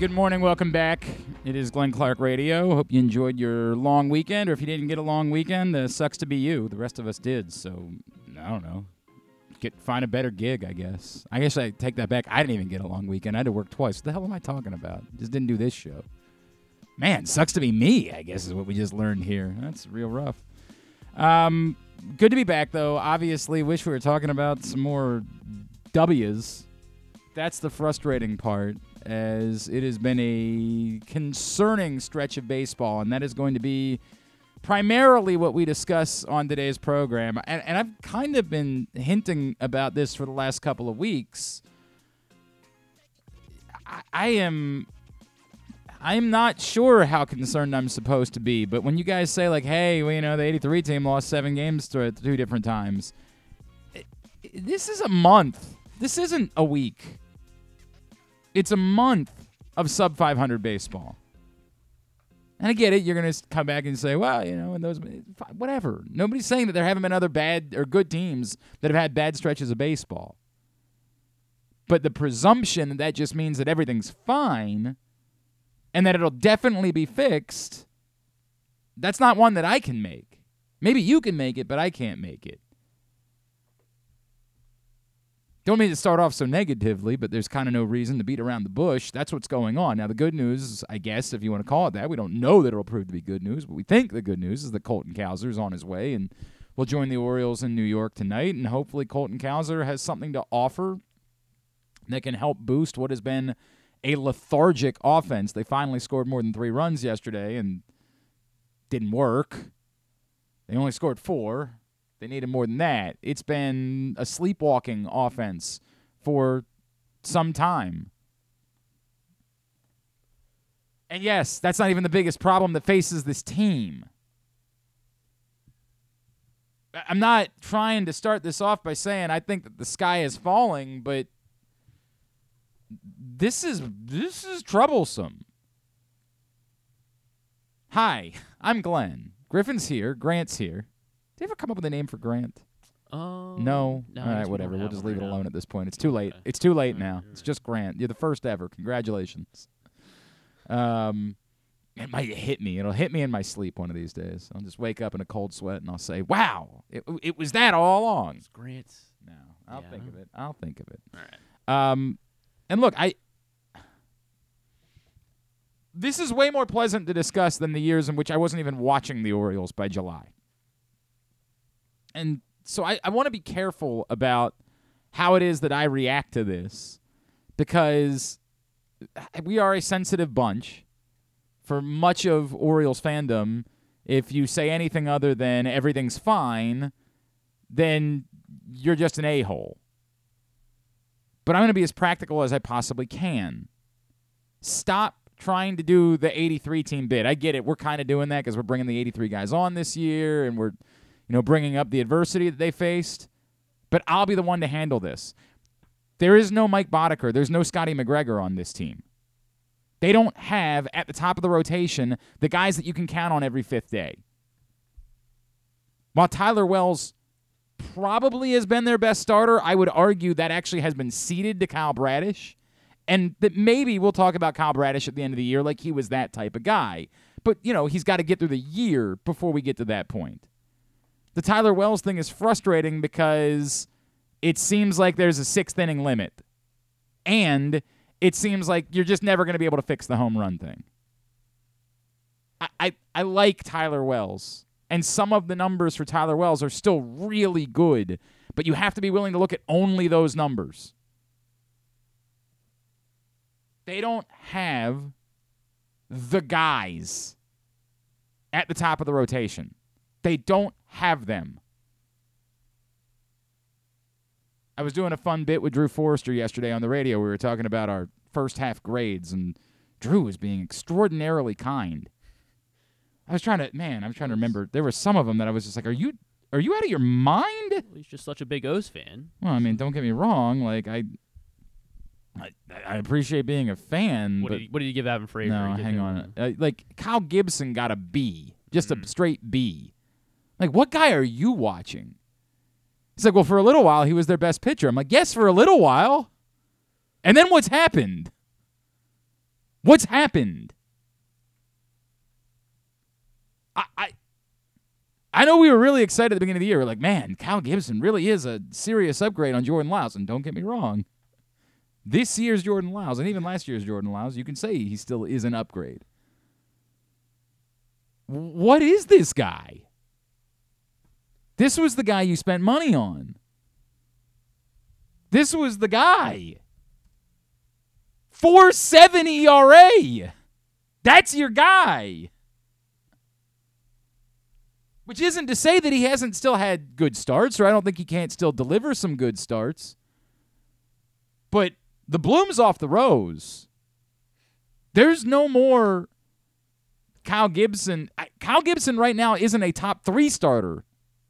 good morning. Welcome back. It is Glenn Clark Radio. Hope you enjoyed your long weekend, or if you didn't get a long weekend, uh, sucks to be you. The rest of us did. So I don't know. Get find a better gig, I guess. I guess I take that back. I didn't even get a long weekend. I had to work twice. What the hell am I talking about? Just didn't do this show. Man, sucks to be me. I guess is what we just learned here. That's real rough. Um, good to be back though. Obviously, wish we were talking about some more W's. That's the frustrating part, as it has been a concerning stretch of baseball, and that is going to be primarily what we discuss on today's program. And, and I've kind of been hinting about this for the last couple of weeks. I, I am. I'm not sure how concerned I'm supposed to be, but when you guys say like, "Hey, well, you know, the '83 team lost seven games to two different times," this is a month. This isn't a week. It's a month of sub 500 baseball. And I get it. You're going to come back and say, well, you know, and those, whatever. Nobody's saying that there haven't been other bad or good teams that have had bad stretches of baseball. But the presumption that that just means that everything's fine and that it'll definitely be fixed, that's not one that I can make. Maybe you can make it, but I can't make it. Don't mean to start off so negatively, but there's kind of no reason to beat around the bush. That's what's going on. Now, the good news, I guess, if you want to call it that, we don't know that it'll prove to be good news, but we think the good news is that Colton Cowser is on his way and will join the Orioles in New York tonight. And hopefully, Colton Cowser has something to offer that can help boost what has been a lethargic offense. They finally scored more than three runs yesterday and didn't work. They only scored four. They needed more than that. It's been a sleepwalking offense for some time. And yes, that's not even the biggest problem that faces this team. I'm not trying to start this off by saying I think that the sky is falling, but this is this is troublesome. Hi, I'm Glenn. Griffin's here, Grant's here. Did you ever come up with a name for Grant? Um, No. no, All right, whatever. We'll just leave it alone now. at this point. It's too late. Okay. It's too late now. Alright, It's just Grant. You're the first ever. Congratulations. Um, it might hit me. It'll hit me in my sleep one of these days. I'll just wake up in a cold sweat and I'll say, "Wow, it, it was that all along." It's Grant. No, I'll think of it. I'll think of it. All right. Um, and look, I. This is way more pleasant to discuss than the years in which I wasn't even watching the Orioles by July. And so I, I want to be careful about how it is that I react to this because we are a sensitive bunch. For much of Orioles fandom, if you say anything other than everything's fine, then you're just an a hole but I'm going to be as practical as I possibly can. Stop trying to do the 83 team bid. I get it. We're kind of doing that because we're bringing the 83 guys on this year and we're, you know, bringing up the adversity that they faced. But I'll be the one to handle this. There is no Mike Boddicker. There's no Scotty McGregor on this team. They don't have at the top of the rotation the guys that you can count on every fifth day. While Tyler Wells probably has been their best starter. I would argue that actually has been ceded to Kyle Bradish. And that maybe we'll talk about Kyle Bradish at the end of the year like he was that type of guy. But, you know, he's got to get through the year before we get to that point. The Tyler Wells thing is frustrating because it seems like there's a sixth inning limit. And it seems like you're just never going to be able to fix the home run thing. I, I, I like Tyler Wells. And some of the numbers for Tyler Wells are still really good, but you have to be willing to look at only those numbers. They don't have the guys at the top of the rotation. They don't have them. I was doing a fun bit with Drew Forrester yesterday on the radio. We were talking about our first half grades, and Drew was being extraordinarily kind. I was trying to, man, I'm trying to remember. There were some of them that I was just like, "Are you, are you out of your mind?" Well, he's just such a big O's fan. Well, I mean, don't get me wrong. Like I, I, I appreciate being a fan, What but did, he, what did you give Adam Frazier? no, hang on. Uh, like Kyle Gibson got a B, just Mhm. a straight B. Like, what guy are you watching? He's like, well, for a little while, he was their best pitcher. I'm like, yes, for a little while. And then what's happened? What's happened? I, I I know we were really excited at the beginning of the year. We're like, man, Kyle Gibson really is a serious upgrade on Jordan Lyles. And don't get me wrong, this year's Jordan Lyles, and even last year's Jordan Lyles, you can say he still is an upgrade. What is this guy? This was the guy you spent money on. This was the guy. 4.7 ERA. That's your guy. Which isn't to say that he hasn't still had good starts, or I don't think he can't still deliver some good starts. But the bloom's off the rose. There's no more Kyle Gibson. Kyle Gibson right now isn't a top three starter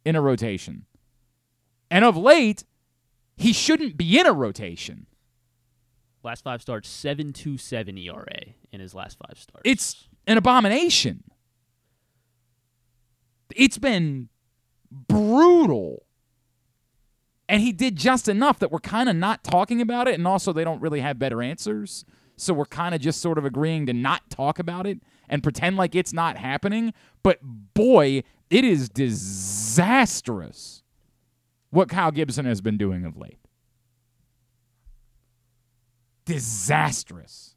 in a rotation. And of late, he shouldn't be in a rotation. Last five starts, 7.27 ERA in his last five starts. It's an abomination. It's been brutal. And he did just enough that we're kind of not talking about it. And also, they don't really have better answers. So we're kind of just sort of agreeing to not talk about it and pretend like it's not happening. But boy, it is disastrous what Kyle Gibson has been doing of late. Disastrous.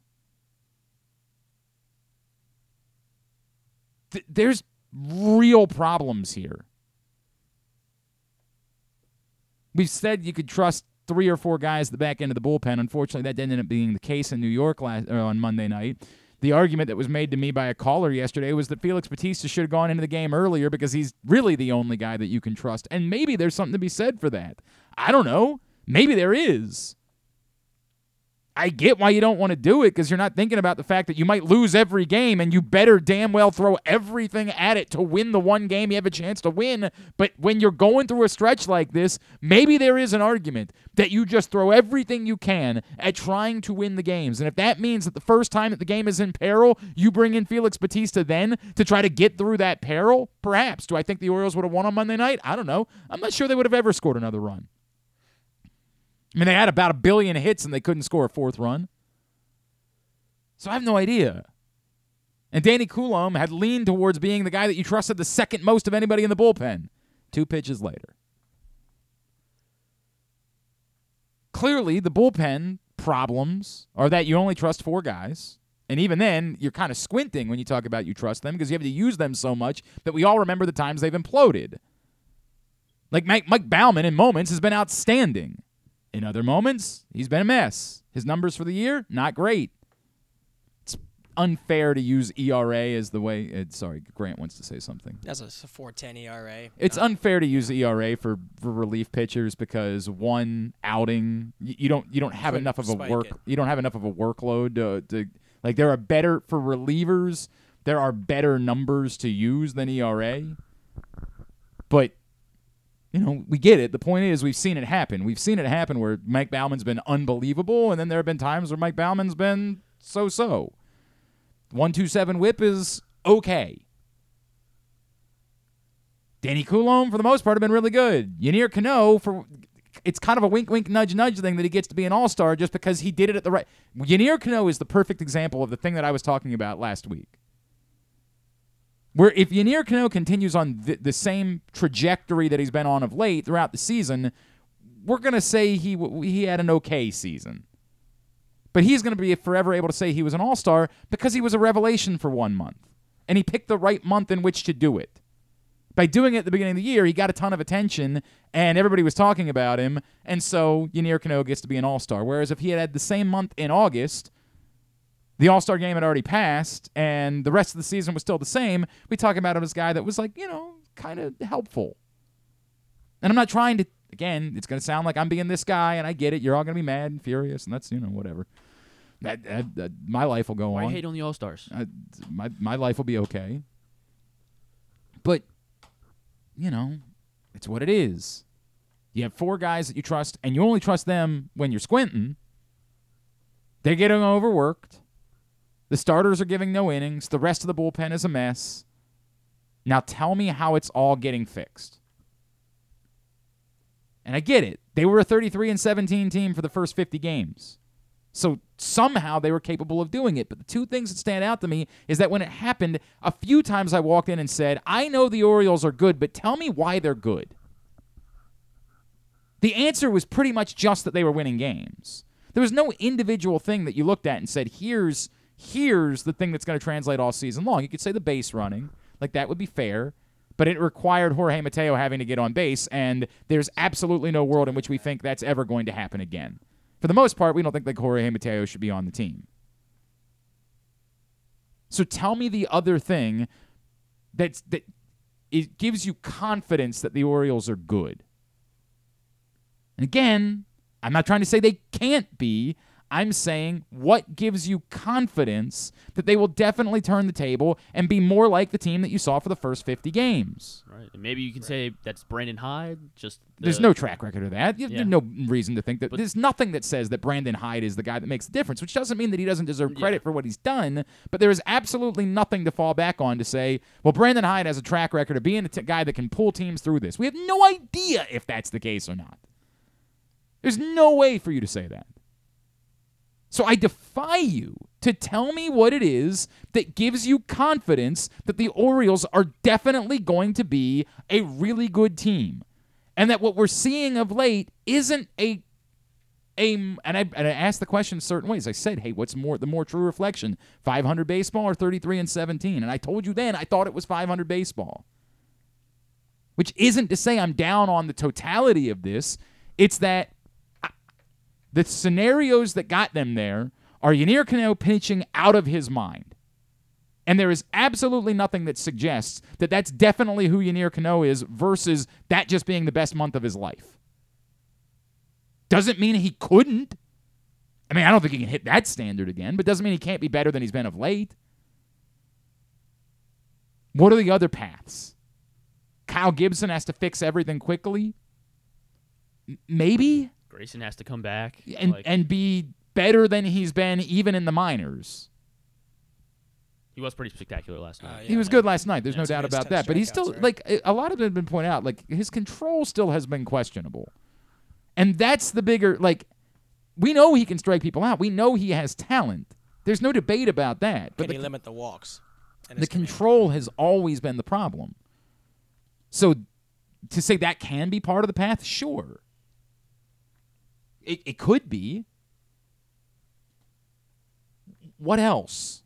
Th- there's real problems here. We've said you could trust three or four guys at the back end of the bullpen. Unfortunately, that didn't end up being the case in New York last, on Monday night. The argument that was made to me by a caller yesterday was that Felix Bautista should have gone into the game earlier because he's really the only guy that you can trust. And maybe there's something to be said for that. I don't know. Maybe there is. I get why you don't want to do it because you're not thinking about the fact that you might lose every game and you better damn well throw everything at it to win the one game you have a chance to win. But when you're going through a stretch like this, maybe there is an argument that you just throw everything you can at trying to win the games. And if that means that the first time that the game is in peril, you bring in Felix Bautista then to try to get through that peril, perhaps. Do I think the Orioles would have won on Monday night? I don't know. I'm not sure they would have ever scored another run. I mean, they had about a billion hits and they couldn't score a fourth run. So I have no idea. And Danny Coulombe had leaned towards being the guy that you trusted the second most of anybody in the bullpen. Two pitches later. Clearly, the bullpen problems are that you only trust four guys. And even then, you're kind of squinting when you talk about you trust them because you have to use them so much that we all remember the times they've imploded. Like Mike, Mike Baumann in moments has been outstanding. In other moments, he's been a mess. His numbers for the year, not great. It's unfair to use ERA as the way. Uh, sorry, Grant wants to say something. That's a 4.10 ERA. It's unfair to use ERA for, for relief pitchers because one outing, you, you don't you don't have Couldn't enough of a work it. you don't have enough of a workload to, to like there are better for relievers. There are better numbers to use than ERA, but you know, we get it. The point is, we've seen it happen. We've seen it happen where Mike Baumann's been unbelievable, and then there have been times where Mike Baumann's been so so. 127 whip is okay. Danny Coulombe, for the most part, have been really good. Yennier Cano, for it's kind of a wink, wink, nudge, nudge thing that he gets to be an all star just because he did it at the right. Yennier Cano is the perfect example of the thing that I was talking about last week. Where if Yennier Cano continues on the, the same trajectory that he's been on of late throughout the season, we're gonna say he w- he had an okay season. But he's gonna be forever able to say he was an all star because he was a revelation for one month, and he picked the right month in which to do it. By doing it at the beginning of the year, he got a ton of attention, and everybody was talking about him, and so Yennier Cano gets to be an all star. Whereas if he had had the same month in August, the All Star game had already passed, and the rest of the season was still the same. We talk about him as a guy that was like, you know, kind of helpful. And I'm not trying to. Again, it's going to sound like I'm being this guy, and I get it. You're all going to be mad and furious, and that's you know whatever. That, that, that- my life will go Why on. I hate on the All Stars? My my life will be okay. But you know, it's what it is. You have four guys that you trust, and you only trust them when you're squinting. They're getting overworked. The starters are giving no innings. The rest of the bullpen is a mess. Now tell me how it's all getting fixed. And I get it. They were a 33 and 17 team for the first 50 games. So somehow they were capable of doing it. But the two things that stand out to me is that when it happened, a few times I walked in and said, I know the Orioles are good, but tell me why they're good. The answer was pretty much just that they were winning games. There was no individual thing that you looked at and said, here's here's the thing that's going to translate all season long. You could say the base running, like that would be fair, but it required Jorge Mateo having to get on base, and there's absolutely no world in which we think that's ever going to happen again. For the most part, we don't think that Jorge Mateo should be on the team. So tell me the other thing that's that it gives you confidence that the Orioles are good. And again, I'm not trying to say they can't be. I'm saying what gives you confidence that they will definitely turn the table and be more like the team that you saw for the first 50 games. Right. And maybe you can say that's Brandon Hyde. Just the, There's no track record of that. You- Yeah. There's no reason to think that. But- there's nothing that says that Brandon Hyde is the guy that makes the difference, which doesn't mean that he doesn't deserve credit for what he's done. But there is absolutely nothing to fall back on to say, well, Brandon Hyde has a track record of being a t- guy that can pull teams through this. We have no idea if that's the case or not. There's no way for you to say that. So I defy you to tell me what it is that gives you confidence that the Orioles are definitely going to be a really good team. And that what we're seeing of late isn't a a and I, and I asked the question certain ways. I said, "Hey, what's more the more true reflection? 500 baseball or 33 and 17?" And I told you then I thought it was 500 baseball. Which isn't to say I'm down on the totality of this. It's that the scenarios that got them there are Yennier Cano pitching out of his mind. And there is absolutely nothing that suggests that that's definitely who Yennier Cano is versus that just being the best month of his life. Doesn't mean he couldn't. I mean, I don't think he can hit that standard again, but doesn't mean he can't be better than he's been of late. What are the other paths? Kyle Gibson has to fix everything quickly? M- Maybe? Grayson has to come back and like, and be better than he's been even in the minors. he was pretty spectacular last Uh, night. he was like- good last night. There's yeah, no doubt about that. But he's still right? like a lot of it has been pointed out. Like his control still has been questionable, and that's the bigger like. We know he can strike people out. We know he has talent. There's no debate about that. But Can the, he limit the walks? in the his command? control has always been the problem. So to say that can be part of the path, sure. It, it could be. What else?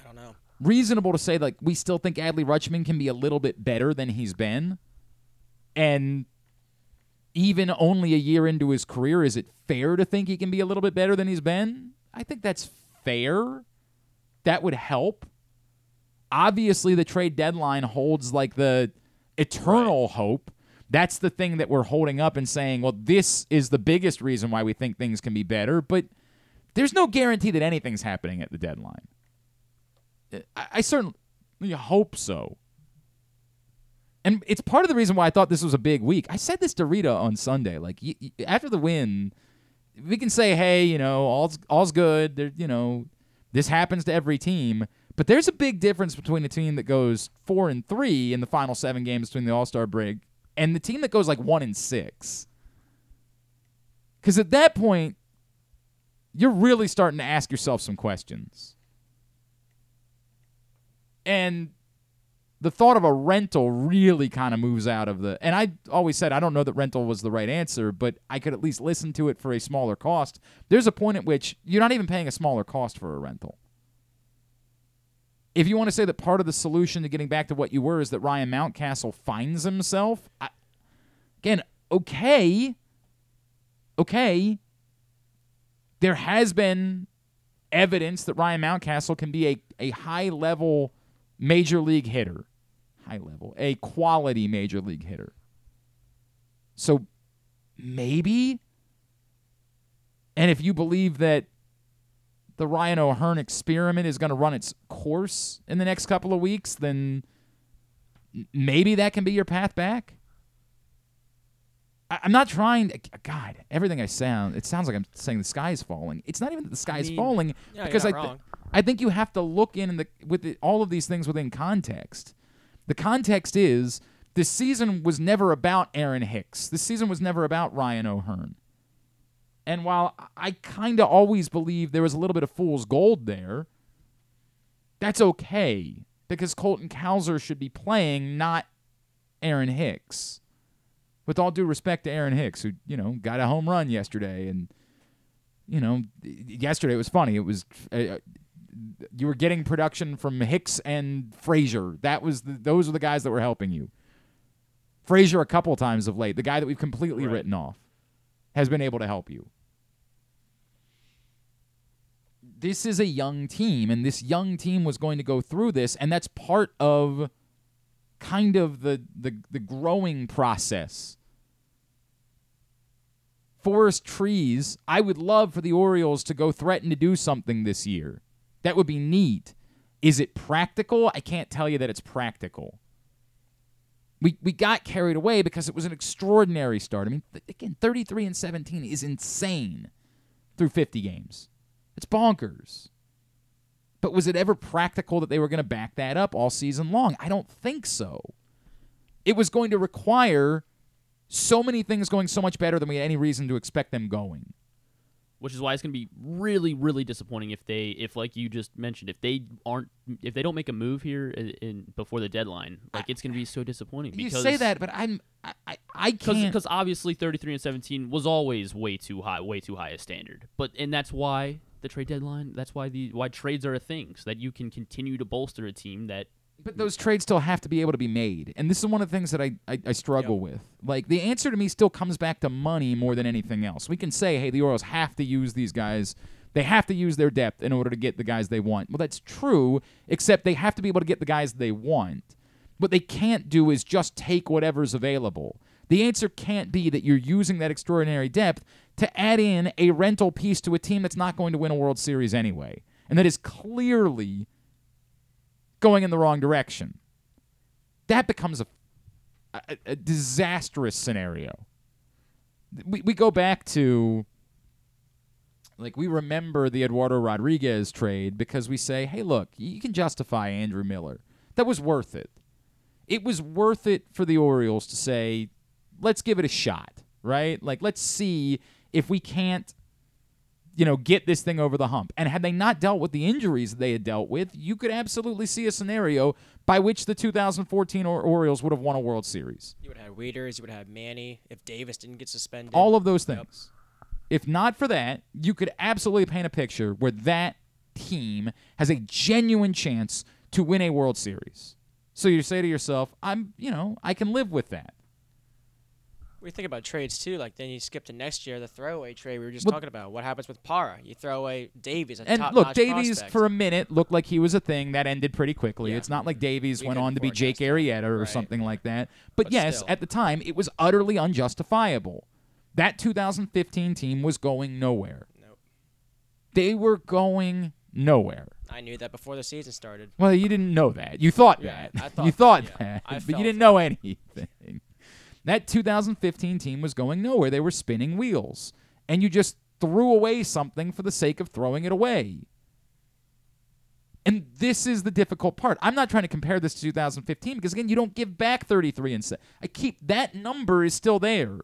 I don't know. Reasonable to say, like, we still think Adley Rutschman can be a little bit better than he's been. And even only a year into his career, is it fair to think he can be a little bit better than he's been? I think that's fair. That would help. Obviously, the trade deadline holds like the eternal hope. That's the thing that we're holding up and saying, well, this is the biggest reason why we think things can be better. But there's no guarantee that anything's happening at the deadline. I, I certainly hope so. And it's part of the reason why I thought this was a big week. I said this to Rita on Sunday. Like y- y- after the win, we can say, "Hey, you know, all's all's good." There, you know, this happens to every team. But there's a big difference between a team that goes four and three in the final seven games between the All Star break and the team that goes like one in six. Because at that point, you're really starting to ask yourself some questions. And the thought of a rental really kind of moves out of the and I always said I don't know that rental was the right answer, but I could at least listen to it for a smaller cost. There's a point at which you're not even paying a smaller cost for a rental. If you want to say that part of the solution to getting back to what you were is that Ryan Mountcastle finds himself, I, again, okay, okay. There has been evidence that Ryan Mountcastle can be a, a high level major league hitter. High level, a quality major league hitter. So maybe, and if you believe that the Ryan O'Hearn experiment is going to run its course in the next couple of weeks, then maybe that can be your path back. I- I'm not trying. To, God, everything I sound, it sounds like I'm saying the sky is falling. It's not even that the sky is mean, falling Yeah, because I, th- I think you have to look in the with the, all of these things within context. The context is this season was never about Aaron Hicks. This season was never about Ryan O'Hearn. And while I kind of always believe there was a little bit of fool's gold there, that's okay because Colton Cowser should be playing, not Aaron Hicks. With all due respect to Aaron Hicks, who, you know, got a home run yesterday. And, you know, yesterday it was funny. It was. Uh, you were getting production from Hicks and Frazier. That was the, those are the guys that were helping you. Frazier a couple times of late, the guy that we've completely Right. written off, has been able to help you. This is a young team, and this young team was going to go through this, and that's part of kind of the the, the growing process. Forest trees, I would love for the Orioles to go threaten to do something this year. That would be neat. Is it practical? I can't tell you that it's practical. We we got carried away because it was an extraordinary start. I mean, again, 33 and 17 is insane through 50 games. It's bonkers. But was it ever practical that they were going to back that up all season long? I don't think so. It was going to require so many things going so much better than we had any reason to expect them going. Which is why it's going to be really really disappointing if they if like you just mentioned if they aren't if they don't make a move here in, in before the deadline like it's going to be so disappointing You say that, but I'm I I, I can't. because obviously 33 and 17 was always way too high way too high a standard but and that's why the trade deadline that's why the why trades are a thing so that you can continue to bolster a team that But those trades still have to be able to be made. And this is one of the things that I, I, I struggle with. Like, the answer to me still comes back to money more than anything else. We can say, hey, the Orioles have to use these guys. They have to use their depth in order to get the guys they want. Well, that's true, except they have to be able to get the guys they want. What they can't do is just take whatever's available. The answer can't be that you're using that extraordinary depth to add in a rental piece to a team that's not going to win a World Series anyway. And that is clearly going in the wrong direction. That becomes a, a, a disastrous scenario. We, we go back to, like, we remember the Eduardo Rodriguez trade because we say, hey, look, you can justify Andrew Miller. That was worth it. It was worth it for the Orioles to say, let's give it a shot, right? Like, let's see if we can't you know, get this thing over the hump. And had they not dealt with the injuries they had dealt with, you could absolutely see a scenario by which the 2014 or- Orioles would have won a World Series. You would have Wieters. You would have Manny. If Davis didn't get suspended. All of those Yep. things. If not for that, you could absolutely paint a picture where that team has a genuine chance to win a World Series. So you say to yourself, I'm, you know, I can live with that. We think about trades too. Like then you skip to next year, the throwaway trade we were just Well- talking about. What happens with Parra? You throw away Davies, a And look, Davies for for a minute looked like he was a thing that ended pretty quickly. Yeah. It's not like Davies We went on to be Jake. Arrieta or Right, something like that. But, But yes, still. at the time, it was utterly unjustifiable. That 2015 team was going nowhere. Nope. They were going nowhere. I knew that before the season started. Well, you didn't know that. You thought Yeah, that. I you thought thought that, yeah. that, but you didn't it. know anything. That 2015 team was going nowhere. They were spinning wheels, and you just threw away something for the sake of throwing it away. And this is the difficult part. I'm not trying to compare this to 2015 because again, you don't give back 33 and 7. I keep that number is still there.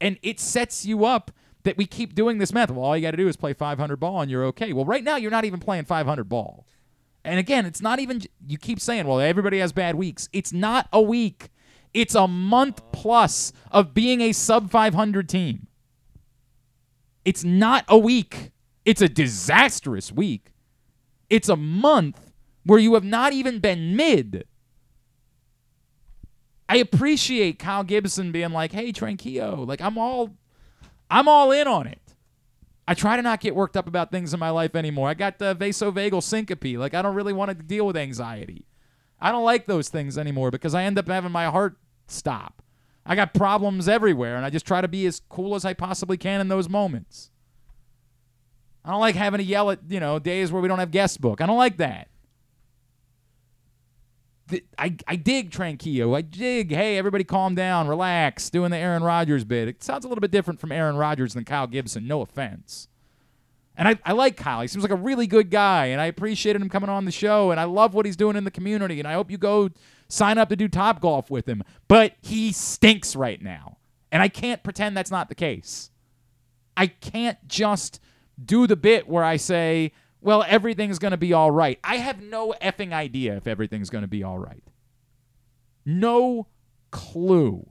And it sets you up that we keep doing this math. Well, all you got to do is play 500 ball and you're okay. Well, right now you're not even playing 500 ball. And again, it's not even you keep saying, well, everybody has bad weeks. It's not a week. It's a month plus of being a sub 500 team. It's not a week. It's a disastrous week. It's a month where you have not even been mid. I appreciate Kyle Gibson being like, "Hey, Tranquilo, like I'm all I'm all in on it." I try to not get worked up about things in my life anymore. I got the vasovagal syncope. Like I don't really want to deal with anxiety. I don't like those things anymore because I end up having my heart stop. I got problems everywhere, and I just try to be as cool as I possibly can in those moments. I don't like having to yell at, you know, days where we don't have guest book. I don't like that. I, I dig Tranquilo. I dig, hey, everybody calm down, relax, doing the Aaron Rodgers bit. It sounds a little bit different from Aaron Rodgers than Kyle Gibson, no offense. And I, I like Kyle. He seems like a really good guy, and I appreciated him coming on the show, and I love what he's doing in the community, and I hope you go sign up to do Top Golf with him. But he stinks right now, and I can't pretend that's not the case. I can't just do the bit where I say, well, everything's going to be all right. I have no effing idea if everything's going to be all right. No clue.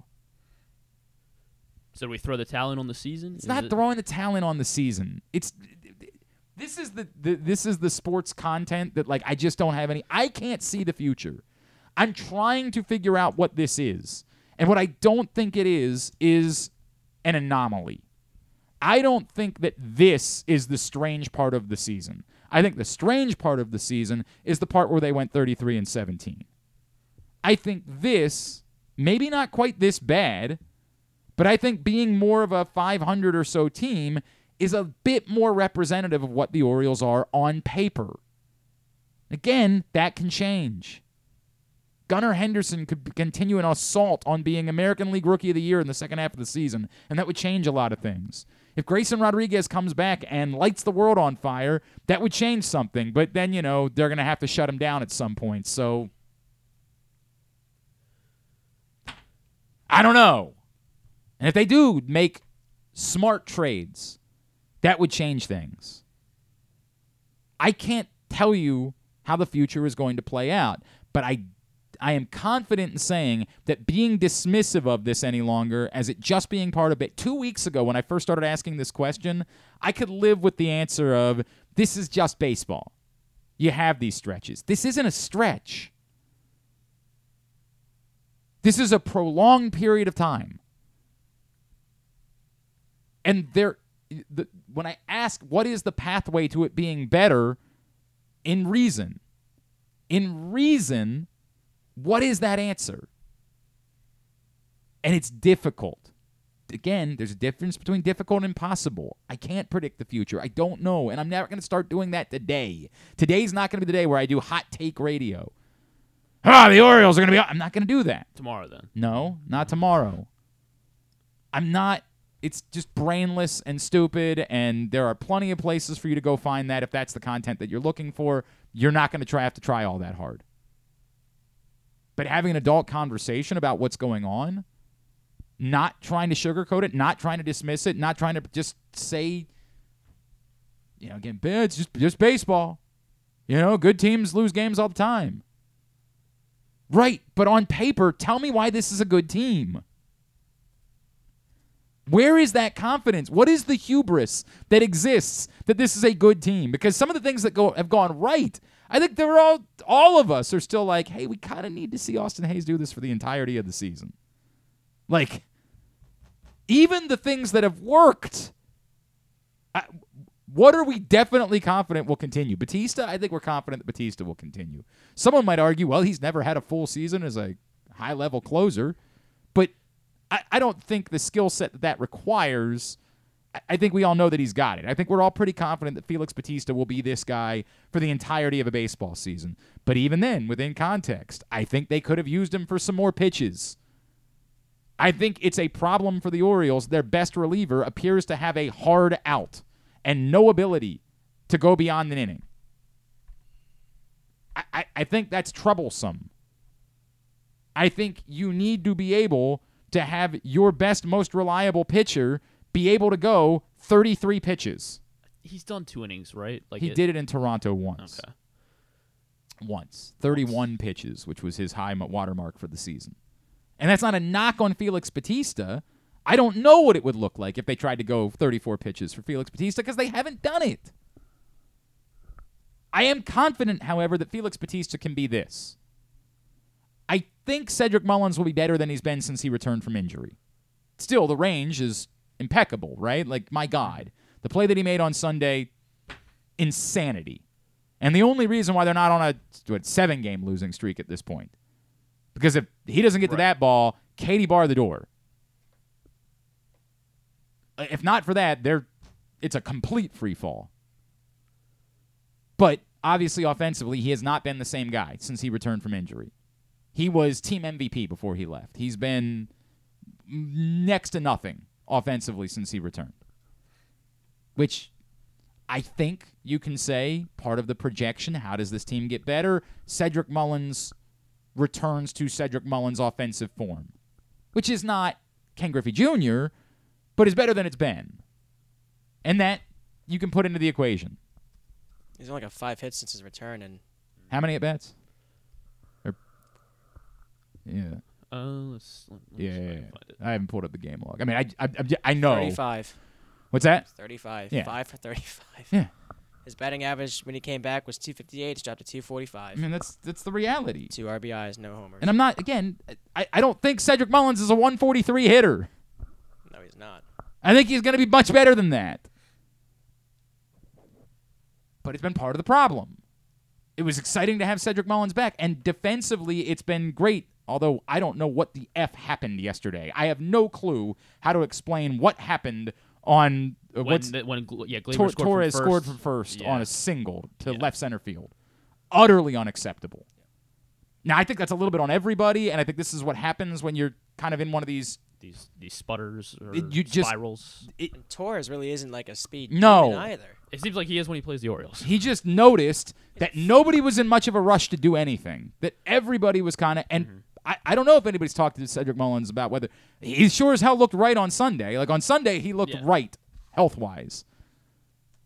So do we throw the talent on the season? It's not throwing the talent on the season. It's this is the, the this is the sports content that like I just don't have any. I can't see the future. I'm trying to figure out what this is. And what I don't think it is is an anomaly. I don't think that this is the strange part of the season. I think the strange part of the season is the part where they went 33 and 17. I think this, maybe not quite this bad, but I think being more of a 500 or so team is a bit more representative of what the Orioles are on paper. Again, that can change. Gunnar Henderson could continue an assault on being American League Rookie of the Year in the second half of the season, and that would change a lot of things. If Grayson Rodriguez comes back and lights the world on fire, that would change something. But then, you know, they're going to have to shut him down at some point. So I don't know. And if they do make smart trades, that would change things. I can't tell you how the future is going to play out, but I I am confident in saying that being dismissive of this any longer as it just being part of it. 2 weeks ago when I first started asking this question, I could live with the answer of this is just baseball. You have these stretches. This isn't a stretch. This is a prolonged period of time. And there the, when I ask what is the pathway to it being better in reason, in reason, what is that answer? And it's difficult. Again, there's a difference between difficult and impossible. I can't predict the future. I don't know. And I'm never going to start doing that today. Today's not going to be the day where I do hot take radio. Ah, the Orioles are going to be. I'm not going to do that. tomorrow then. No, not tomorrow. I'm not. It's just brainless and stupid, and there are plenty of places for you to go find that if that's the content that you're looking for. You're not going to try have to try all that hard. But having an adult conversation about what's going on, not trying to sugarcoat it, not trying to dismiss it, not trying to just say, you know, again, it's just just baseball. You know, good teams lose games all the time. Right, but on paper, tell me why this is a good team. Where is that confidence? What is the hubris that exists that this is a good team? Because some of the things that go have gone right, I think they're all all of us are still like, hey, we kind of need to see Austin Hays do this for the entirety of the season. Like, even the things that have worked, I, what are we definitely confident will continue? Bautista, I think we're confident that Bautista will continue. Someone might argue, well, he's never had a full season as a high level closer, I, I don't think the skill set that that requires. I- I think we all know that he's got it. I think we're all pretty confident that Felix Bautista will be this guy for the entirety of a baseball season. But even then, within context, I think they could have used him for some more pitches. I think it's a problem for the Orioles. Their best reliever appears to have a hard out and no ability to go beyond an inning. I, I, I think that's troublesome. I think you need to be able to have your best, most reliable pitcher be able to go 33 pitches. He's done two innings, right? Like He it- did it in Toronto once. Okay. Once. 31 pitches, which was his high watermark for the season. And that's not a knock on Felix Bautista. I don't know what it would look like if they tried to go 34 pitches for Felix Bautista because they haven't done it. I am confident, however, that Felix Bautista can be this. I think Cedric Mullins will be better than he's been since he returned from injury. Still, the range is impeccable, right? Like, my God. The play that he made on Sunday, insanity. And the only reason why they're not on a what, seven game losing streak at this point. Because if he doesn't get to that ball, Katie bar the door. Uh, If not for that, they're it's a complete free fall. But obviously, offensively, he has not been the same guy since he returned from injury. He was team MVP before he left. He's been next to nothing offensively since he returned. Which I think you can say part of the projection. How does this team get better? Cedric Mullins returns to Cedric Mullins' offensive form, which is not Ken Griffey Jr., but is better than it's been. and that you can put into the equation. He's only got five hits since his return, and How many at bats? Or, yeah, Uh, let's, let, let's yeah, I yeah, yeah. find it. I haven't pulled up the game log. I mean, I, I, I, I know. 35. What's that? 35. Yeah. Five for 35. Yeah. His batting average when he came back was 258. It's dropped to 245. I mean, that's that's the reality. Two RBIs, no homers. And I'm not again. I, I don't think Cedric Mullins is a 143 hitter. no, he's not. I think he's going to be much better than that. But it's been part of the problem. It was exciting to have Cedric Mullins back, and defensively, it's been great. Although I don't know what the f happened yesterday. I have no clue how to explain what happened on uh, When, what's the, when yeah, Tor- scored Torres from scored first. from first Yeah. on a single to Yeah. left center field. Utterly unacceptable. Now I think that's a little bit on everybody, and I think this is what happens when you're kind of in one of these. These these sputters or It- you just- spirals. And Torres really isn't like a speed No. demon either. It seems like he is when he plays the Orioles. He just noticed that nobody was in much of a rush to do anything. That everybody was kind of and. Mm-hmm. I, I don't know if anybody's talked to Cedric Mullins about whether he sure as hell looked right on Sunday. Like on Sunday, he looked Yeah. right health wise.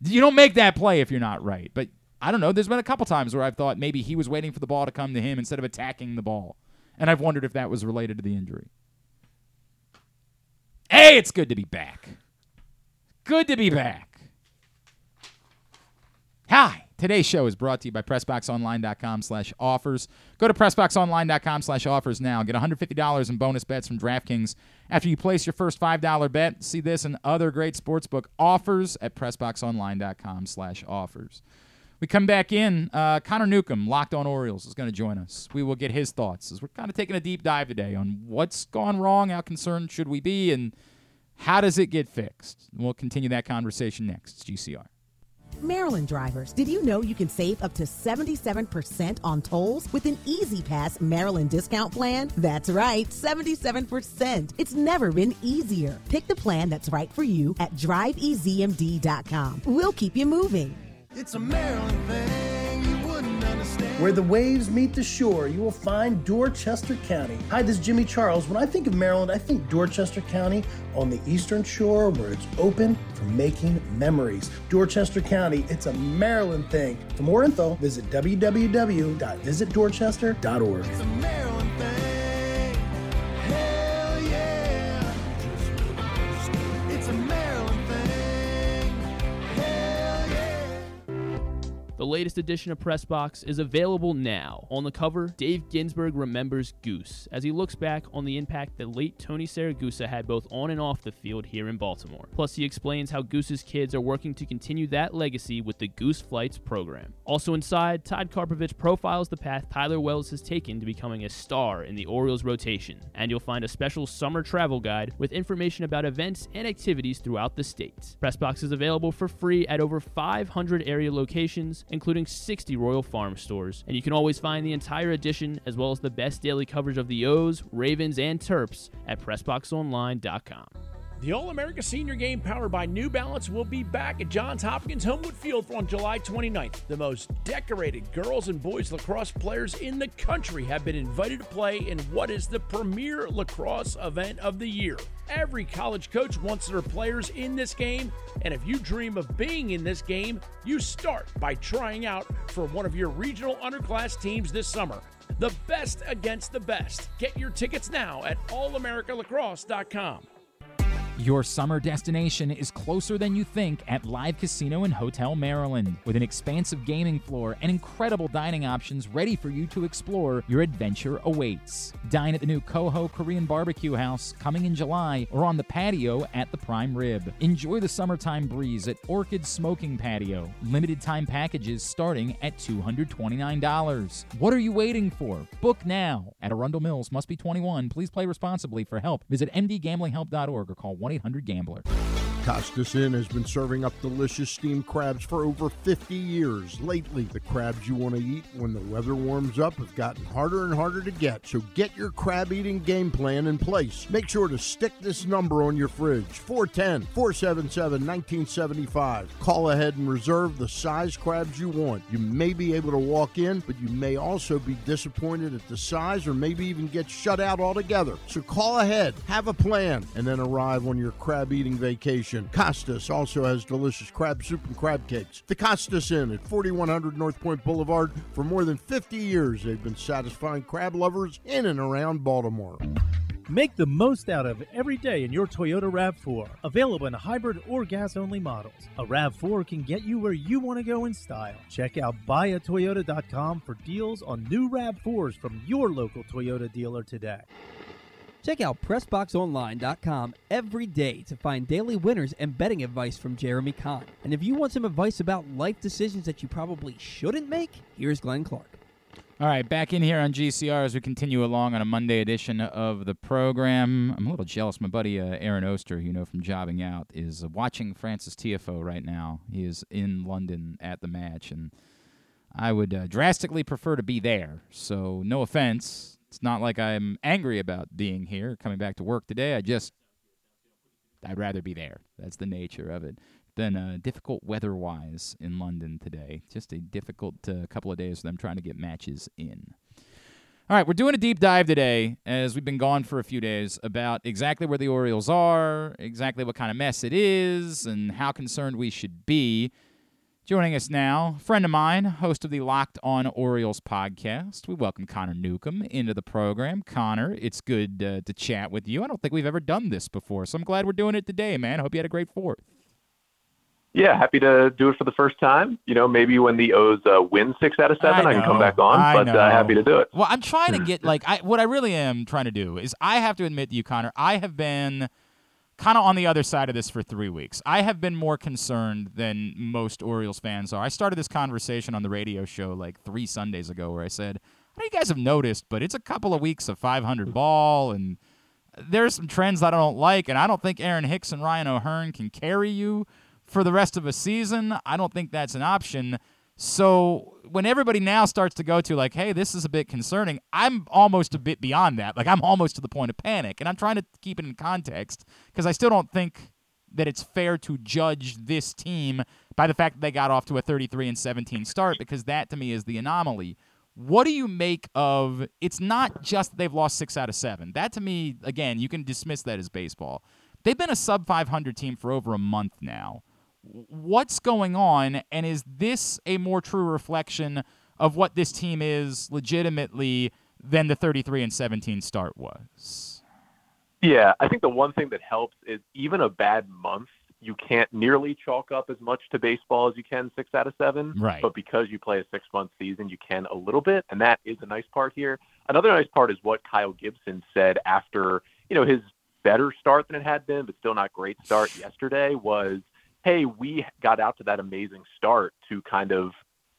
You don't make that play if you're not right. But I don't know. There's been a couple times where I've thought maybe he was waiting for the ball to come to him instead of attacking the ball. And I've wondered if that was related to the injury. Hey, it's good to be back. Good to be back. Hi. Today's show is brought to you by PressBoxOnline.com slash offers. Go to PressBoxOnline.com slash offers now. Get $150 in bonus bets from DraftKings after you place your first $5 bet. See this and other great sportsbook offers at PressBoxOnline.com slash offers. We come back in. Uh, Connor Newcomb, Locked on Orioles, is going to join us. We will get his thoughts as we're kind of taking a deep dive today on what's gone wrong, how concerned should we be, and how does it get fixed. We'll continue that conversation next. GCR. Maryland drivers, did you know you can save up to 77% on tolls with an E-ZPass Maryland discount plan? That's right, 77%. It's never been easier. Pick the plan that's right for you at driveezmd.com. We'll keep you moving. It's a Maryland thing you wouldn't understand. Where the waves meet the shore, you will find Dorchester County. Hi, this is Jimmy Charles. When I think of Maryland, I think Dorchester County on the eastern shore where it's open for making memories. Dorchester County, it's a Maryland thing. For more info, visit www.visitdorchester.org. It's a Maryland thing. The latest edition of Pressbox is available now. On the cover, Dave Ginsburg remembers Goose as he looks back on the impact that late Tony Siragusa had both on and off the field here in Baltimore. Plus, he explains how Goose's kids are working to continue that legacy with the Goose Flights program. Also inside, Todd Karpovich profiles the path Tyler Wells has taken to becoming a star in the Orioles rotation. And you'll find a special summer travel guide with information about events and activities throughout the state. Pressbox is available for free at over 500 area locations, including 60 Royal Farm stores. And you can always find the entire edition as well as the best daily coverage of the O's, Ravens, and Terps at PressBoxOnline.com. The All America Senior Game powered by New Balance will be back at Johns Hopkins Homewood Field on July 29th. The most decorated girls and boys lacrosse players in the country have been invited to play in what is the premier lacrosse event of the year. Every college coach wants their players in this game, and if you dream of being in this game, you start by trying out for one of your regional underclass teams this summer. The best against the best. Get your tickets now at allamericalacrosse.com. Your summer destination is closer than you think at Live Casino and Hotel Maryland. With an expansive gaming floor and incredible dining options ready for you to explore, your adventure awaits. Dine at the new Coho Korean Barbecue House coming in July or on the patio at the Prime Rib. Enjoy the summertime breeze at Orchid Smoking Patio. Limited time packages starting at $229. What are you waiting for? Book now at Arundel Mills. Must be 21. Please play responsibly. For help, visit mdgamblinghelp.org or call 1 800 Gambler. Costas Inn has been serving up delicious steamed crabs for over 50 years. Lately, the crabs you want to eat when the weather warms up have gotten harder and harder to get. So get your crab eating game plan in place. Make sure to stick this number on your fridge 410 477 1975. Call ahead and reserve the size crabs you want. You may be able to walk in, but you may also be disappointed at the size or maybe even get shut out altogether. So call ahead, have a plan, and then arrive on your crab eating vacation. Costas also has delicious crab soup and crab cakes. The Costas Inn at 4100 North Point Boulevard. For more than 50 years, they've been satisfying crab lovers in and around Baltimore. Make the most out of every day in your Toyota RAV4. Available in hybrid or gas only models. A RAV4 can get you where you want to go in style. Check out buyatoyota.com for deals on new RAV4s from your local Toyota dealer today. Check out PressBoxOnline.com every day to find daily winners and betting advice from Jeremy Kahn. And if you want some advice about life decisions that you probably shouldn't make, here's Glenn Clark. All right, back in here on GCR as we continue along on a Monday edition of the program. I'm a little jealous. My buddy uh, Aaron Oster, you know from Jobbing Out, is uh, watching Frances Tiafoe right now. He is in London at the match, and I would uh, drastically prefer to be there. So, no offense. It's not like I'm angry about being here, coming back to work today. I just, I'd rather be there. That's the nature of it been uh, difficult weather-wise in London today. Just a difficult uh, couple of days for them trying to get matches in. All right, we're doing a deep dive today, as we've been gone for a few days, about exactly where the Orioles are, exactly what kind of mess it is, and how concerned we should be. Joining us now, friend of mine, host of the Locked On Orioles podcast. We welcome Connor Newcomb into the program. Connor, it's good uh, to chat with you. I don't think we've ever done this before, so I'm glad we're doing it today, man. Hope you had a great fourth. Yeah, happy to do it for the first time. You know, maybe when the O's uh, win six out of seven, I, I can come back on. I but uh, happy to do it. Well, I'm trying to get like I, what I really am trying to do is I have to admit to you, Connor, I have been kind of on the other side of this for three weeks. I have been more concerned than most Orioles fans are. I started this conversation on the radio show like three Sundays ago, where I said, "I know you guys have noticed, but it's a couple of weeks of 500 mm-hmm. ball and." There's some trends that I don't like, and I don't think Aaron Hicks and Ryan O'Hearn can carry you for the rest of a season. I don't think that's an option. So when everybody now starts to go to like, hey, this is a bit concerning, I'm almost a bit beyond that. Like I'm almost to the point of panic, and I'm trying to keep it in context because I still don't think that it's fair to judge this team by the fact that they got off to a 33 and 17 start because that to me is the anomaly. What do you make of it's not just that they've lost 6 out of 7. That to me again, you can dismiss that as baseball. They've been a sub 500 team for over a month now what's going on, and is this a more true reflection of what this team is legitimately than the 33 and 17 start was? Yeah, I think the one thing that helps is even a bad month, you can't nearly chalk up as much to baseball as you can six out of seven. Right. But because you play a six month season, you can a little bit, and that is a nice part here. Another nice part is what Kyle Gibson said after, you know, his better start than it had been, but still not great start yesterday was hey, we got out to that amazing start to kind of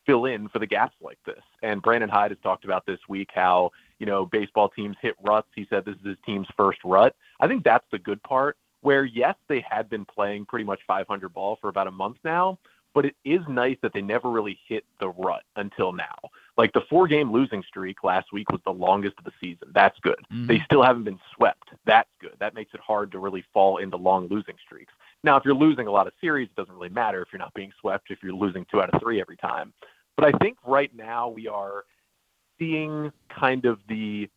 fill in for the gaps like this. And Brandon Hyde has talked about this week how, you know, baseball teams hit ruts. He said this is his team's first rut. I think that's the good part where, yes, they had been playing pretty much 500 ball for about a month now, but it is nice that they never really hit the rut until now. Like the four game losing streak last week was the longest of the season. That's good. Mm-hmm. They still haven't been swept. That's good. That makes it hard to really fall into long losing streaks. Now, if you're losing a lot of series, it doesn't really matter if you're not being swept, if you're losing two out of three every time. But I think right now we are seeing kind of the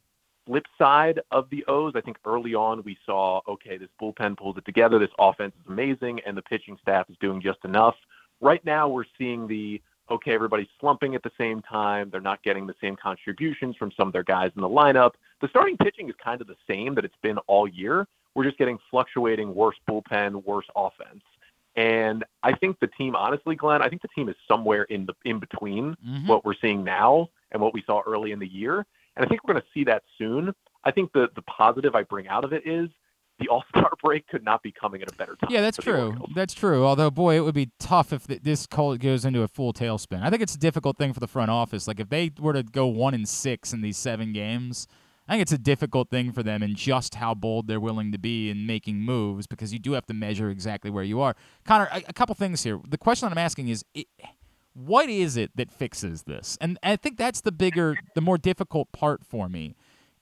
flip side of the O's. I think early on we saw, okay, this bullpen pulls it together, this offense is amazing, and the pitching staff is doing just enough. Right now we're seeing the, okay, everybody's slumping at the same time. They're not getting the same contributions from some of their guys in the lineup. The starting pitching is kind of the same that it's been all year. We're just getting fluctuating worse bullpen, worse offense. And I think the team, honestly, Glenn, I think the team is somewhere in the in between mm-hmm. what we're seeing now and what we saw early in the year. And I think we're going to see that soon. I think the the positive I bring out of it is the All Star break could not be coming at a better time. Yeah, that's true. That's true. Although, boy, it would be tough if this goes into a full tailspin. I think it's a difficult thing for the front office. Like if they were to go one and six in these seven games, I think it's a difficult thing for them and just how bold they're willing to be in making moves because you do have to measure exactly where you are. Connor, a, a couple things here. The question I'm asking is it, what is it that fixes this? And I think that's the bigger, the more difficult part for me.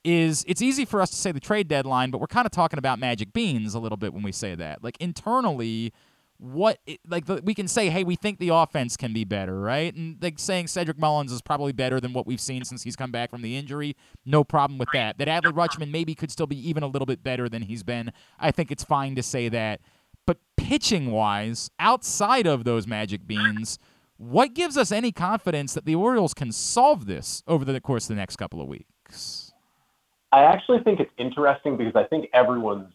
Is it's easy for us to say the trade deadline, but we're kind of talking about magic beans a little bit when we say that. Like internally, what like we can say hey we think the offense can be better right? And like saying cedric mullins is probably better than what we've seen since he's come back from the injury no problem with that. That adley rutschman maybe could still be even a little bit better than he's been. I think it's fine to say that. But pitching wise, outside of those magic beans, what gives us any confidence that the Orioles can solve this over the course of the next couple of weeks? I actually think it's interesting because I think everyone's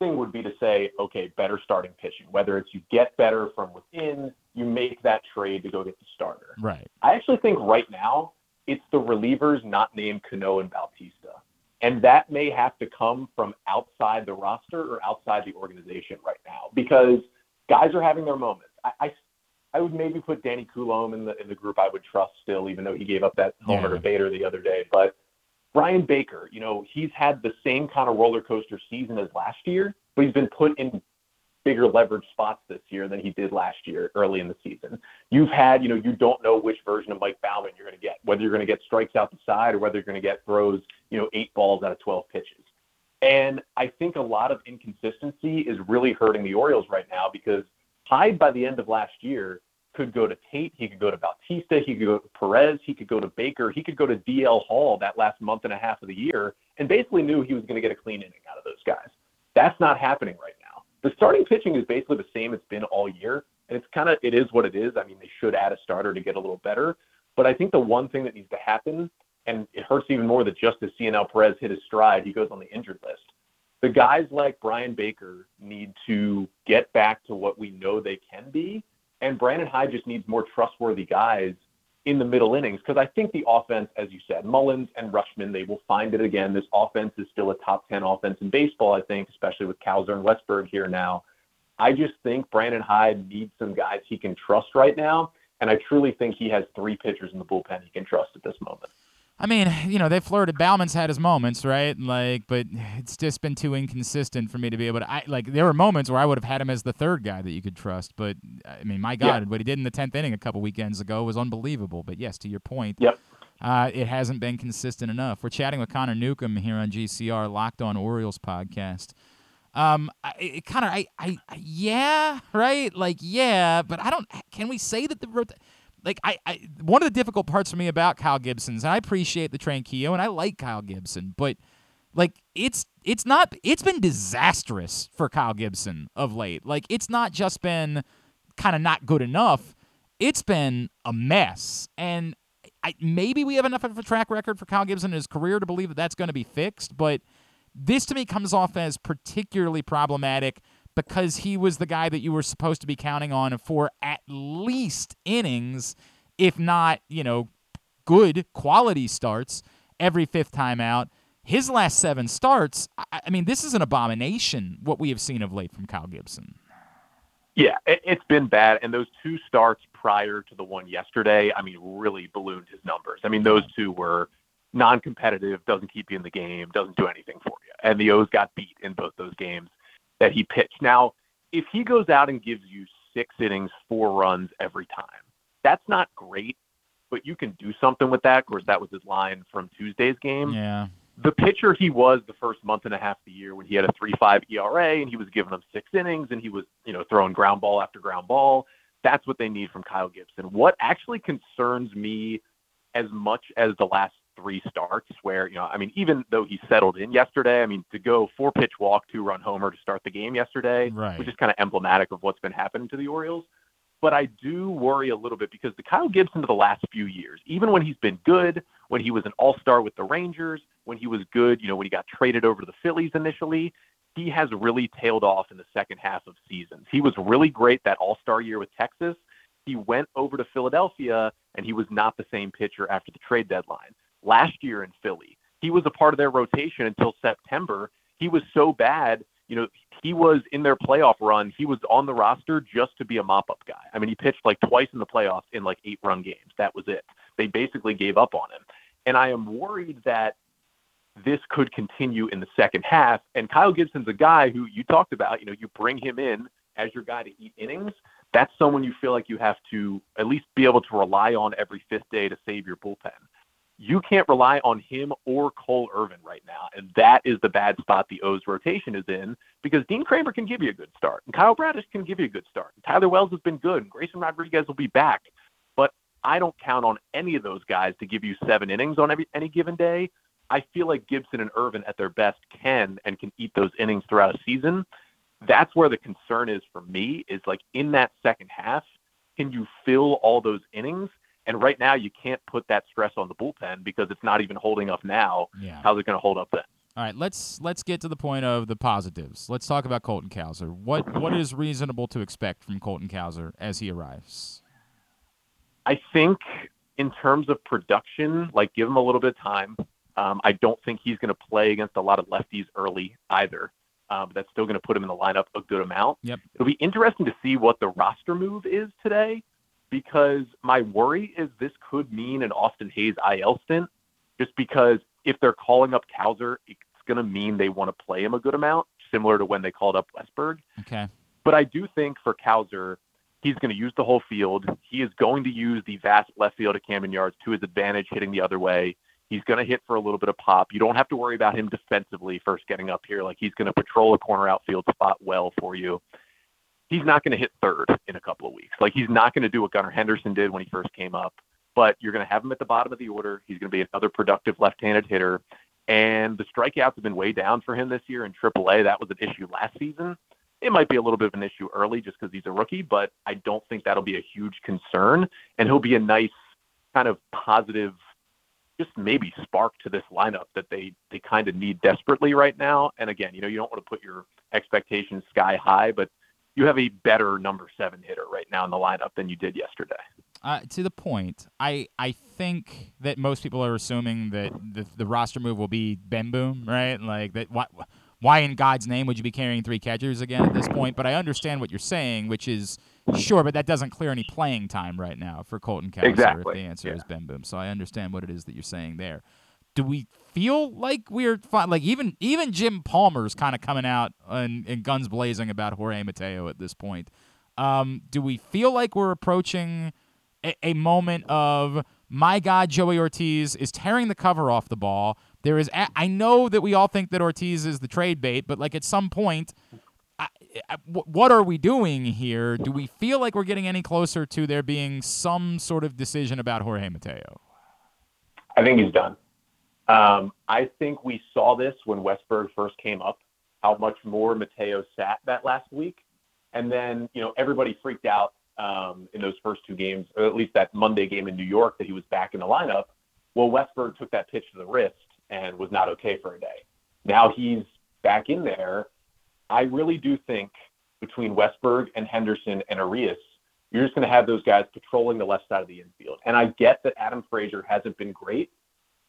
thing would be to say, okay, better starting pitching, whether it's you get better from within, you make that trade to go get the starter. Right. I actually think right now it's the relievers not named Cano and Bautista. And that may have to come from outside the roster or outside the organization right now because guys are having their moments. I, I, I would maybe put Danny Coulombe in the in the group I would trust still, even though he gave up that homer Yeah. to Bader the other day. But Bryan Baker, you know, he's had the same kind of roller coaster season as last year, but he's been put in bigger leverage spots this year than he did last year early in the season. You've had, you know, you don't know which version of Mike Baumann you're going to get, whether you're going to get strikes out the side or whether you're going to get throws, you know, eight balls out of 12 pitches. And I think a lot of inconsistency is really hurting the Orioles right now because Hyde by the end of last year could go to Tate, he could go to Bautista, he could go to Perez, he could go to Baker, he could go to DL Hall that last month and a half of the year and basically knew he was going to get a clean inning out of those guys. That's not happening right now. The starting pitching is basically the same it's been all year, and it's kind of it is what it is. I mean, they should add a starter to get a little better, but I think the one thing that needs to happen, and it hurts even more that just as Cionel Perez hit his stride, he goes on the injured list. The guys like Bryan Baker need to get back to what we know they can be, and Brandon Hyde just needs more trustworthy guys in the middle innings because I think the offense, as you said, Mullins and Rutschman, they will find it again. This offense is still a top 10 offense in baseball, I think, especially with Cowser and Westburg here now. I just think Brandon Hyde needs some guys he can trust right now. And I truly think he has three pitchers in the bullpen he can trust at this moment. I mean, you know, they flirted. Baumann's had his moments, right? Like, but it's just been too inconsistent for me to be able to. I like there were moments where I would have had him as the third guy that you could trust, but I mean, my God, Yeah. what he did in the tenth inning a couple weekends ago was unbelievable. But yes, to your point, Yep. uh, it hasn't been consistent enough. We're chatting with Connor Newcomb here on GCR Locked On Orioles podcast. Um, I- it kind of, I, I, yeah, right, like yeah, but I don't. Can we say that the like I, I one of the difficult parts for me about Kyle Gibson's, and I appreciate the Tranquilo, and I like Kyle Gibson, but like it's it's not it's been disastrous for Kyle Gibson of late. Like it's not just been kind of not good enough. It's been a mess, and I, maybe we have enough of a track record for Kyle Gibson in his career to believe that that's going to be fixed. But this to me comes off as particularly problematic because he was the guy that you were supposed to be counting on for at least innings, if not, you know, good quality starts every fifth time out. His last seven starts, I, I mean, this is an abomination what we have seen of late from Kyle Gibson. Yeah, it, it's been bad. And those two starts prior to the one yesterday, I mean, really ballooned his numbers. I mean, those two were non competitive, doesn't keep you in the game, doesn't do anything for you. And the O's got beat in both those games that he pitched. Now, if he goes out and gives you six innings, four runs every time, that's not great, but you can do something with that. Of course, that was his line from Tuesday's game Yeah. the pitcher he was the first month and a half of the year when he had a 3.5 ERA and he was giving them six innings and he was, you know, throwing ground ball after ground ball. That's what they need from Kyle Gibson. What actually concerns me as much as the last three starts where, you know, I mean, even though he settled in yesterday, I mean, to go four pitch walk, two run homer to start the game yesterday, Right. which is kind of emblematic of what's been happening to the Orioles. But I do worry a little bit because the Kyle Gibson of the last few years, even when he's been good, when he was an all star with the Rangers, when he was good, you know, when he got traded over to the Phillies initially, he has really tailed off in the second half of seasons. He was really great that all star year with Texas. He went over to Philadelphia and he was not the same pitcher after the trade deadline. Last year in Philly, he was a part of their rotation until September. He was so bad, you know, he was in their playoff run. He was on the roster just to be a mop up guy. I mean, he pitched like twice in the playoffs in like eight run games. That was it. They basically gave up on him. And I am worried that this could continue in the second half. And Kyle Gibson's a guy who you talked about, you know, you bring him in as your guy to eat innings. That's someone you feel like you have to at least be able to rely on every fifth day to save your bullpen. You can't rely on him or Cole Irvin right now. And that is the bad spot the O's rotation is in because Dean Kremer can give you a good start. And Kyle Bradish can give you a good start. And Tyler Wells has been good. And Grayson Rodriguez will be back. But I don't count on any of those guys to give you seven innings on every, any given day. I feel like Gibson and Irvin at their best can and can eat those innings throughout a season. that's where the concern is for me is like in that second half, can you fill all those innings? And right now, you can't put that stress on the bullpen because it's not even holding up now. Yeah. How's it going to hold up then? All right, let's let's get to the point of the positives. Let's talk about Colton Cowser. What what is reasonable to expect from Colton Cowser as he arrives? I think in terms of production, like give him a little bit of time. Um, I don't think he's going to play against a lot of lefties early either. Um, but that's still going to put him in the lineup a good amount. Yep. It'll be interesting to see what the roster move is today because my worry is this could mean an Austin Hays IL stint just because if they're calling up Cowser, it's going to mean they want to play him a good amount, similar to when they called up Westburg. Okay. But I do think for Cowser, he's going to use the whole field. He is going to use the vast left field of Camden Yards to his advantage, hitting the other way. He's going to hit for a little bit of pop. You don't have to worry about him defensively first getting up here. Like he's going to patrol a corner outfield spot well for you. He's not going to hit third in a couple of weeks. Like he's not going to do what Gunnar Henderson did when he first came up. But you're going to have him at the bottom of the order. He's going to be another productive left-handed hitter. And the strikeouts have been way down for him this year in AAA. That was an issue last season. It might be a little bit of an issue early just because he's a rookie, but I don't think that'll be a huge concern. And he'll be a nice kind of positive just maybe spark to this lineup that they they kind of need desperately right now. And again, you know, you don't want to put your expectations sky high, but you have a better number seven hitter right now in the lineup than you did yesterday. Uh, to the point, I I think that most people are assuming that the, the roster move will be Ben Boom, right? Like that. Why, why in God's name would you be carrying three catchers again at this point? But I understand what you're saying, which is sure, but that doesn't clear any playing time right now for Colton Cowser Exactly, if the answer yeah. is Ben Boom. So I understand what it is that you're saying there. Do we feel like we're fi- like even even Jim Palmer's kind of coming out and, and guns blazing about Jorge Mateo at this point? Um, do we feel like we're approaching a, a moment of my God, Joey Ortiz is tearing the cover off the ball? There is, a- I know that we all think that Ortiz is the trade bait, but like at some point, what are we doing here? Do we feel like we're getting any closer to there being some sort of decision about Jorge Mateo? I think he's done. Um, I think we saw this when Westburg first came up, how much more Mateo sat that last week. And then, you know, everybody freaked out um, in those first two games, or at least that Monday game in New York that he was back in the lineup. Well, Westburg took that pitch to the wrist and was not okay for a day. Now he's back in there. I really do think between Westburg and Henderson and Arias, you're just going to have those guys patrolling the left side of the infield. And I get that Adam Frazier hasn't been great,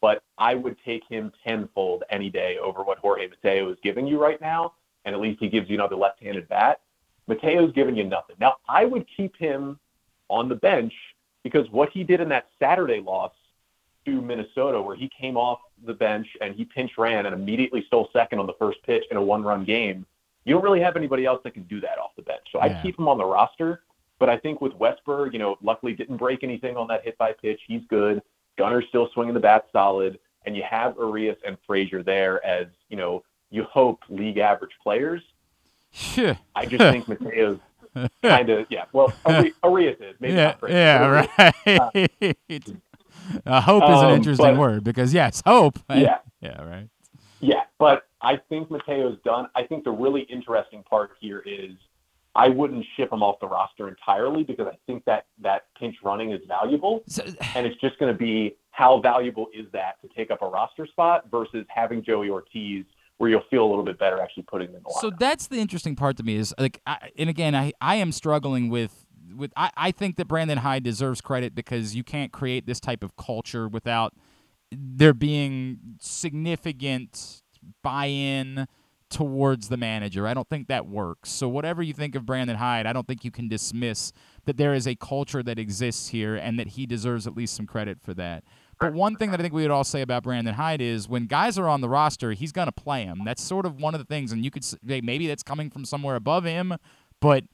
but I would take him tenfold any day over what Jorge Mateo is giving you right now. And at least he gives you another left-handed bat. Mateo's giving you nothing. Now, I would keep him on the bench because what he did in that Saturday loss to Minnesota, where he came off the bench and he pinch ran and immediately stole second on the first pitch in a one-run game, you don't really have anybody else that can do that off the bench. So Yeah. I'd keep him on the roster. But I think with Westburg, you know, luckily didn't break anything on that hit by pitch. He's good. Gunnar's still swinging the bat solid, and you have Arias and Frazier there as you know you hope league average players. I just think Mateo's kind of yeah. Well, Ari- Arias is maybe yeah, not Frazier. yeah, Arias- right. uh, hope is an Um, interesting but- word because yes, hope. Yeah. yeah, right. Yeah, but I think Mateo's done. I think the really interesting part here is I wouldn't ship him off the roster entirely because I think that that pinch running is valuable, So, and it's just going to be how valuable is that to take up a roster spot versus having Joey Ortiz, where you'll feel a little bit better actually putting him in the lineup. So that's the interesting part to me is like, I, and again, I, I am struggling with with I, I think that Brandon Hyde deserves credit because you can't create this type of culture without there being significant buy-in towards the manager. I don't think that works. So whatever you think of Brandon Hyde, I don't think you can dismiss that there is a culture that exists here and that he deserves at least some credit for that. But one thing that I think we would all say about Brandon Hyde is when guys are on the roster, he's going to play them. That's sort of one of the things, and you could say maybe that's coming from somewhere above him, but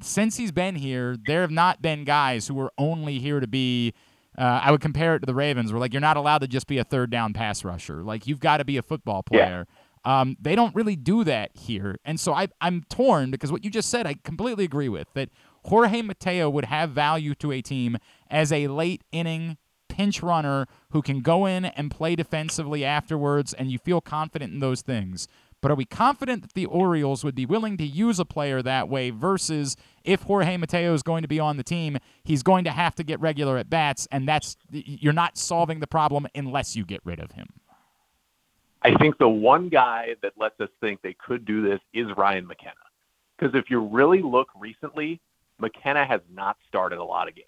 since he's been here, there have not been guys who were only here to be. Uh, I would compare it to the Ravens, where like you're not allowed to just be a third down pass rusher. Like you've got to be a football Yeah. Um, they don't really do that here, and so I, I'm torn because what you just said, I completely agree with that. Jorge Mateo would have value to a team as a late inning pinch runner who can go in and play defensively afterwards, and you feel confident in those things. But are we confident that the Orioles would be willing to use a player that way versus if Jorge Mateo is going to be on the team, he's going to have to get regular at bats, and that's you're not solving the problem unless you get rid of him. I think the one guy that lets us think they could do this is Ryan McKenna. Because if you really look recently, McKenna has not started a lot of games.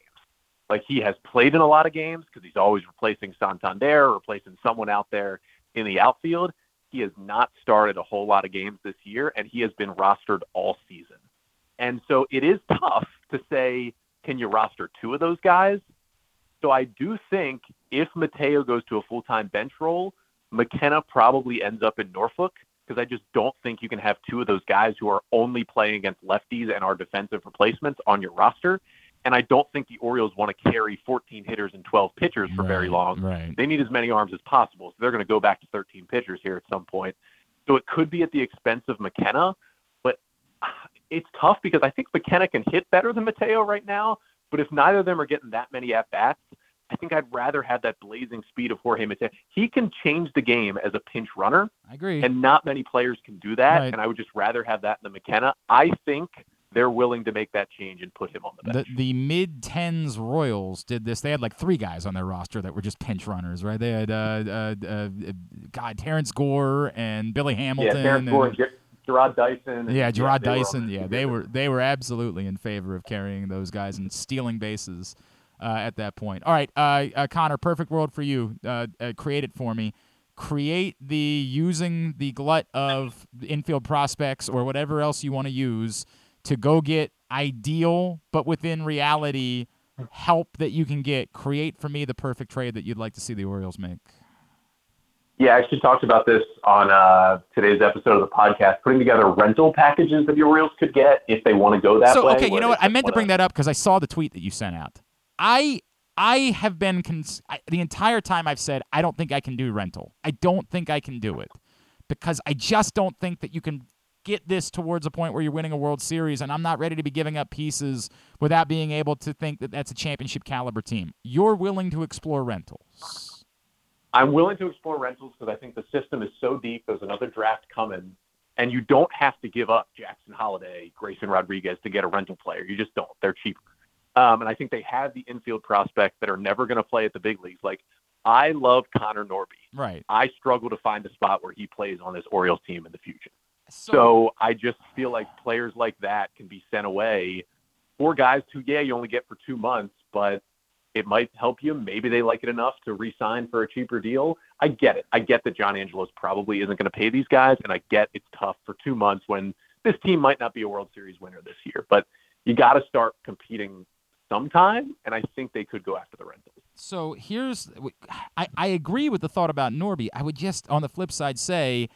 Like he has played in a lot of games because he's always replacing Santander or replacing someone out there in the outfield. He has not started a whole lot of games this year, and he has been rostered all season. And so it is tough to say, can you roster two of those guys? So I do think if Mateo goes to a full time bench role, McKenna probably ends up in Norfolk because I just don't think you can have two of those guys who are only playing against lefties and are defensive replacements on your roster. And I don't think the Orioles want to carry 14 hitters and 12 pitchers for right, very long. Right. They need as many arms as possible. So they're going to go back to 13 pitchers here at some point. So it could be at the expense of McKenna, but uh, it's tough because I think McKenna can hit better than Mateo right now. But if neither of them are getting that many at bats, I think I'd rather have that blazing speed of Jorge Mateo. He can change the game as a pinch runner. I agree. And not many players can do that. Right. And I would just rather have that than McKenna. I think they're willing to make that change and put him on the bench. The, the mid tens Royals did this. They had like three guys on their roster that were just pinch runners, right? They had uh, uh, uh, God, Terrence Gore and Billy Hamilton. yeah, Terrence and- Gore and Ger- Jarrod Dyson. yeah, Jarrod they were on Dyson. Yeah, they were they were absolutely in favor of carrying those guys and stealing bases uh, at that point. All right, uh, uh, Connor, perfect world for you. Uh, uh, create it for me. Create the using the glut of infield prospects or whatever else you want to use to go get ideal, but within reality, help that you can get. Create for me the perfect trade that you'd like to see the Orioles make. Yeah, I actually talked about this on uh, today's episode of the podcast, putting together rental packages that the Orioles could get if they want to go that so way. okay, you know what? I meant to bring that up because I saw the tweet that you sent out. I I have been cons- I, the entire time I've said I don't think I can do rental. I don't think I can do it because I just don't think that you can get this towards a point where you're winning a World Series, and I'm not ready to be giving up pieces without being able to think that that's a championship caliber team. You're willing to explore rentals. I'm willing to explore rentals because I think the system is so deep. There's another draft coming, and you don't have to give up Jackson Holliday, Grayson Rodriguez to get a rental player. You just don't. They're cheaper. Um, and I think they have the infield prospects that are never going to play at the big leagues. Like, I love Connor Norby. Right. I struggle to find a spot where he plays on this Orioles team in the future. So I just feel like players like that can be sent away for guys who, yeah, you only get for two months, but it might help you. Maybe they like it enough to re-sign for a cheaper deal. I get it. I get that John Angelos probably isn't going to pay these guys, and I get it's tough for two months when this team might not be a World Series winner this year. But you got to start competing sometime, and I think they could go after the rentals. So here's I, I agree with the thought about Norby. I would just on the flip side say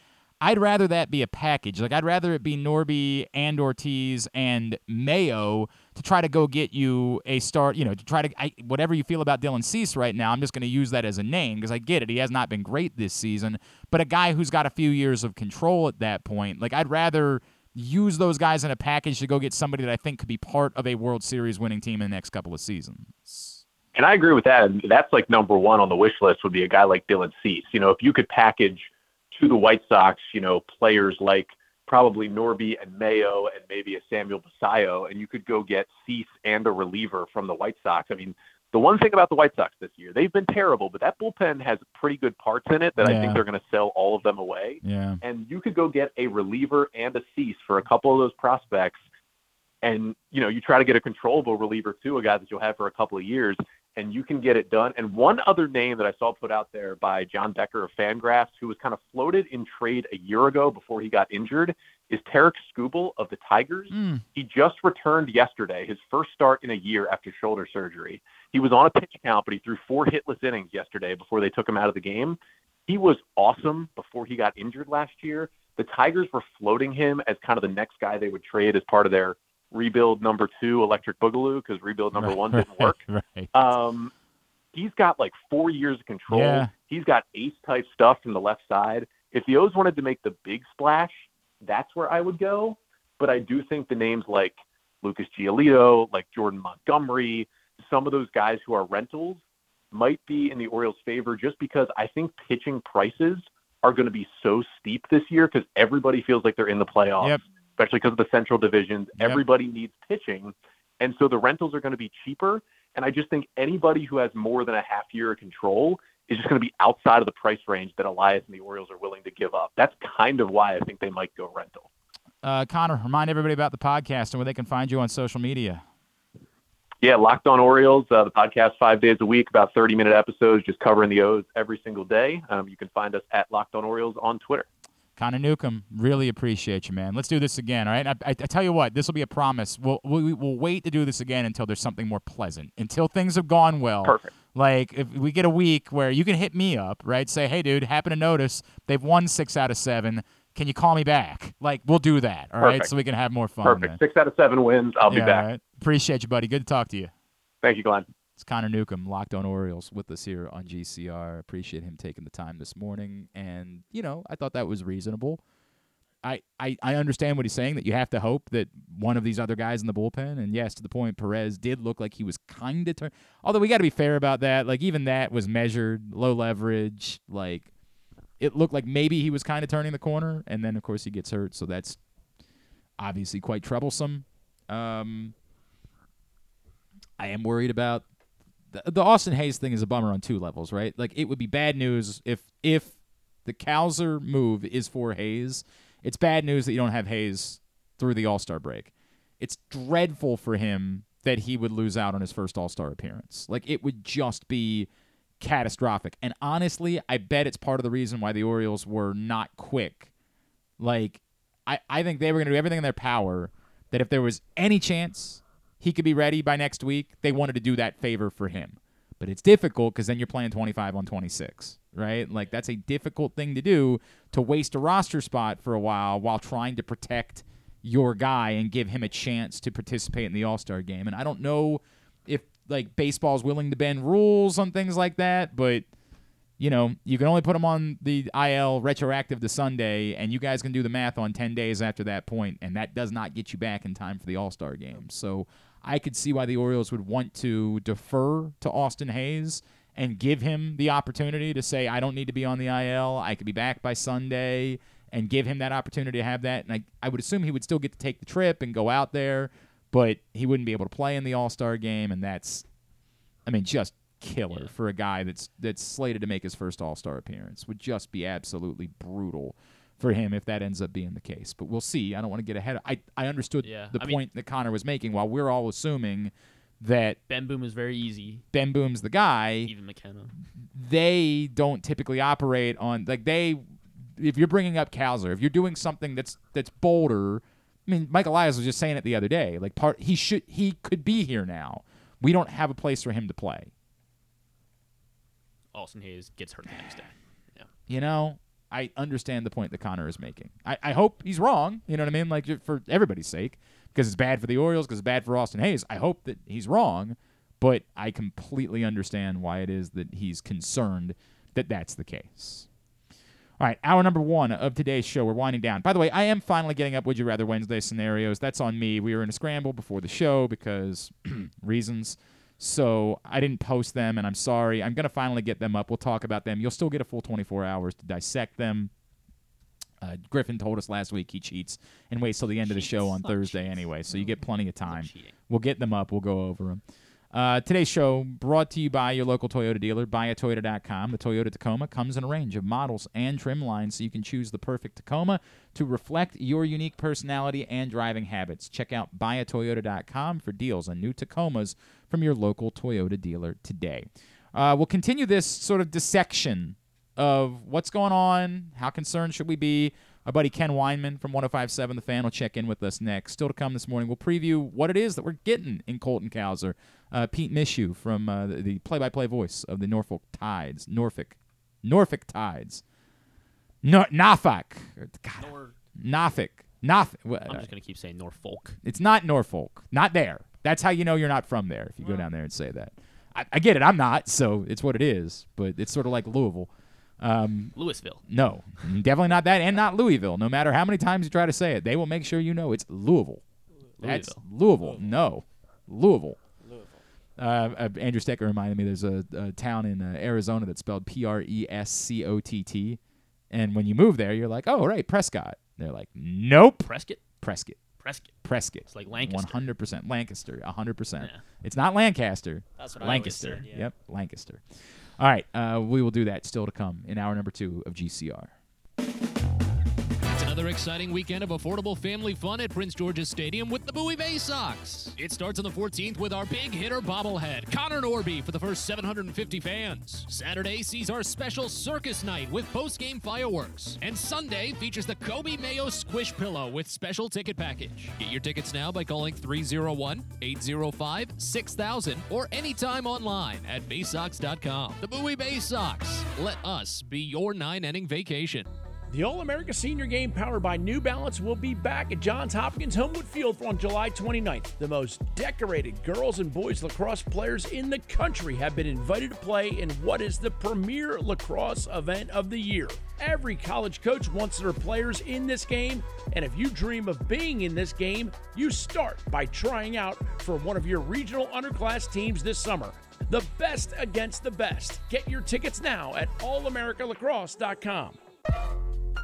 I'd rather that be a package. Like I'd rather it be Norby and Ortiz and Mayo to try to go get you a start. You know, to try to I, whatever you feel about Dylan Cease right now. I'm just going to use that as a name because I get it. He has not been great this season, but a guy who's got a few years of control at that point. Like I'd rather use those guys in a package to go get somebody that I think could be part of a World Series winning team in the next couple of seasons. And I agree with that. That's like number one on the wish list would be a guy like Dylan Cease. You know, if you could package to the White Sox, you know, players like probably Norby and Mayo and maybe a Samuel Basallo, and you could go get Cease and a reliever from the White Sox. I mean, the one thing about the White Sox this year, they've been terrible, but that bullpen has pretty good parts in it that I think they're going to sell all of them away. Yeah. And you could go get a reliever and a Cease for a couple of those prospects and you know you try to get a controllable reliever too, a guy that you'll have for a couple of years, and you can get it done. And one other name that I saw put out there by John Becker of Fangraphs, who was kind of floated in trade a year ago before he got injured, is Tarik Skubal of the Tigers. Hmm. He just returned yesterday, his first start in a year after shoulder surgery. He was on a pitch count, but he threw four hitless innings yesterday before they took him out of the game. He was awesome before he got injured last year. The Tigers were floating him as kind of the next guy they would trade as part of their rebuild number two, Electric Boogaloo, because rebuild number one didn't work. right. Um, he's got like four years of control. Yeah. He's got ace type stuff from the left side. If the O's wanted to make the big splash, that's where I would go. But I do think the names like Lucas Giolito, like Jordan Montgomery, some of those guys who are rentals might be in the Orioles' favor just because I think pitching prices are going to be so steep this year because everybody feels like they're in the playoffs, Yep. Especially because of the central divisions. Yep. Everybody needs pitching. And so the rentals are going to be cheaper. And I just think anybody who has more than a half year of control is just going to be outside of the price range that Elias and the Orioles are willing to give up. That's kind of why I think they might go rental. Uh, Connor, remind everybody about the podcast and where they can find you on social media. Yeah, Locked On Orioles, uh, the podcast five days a week, about 30 minute episodes, just covering the O's every single day. Um, you can find us at Locked On Orioles on Twitter. Connor Newcomb, really appreciate you, man. Let's do this again, all right? I, I, I tell you what, this will be a promise. We'll, we, we'll wait to do this again until there's something more pleasant, until things have gone well. Perfect. Like, if we get a week where you can hit me up, right? Say, hey, dude, happen to notice they've won six out of seven. Can you call me back? Like, we'll do that, all right? Perfect. So we can have more fun. Perfect. man. Six out of seven wins. I'll be back. all right. Appreciate you, buddy. Good to talk to you. Thank you, Glenn. It's Connor Newcomb, Locked On Orioles, with us here on GCR. Appreciate him taking the time this morning. And, you know, I thought that was reasonable. I, I, I understand what he's saying that you have to hope that one of these other guys in the bullpen, and yes, to the point, Perez did look like he was kind of turn. Although we got to be fair about that. Like, even that was measured, low leverage. Like, it looked like maybe he was kind of turning the corner. And then, of course, he gets hurt. So that's obviously quite troublesome. Um, I am worried about the, Austin Hays thing is a bummer on two levels, right? Like it would be bad news if if the Cowser move is for Hays. It's bad news that you don't have Hays through the All Star break. It's dreadful for him that he would lose out on his first All Star appearance. Like it would just be catastrophic. And honestly, I bet it's part of the reason why the Orioles were not quick. Like I, I think they were to do everything in their power that if there was any chance he could be ready by next week, they wanted to do that favor for him. But it's difficult because then you're playing 25 on 26, right? Like that's a difficult thing to do to waste a roster spot for a while while trying to protect your guy and give him a chance to participate in the All Star game. And I don't know if like baseball's willing to bend rules on things like that, but you know, you can only put them on the IL retroactive to Sunday, and you guys can do the math on 10 days after that point, and that does not get you back in time for the All Star game. So I could see why the Orioles would want to defer to Austin Hays and give him the opportunity to say, I don't need to be on the IL. I could be back by Sunday, and give him that opportunity to have that. And I, I would assume he would still get to take the trip and go out there, but he wouldn't be able to play in the All Star game, and that's, I mean, just killer for a guy that's that's slated to make his first All Star appearance. Would just be absolutely brutal for him if that ends up being the case. But we'll see. I don't want to get ahead. Of, I I understood Yeah, the I mean- point that Connor was making. While we're all assuming that Ben Boom is very easy. Ben Boom's the guy, Even McKenna. they don't typically operate on like they. If you're bringing up Cowser, if you're doing something that's that's bolder, I mean, Michael Elias was just saying it the other day. Like part, he should he could be here now. We don't have a place for him to play. Austin Hays gets hurt the next day. Yeah. You know, I understand the point that Connor is making. I, I hope he's wrong. You know what I mean? Like for everybody's sake, because it's bad for the Orioles, because it's bad for Austin Hays. I hope that he's wrong, but I completely understand why it is that he's concerned that that's the case. All right, hour number one of today's show. We're winding down. By the way, I am finally getting up Would You Rather Wednesday scenarios. That's on me. We were in a scramble before the show because reasons. So I didn't post them, and I'm sorry. I'm going to finally get them up. We'll talk about them. You'll still get a full 24 hours to dissect them. Uh, Griffin told us last week he cheats and waits till the end of the show on Thursday anyway, so you get plenty of time. We'll get them up. We'll go over them. Uh, today's show brought to you by your local Toyota dealer, buyatoyota.com. The Toyota Tacoma comes in a range of models and trim lines, so you can choose the perfect Tacoma to reflect your unique personality and driving habits. Check out buyatoyota.com for deals on new Tacomas from your local Toyota dealer today. Uh, we'll continue this sort of dissection of what's going on, how concerned should we be. Our buddy Ken Weinman from 1057 The Fan will check in with us next. Still to come this morning, we'll preview what it is that we're getting in Colton Cowser. Uh, Pete Michaud from uh, the- the play-by-play voice of the Norfolk Tides, Norfolk, Norfolk Tides, no, Norfolk, God, Norfolk, Norfolk. I'm just gonna keep saying Norfolk. It's not Norfolk. Not there. That's how you know you're not from there if you go down there and say that. I, I get it. I'm not, so it's what it is. But it's sort of like Louisville. Um, Louisville. No, definitely not that, and not Louisville. No matter how many times you try to say it, they will make sure you know it's Louisville. That's Louisville. No, Louisville. Uh, uh, Andrew Stecker reminded me there's a, a town in uh, Arizona that's spelled P R E S C O T T, And when you move there, you're like, oh, right, Prescott. They're like, nope, Prescott. Prescott. Prescott. Prescott. It's like Lancaster. 100%. Lancaster. 100%. Yeah. It's not Lancaster. That's what I always Lancaster. said, yeah. Yep, Lancaster. All right, uh, we will do that still to come in hour number two of GCR. Another exciting weekend of affordable family fun at Prince George's Stadium with the Bowie Bay Sox. It starts on the 14th with our big hitter bobblehead, Connor Norby, for the first 750 fans. Saturday sees our special circus night with post-game fireworks. And Sunday features the Coby Mayo Squish Pillow with special ticket package. Get your tickets now by calling 301-805-6000 or anytime online at baysox.com. The Bowie Bay Sox. Let us be your nine-inning vacation. The All America Senior Game powered by New Balance will be back at Johns Hopkins Homewood Field on July 29th. The most decorated girls and boys lacrosse players in the country have been invited to play in what is the premier lacrosse event of the year. Every college coach wants their players in this game, and if you dream of being in this game, you start by trying out for one of your regional underclass teams this summer. The best against the best. Get your tickets now at allamericalacrosse.com.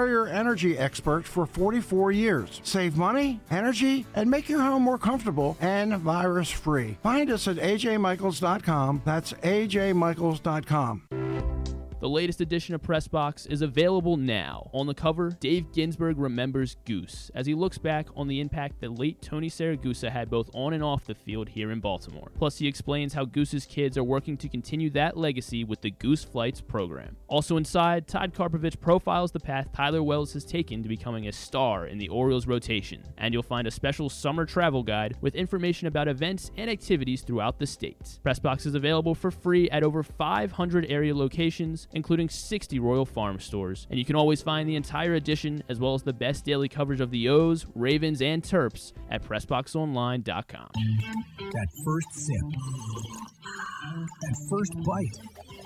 carrier energy expert for 44 years. Save money, energy, and make your home more comfortable and virus free. Find us at ajmichaels.com. That's ajmichaels.com. The latest edition of Press Box is available now. On the cover, Dave Ginsburg remembers Goose as he looks back on the impact that late Tony Siragusa had both on and off the field here in Baltimore. Plus, he explains how Goose's kids are working to continue that legacy with the Goose Flights program. Also inside, Todd Karpovich profiles the path Tyler Wells has taken to becoming a star in the Orioles rotation, and you'll find a special summer travel guide with information about events and activities throughout the state. Pressbox is available for free at over 500 area locations, including 60 Royal Farm stores, and you can always find the entire edition as well as the best daily coverage of the O's, Ravens, and Terps at PressBoxOnline.com. That first sip. That first bite.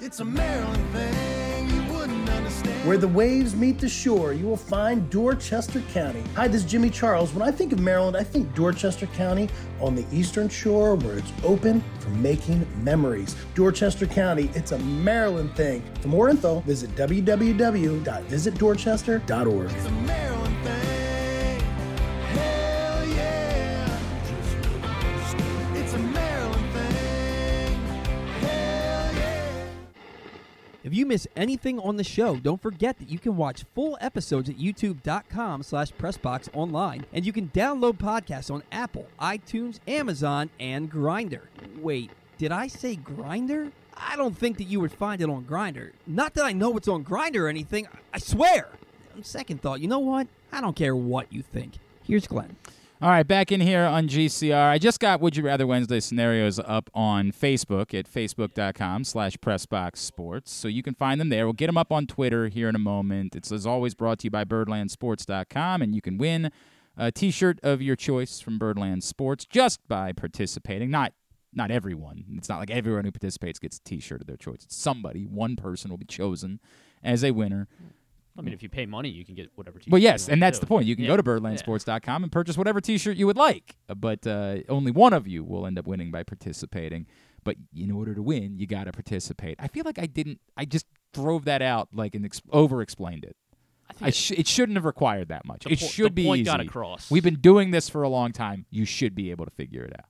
It's a Maryland thing you wouldn't understand. Where the waves meet the shore, you will find Dorchester County. Hi, this is Jimmy Charles. When I think of Maryland, I think Dorchester County on the eastern shore where it's open for making memories. Dorchester County, it's a Maryland thing. For more info, visit www.visitdorchester.org. If you miss anything on the show, don't forget that you can watch full episodes at youtube.com slash pressboxonline, and you can download podcasts on Apple, iTunes, Amazon, and Grindr. Wait, did I say Grindr? I don't think that you would find it on Grindr. Not that I know it's on Grindr or anything, I swear. On second thought, you know what? I don't care what you think. Here's Glenn. All right, back in here on GCR. I just got Would You Rather Wednesday scenarios up on Facebook at facebook.com slash pressboxsports. So you can find them there. We'll get them up on Twitter here in a moment. It's as always brought to you by birdlandsports.com, and you can win a T-shirt of your choice from Birdland Sports just by participating. Not not everyone. It's not like everyone who participates gets a T-shirt of their choice. It's somebody. One person will be chosen as a winner. I mean, if you pay money, you can get whatever. T-shirt Well, yes, and that's too. the point. You can Yeah. go to birdlandsports.com and purchase whatever T-shirt you would like, Uh, but uh, only one of you will end up winning by participating. But in order to win, you got to participate. I feel like I didn't. I just drove that out like and ex- over-explained it. I sh- it shouldn't have required that much. It po- should be point easy. got across. We've been doing this for a long time. You should be able to figure it out.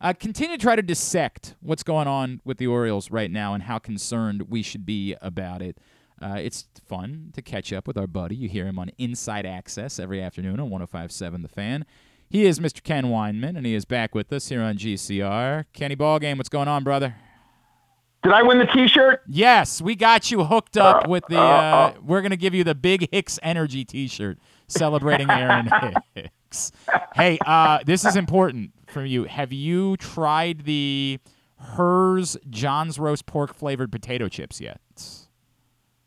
Uh, continue to try to dissect what's going on with the Orioles right now and how concerned we should be about it. Uh, it's fun to catch up with our buddy. You hear him on Inside Access every afternoon on 1057 The Fan. He is Mr. Ken Weinman, and he is back with us here on GCR. Kenny Ballgame, what's going on, brother? Did I win the T-shirt? Yes, we got you hooked up Uh, with the. uh, Uh, uh. we're gonna give you the Big Hicks Energy T-shirt celebrating Aaron Hicks. Hey, uh, this is important for you. Have you tried the Herr's John's roast pork flavored potato chips yet?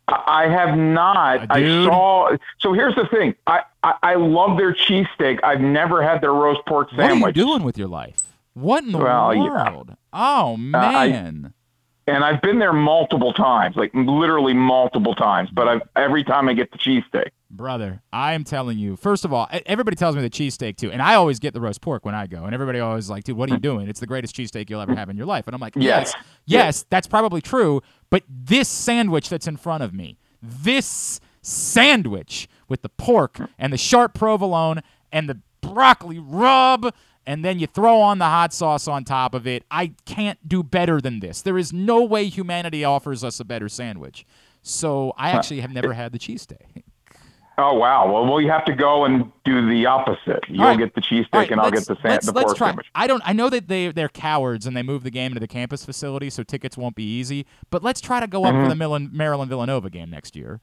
I have not. Uh, I saw. So here's the thing. I, I, I love their cheesesteak. I've never had their roast pork sandwich. What are you doing with your life? What in the Well, yeah. world? Oh uh, I- man. And I've been there multiple times, like literally multiple times. But I've, every time I get the cheesesteak. Brother, I am telling you. First of all, everybody tells me the cheesesteak too, and I always get the roast pork when I go, and everybody always like, "Dude, what are you doing? It's the greatest cheesesteak you'll ever have in your life." And I'm like, "Yes, Yes. yes, that's probably true." But this sandwich that's in front of me, this sandwich with the pork and the sharp provolone and the broccoli rabe, and then you throw on the hot sauce on top of it. I can't do better than this. There is no way humanity offers us a better sandwich. So I actually have never had the cheesesteak. Oh wow! Well, well, you have to go and do the opposite. You'll right. get the cheesesteak, right, and I'll let's- get the, san- let's, the pork try. sandwich. I don't. I know that they they're cowards and they move the game into the campus facility, so tickets won't be easy. But let's try to go up for Mhm. the Maryland Villanova game next year,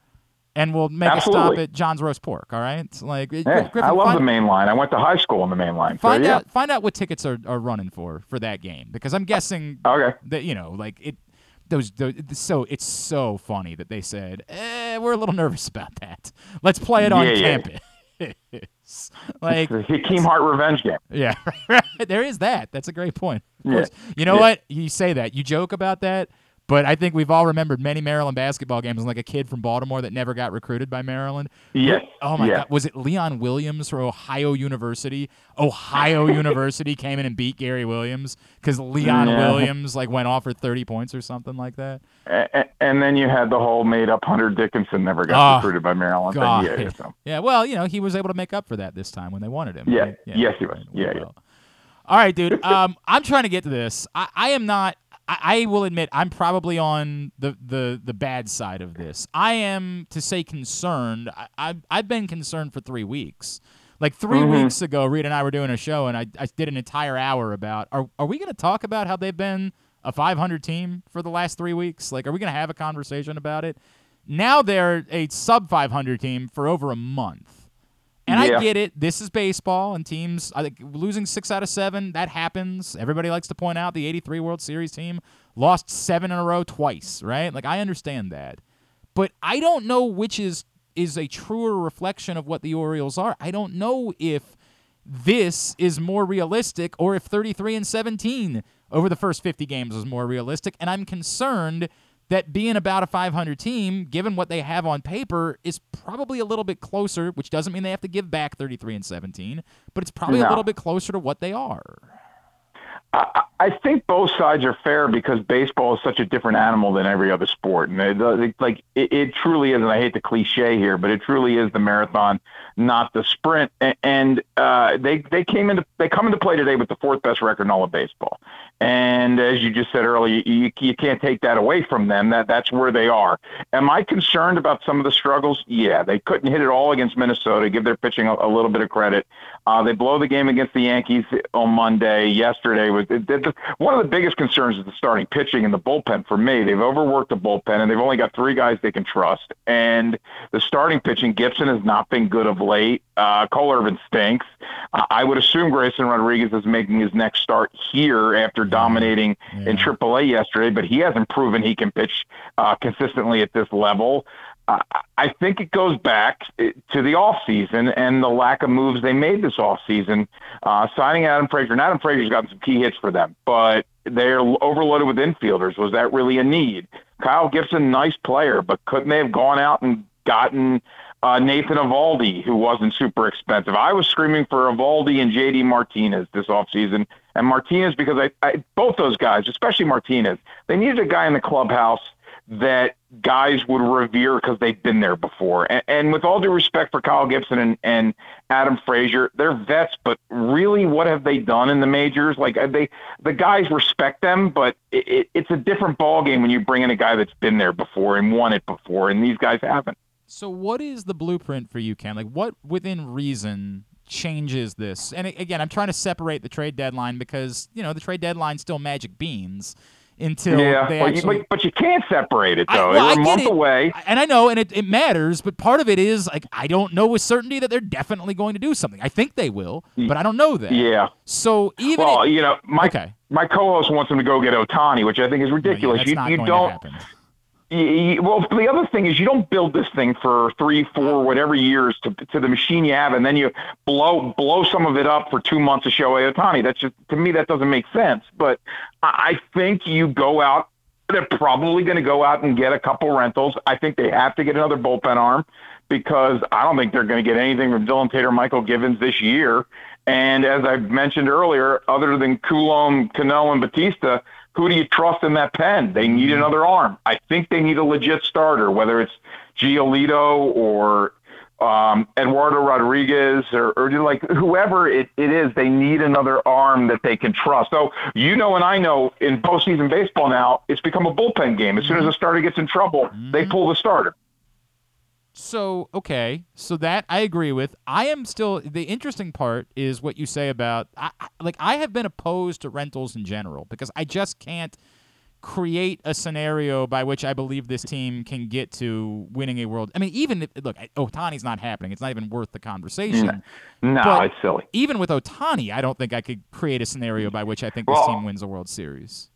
and we'll make a stop at John's Roast Pork. All right, It's like Hey, Griffin, I love find, the main line. I went to high school on the main line. So, find yeah. out find out what tickets are, are running for for that game because I'm guessing Okay. that you know like it. Those, those so it's so funny that they said eh, we're a little nervous about that. Let's play it on Yeah, yeah. campus. like It's the Hakim Hart revenge game. yeah, there is that. That's a great point. Of Yeah. course. You know Yeah. what? You say that. You joke about that, but I think we've all remembered many Maryland basketball games like a kid from Baltimore that never got recruited by Maryland. Yes. Oh my Yeah. god, was it Leon Williams from Ohio University? Ohio University came in and beat Gary Williams cuz Leon Yeah. Williams like went off for 30 points or something like that. A- a- And then you had the whole made up Hunter Dickinson never got Oh, recruited by Maryland. Yeah, so. Yeah, well, you know, he was able to make up for that this time when they wanted him. yeah. right? Yes, he was. Yeah, yeah. All right, dude. Um, I'm trying to get to this. I, I am not. I, I will admit I'm probably on the, the the bad side of this. I am to say concerned. I, I've I've been concerned for three weeks. Like 3 Mhm. weeks ago, Reed and I were doing a show, and I, I did an entire hour about are are we going to talk about how they've been a 500 team for the last three weeks? Like, are we going to have a conversation about it? Now they're a sub 500 team for over a month. And Yeah. I get it. This is baseball, and teams I think losing six out of seven that happens. Everybody likes to point out the '83 World Series team lost seven in a row twice, right? Like I understand that, but I don't know which is is a truer reflection of what the Orioles are. I don't know if this is more realistic or if 33 and 17 over the first 50 games is more realistic. And I'm concerned that being about a 500 team, given what they have on paper, is probably a little bit closer, which doesn't mean they have to give back 33 and 17, but it's probably a little bit closer to what they are. I, I think both sides are fair because baseball is such a different animal than every other sport, and like it, it truly is. And I hate the cliche here, but it truly is the marathon, not the sprint. A- And uh, they they came into they come into play today with the fourth best record in all of baseball. And as you just said earlier, you, you can't take that away from them. That that's where they are. Am I concerned about some of the struggles? Yeah, they couldn't hit it all against Minnesota. Give their pitching a, a little bit of credit. Uh, they blow the game against the Yankees on Monday. Yesterday was it, it, one of the biggest concerns is the starting pitching and the bullpen. For me, they've overworked the bullpen and they've only got three guys they can trust. And the starting pitching, Gibson has not been good of late. Uh, Cole Irvin stinks. Uh, I would assume Grayson Rodriguez is making his next start here after dominating in AAA yesterday, but he hasn't proven he can pitch uh, consistently at this level. Uh, I think it goes back eh, to the offseason and the lack of moves they made this offseason. Uh, signing Adam Frazier, and Adam Frazier's gotten some key hits for them, but they're overloaded with infielders. Was that really a need? Kyle Gibson, nice player, but couldn't they have gone out and gotten uh, Nathan Eovaldi, who wasn't super expensive? I was screaming for Eovaldi and JD Martinez this offseason. And Martinez, because I, I both those guys, especially Martinez, they needed a guy in the clubhouse that guys would revere because they've been there before. And, and with all due respect for Kyle Gibson and, and Adam Frazier, they're vets, but really, what have they done in the majors? Like uh, they, the guys respect them, but it, it, it's a different ball game when you bring in a guy that's been there before and won it before, and these guys haven't. So, what is the blueprint for you, Ken? Like, what within reason changes this. And again, I'm trying to separate the trade deadline because you know the trade deadline's still magic beans until yeah, they but, you, actually. but, but you can't separate it I- though. well, I They're a month it. away. and I know, and it, it matters, but part of it is like I don't know with certainty that they're definitely going to do something. I think they will, but I don't know that. Yeah. So even well, if- you know, my Okay. my co-host wants them to go get Ohtani, which I think is ridiculous. you not you going don't. Well, the other thing is you don't build this thing for three, four, whatever years to to the machine you have, and then you blow blow some of it up for two months to Shohei Ohtani. That's just to me that doesn't make sense. But I I think you go out. They're probably going to go out and get a couple rentals. I think they have to get another bullpen arm because I don't think they're going to get anything from Dylan Tater, Michael Givens this year. And as I mentioned earlier, other than Coulombe, Cano, and Bautista, who do you trust in that pen? They need mm-hmm. another arm. I think they need a legit starter, whether it's Giolito or um, Eduardo Rodriguez or, or like whoever it, it is, they need another arm that they can trust. So you know, and I know in postseason baseball now, it's become a bullpen game. As soon as a mm-hmm. starter gets in trouble, they mm-hmm. pull the starter. So okay, so that I agree with. I am still the interesting part is what you say about I, I- like I have been opposed to rentals in general because I just can't create a scenario by which I believe this team can get to winning a world. I mean, even if look, Ohtani's not happening. It's not even worth the conversation. Mm. No, But it's silly. Even with Ohtani, I don't think I could create a scenario by which I think this Well- team wins a World Series.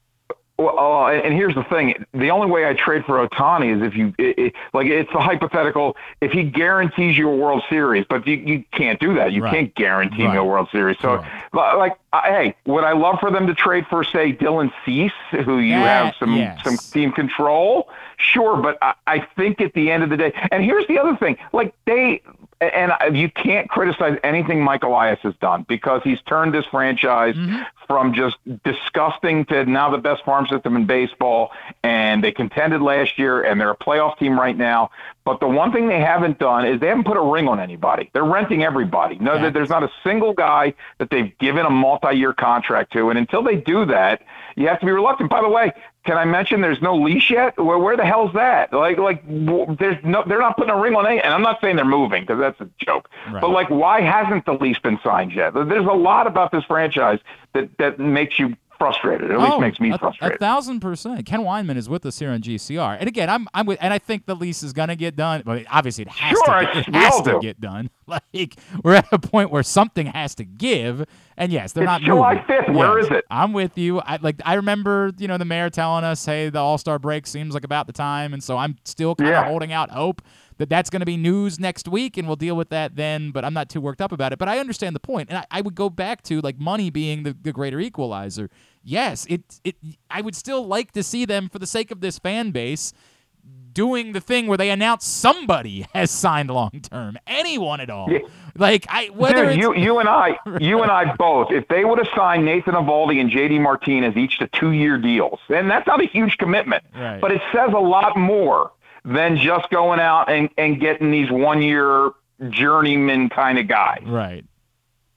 Well, uh, and here's the thing: the only way I trade for Ohtani is if you it, it, like it's a hypothetical. If he guarantees you a World Series, but you, you can't do that. You Right. can't guarantee me a World Series. So, li- like, uh, hey, would I love for them to trade for, say, Dylan Cease, who you That- have some yes. some team control? Sure, but I, I think at the end of the day, and here's the other thing: like they. And you can't criticize anything Mike Elias has done because he's turned this franchise mm-hmm. from just disgusting to now the best farm system in baseball. And they contended last year, and they're a playoff team right now. But the one thing they haven't done is they haven't put a ring on anybody. They're renting everybody. No, there- there's not a single guy that they've given a multi-year contract to. And until they do that, you have to be reluctant. By the way, can I mention there's no leash yet? Where, where the hell's that? Like, like there's no, they're not putting a ring on any. And I'm not saying they're moving because that's a joke. Right. But like, why hasn't the lease been signed yet? There's a lot about this franchise that that makes you frustrated. At least Oh, makes me a, A thousand percent. Ken Weinman is with us here on GCR, and again, I'm I'm with, and I think the lease is gonna get done. But obviously, it has Sure, to. Get, it has to do. get done. Like we're at a point where something has to give, and yes, they're It's not. July. 5th. Where Yes, is it? I'm with you. I like. I remember, you know, the mayor telling us, "Hey, the All Star break seems like about the time," and so I'm still kind of Yeah. holding out hope that that's going to be news next week, and we'll deal with that then. But I'm not too worked up about it. But I understand the point, and I, I would go back to like money being the, the greater equalizer. Yes, it it. I would still like to see them for the sake of this fan base doing the thing where they announce somebody has signed long term, anyone at all. Like I whether Dude, you you and I you and I both. If they would have signed Nathan Eovaldi and JD Martinez each to two year deals, and that's not a huge commitment, Right. but it says a lot more than just going out and, and getting these one year journeyman kind of guys. Right.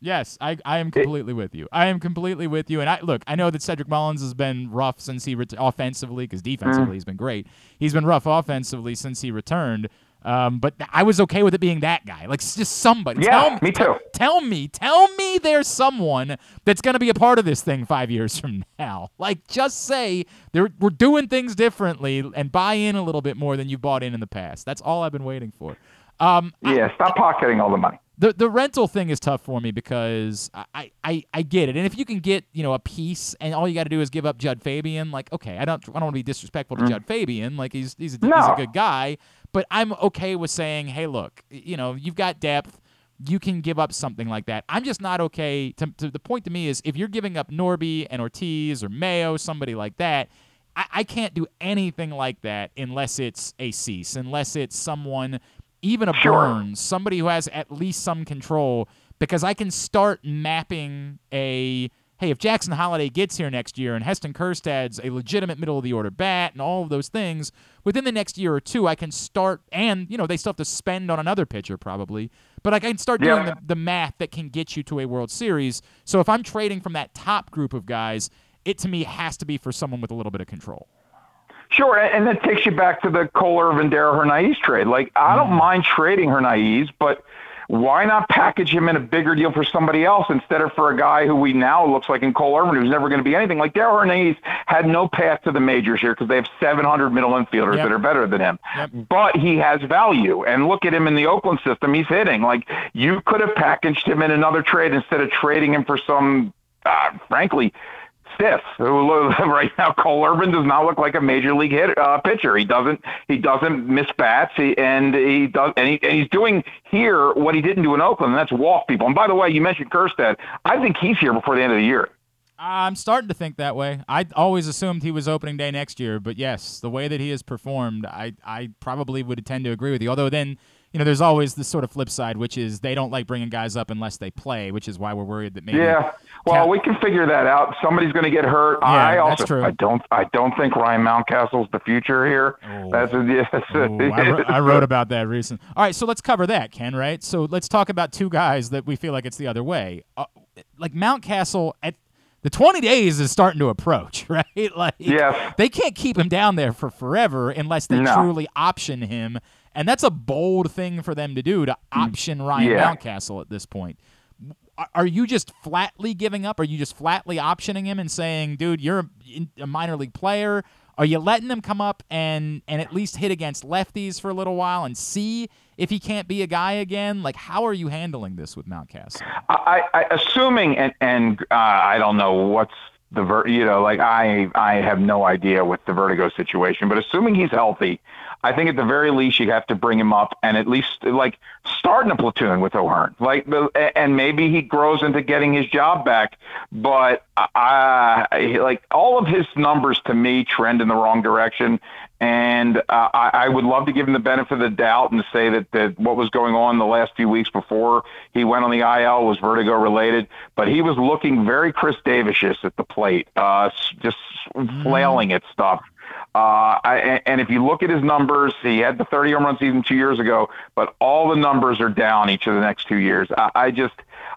Yes, I, I am completely with you. I am completely with you. And I look, I know that Cedric Mullins has been rough since he ret- offensively because defensively Mm. he's been great. He's been rough offensively since he returned. Um, but I was okay with it being that guy, like just somebody. Yeah, tell me, me too. Tell me, tell me, there's someone that's going to be a part of this thing five years from now. Like, just say they're, we're doing things differently and buy in a little bit more than you bought in in the past. That's all I've been waiting for. Um, Yeah, stop pocketing all the money. the the rental thing is tough for me because I, I, I get it, and if you can get you know a piece, and all you got to do is give up Judd Fabian, like okay, I don't I don't want to be disrespectful to Mm. Judd Fabian, like he's he's a, he's a good guy, but I'm okay with saying, hey, look, you know you've got depth, you can give up something like that. I'm just not okay. To, to the point to me is if you're giving up Norby and Ortiz or Mayo, somebody like that. I, I can't do anything like that unless it's a Cease, unless it's someone, even a Sure. Burnes, somebody who has at least some control, because I can start mapping a hey, if Jackson Holliday gets here next year and Heston Kjerstad's a legitimate middle of the order bat and all of those things, within the next year or two, I can start, and, you know, they still have to spend on another pitcher probably, but I can start doing the, the math that can get you to a World Series. So if I'm trading from that top group of guys, it to me has to be for someone with a little bit of control. Sure, and that takes you back to the Cole Irvin Darell Hernaiz trade. Like I Mm-hmm. don't mind trading Hernaiz, but why not package him in a bigger deal for somebody else instead of for a guy who we now looks like in Cole Irvin, who's never going to be anything? Like Darell Hernaiz had no path to the majors here because they have 700 middle infielders Yep. that are better than him. Yep. But he has value. And look at him in the Oakland system. He's hitting. Like you could have packaged him in another trade instead of trading him for some, uh, frankly, stiff. Right now, Cole Irvin does not look like a major league hit, uh, pitcher. He doesn't. He doesn't miss bats. He, and he does. And, he, and he's doing here what he didn't do in Oakland, and that's walk people. And by the way, you mentioned Kjerstad. I think he's here before the end of the year. I'm starting to think that way. I always assumed he was opening day next year, but yes, the way that he has performed, I I probably would tend to agree with you. Although then, you know, there's always this sort of flip side, which is they don't like bringing guys up unless they play, which is why we're worried that maybe Yeah. Well, we can figure that out. Somebody's going to get hurt. I that's also, true. I don't, I don't think Ryan Mountcastle's the future here. That's, a, yes, Ooh, I, wrote, I wrote about that recently. All right, so let's cover that, Ken. Right. So let's talk about two guys that we feel like it's the other way. Uh, like Mountcastle at the 20 days is starting to approach, right? Like Yes. they can't keep him down there for forever unless they No. truly option him, and that's a bold thing for them to do to option Ryan Yeah. Mountcastle at this point. Are- you just flatly giving up? Are you just flatly optioning him and saying, "Dude, you're a- minor league player"? Are you letting him come up and and at least hit against lefties for a little while and see if he can't be a guy again? Like, how are you handling this with Mountcastle? I, I assuming and and uh, I don't know what's the ver- you know like I I have no idea with the vertigo situation, but assuming he's healthy, I think at the very least you have to bring him up and at least like start in a platoon with O'Hearn, like and maybe he grows into getting his job back. But I, like all of his numbers to me trend in the wrong direction. And uh, I, I would love to give him the benefit of the doubt and say that, that what was going on the last few weeks before he went on the IL was vertigo related. But he was looking very Chris Davisish at the plate, uh, just flailing at stuff. Uh, I, and if you look at his numbers, he had the 30 home run season two years ago, but all the numbers are down each of the next two years. I, I just,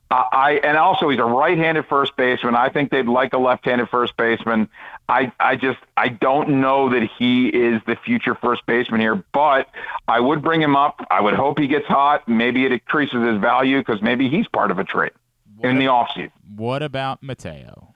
I, I and also he's a right-handed first baseman. I think they'd like a left-handed first baseman. I, I just, I don't know that he is the future first baseman here, but I would bring him up. I would hope he gets hot. Maybe it increases his value because maybe he's part of a trade in the offseason. What about Mateo?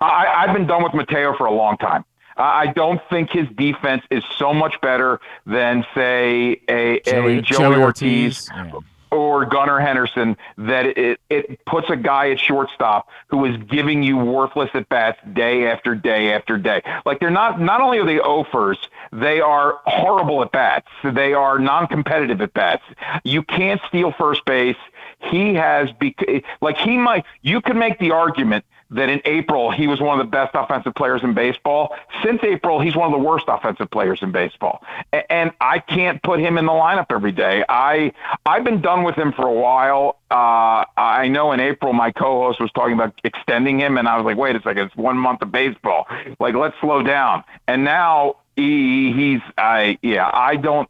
I, I've been done with Mateo for a long time. I don't think his defense is so much better than, say, a, Joey- a Joey, Joey Ortiz, Ortiz, yeah. or Gunnar Henderson. That it, it puts a guy at shortstop who is giving you worthless at bats day after day after day. Like they're not. Not only are they offers, they are horrible at bats. They are non-competitive at bats. You can't steal first base. He has bec- like he might. You could make the argument that in April he was one of the best offensive players in baseball. Since April, he's one of the worst offensive players in baseball, and I can't put him in the lineup every day. I I've been done with him for a while. Uh, I know in April my co-host was talking about extending him, and I was like, wait a second, it's one month of baseball. Like let's slow down. And now he he's I yeah I don't.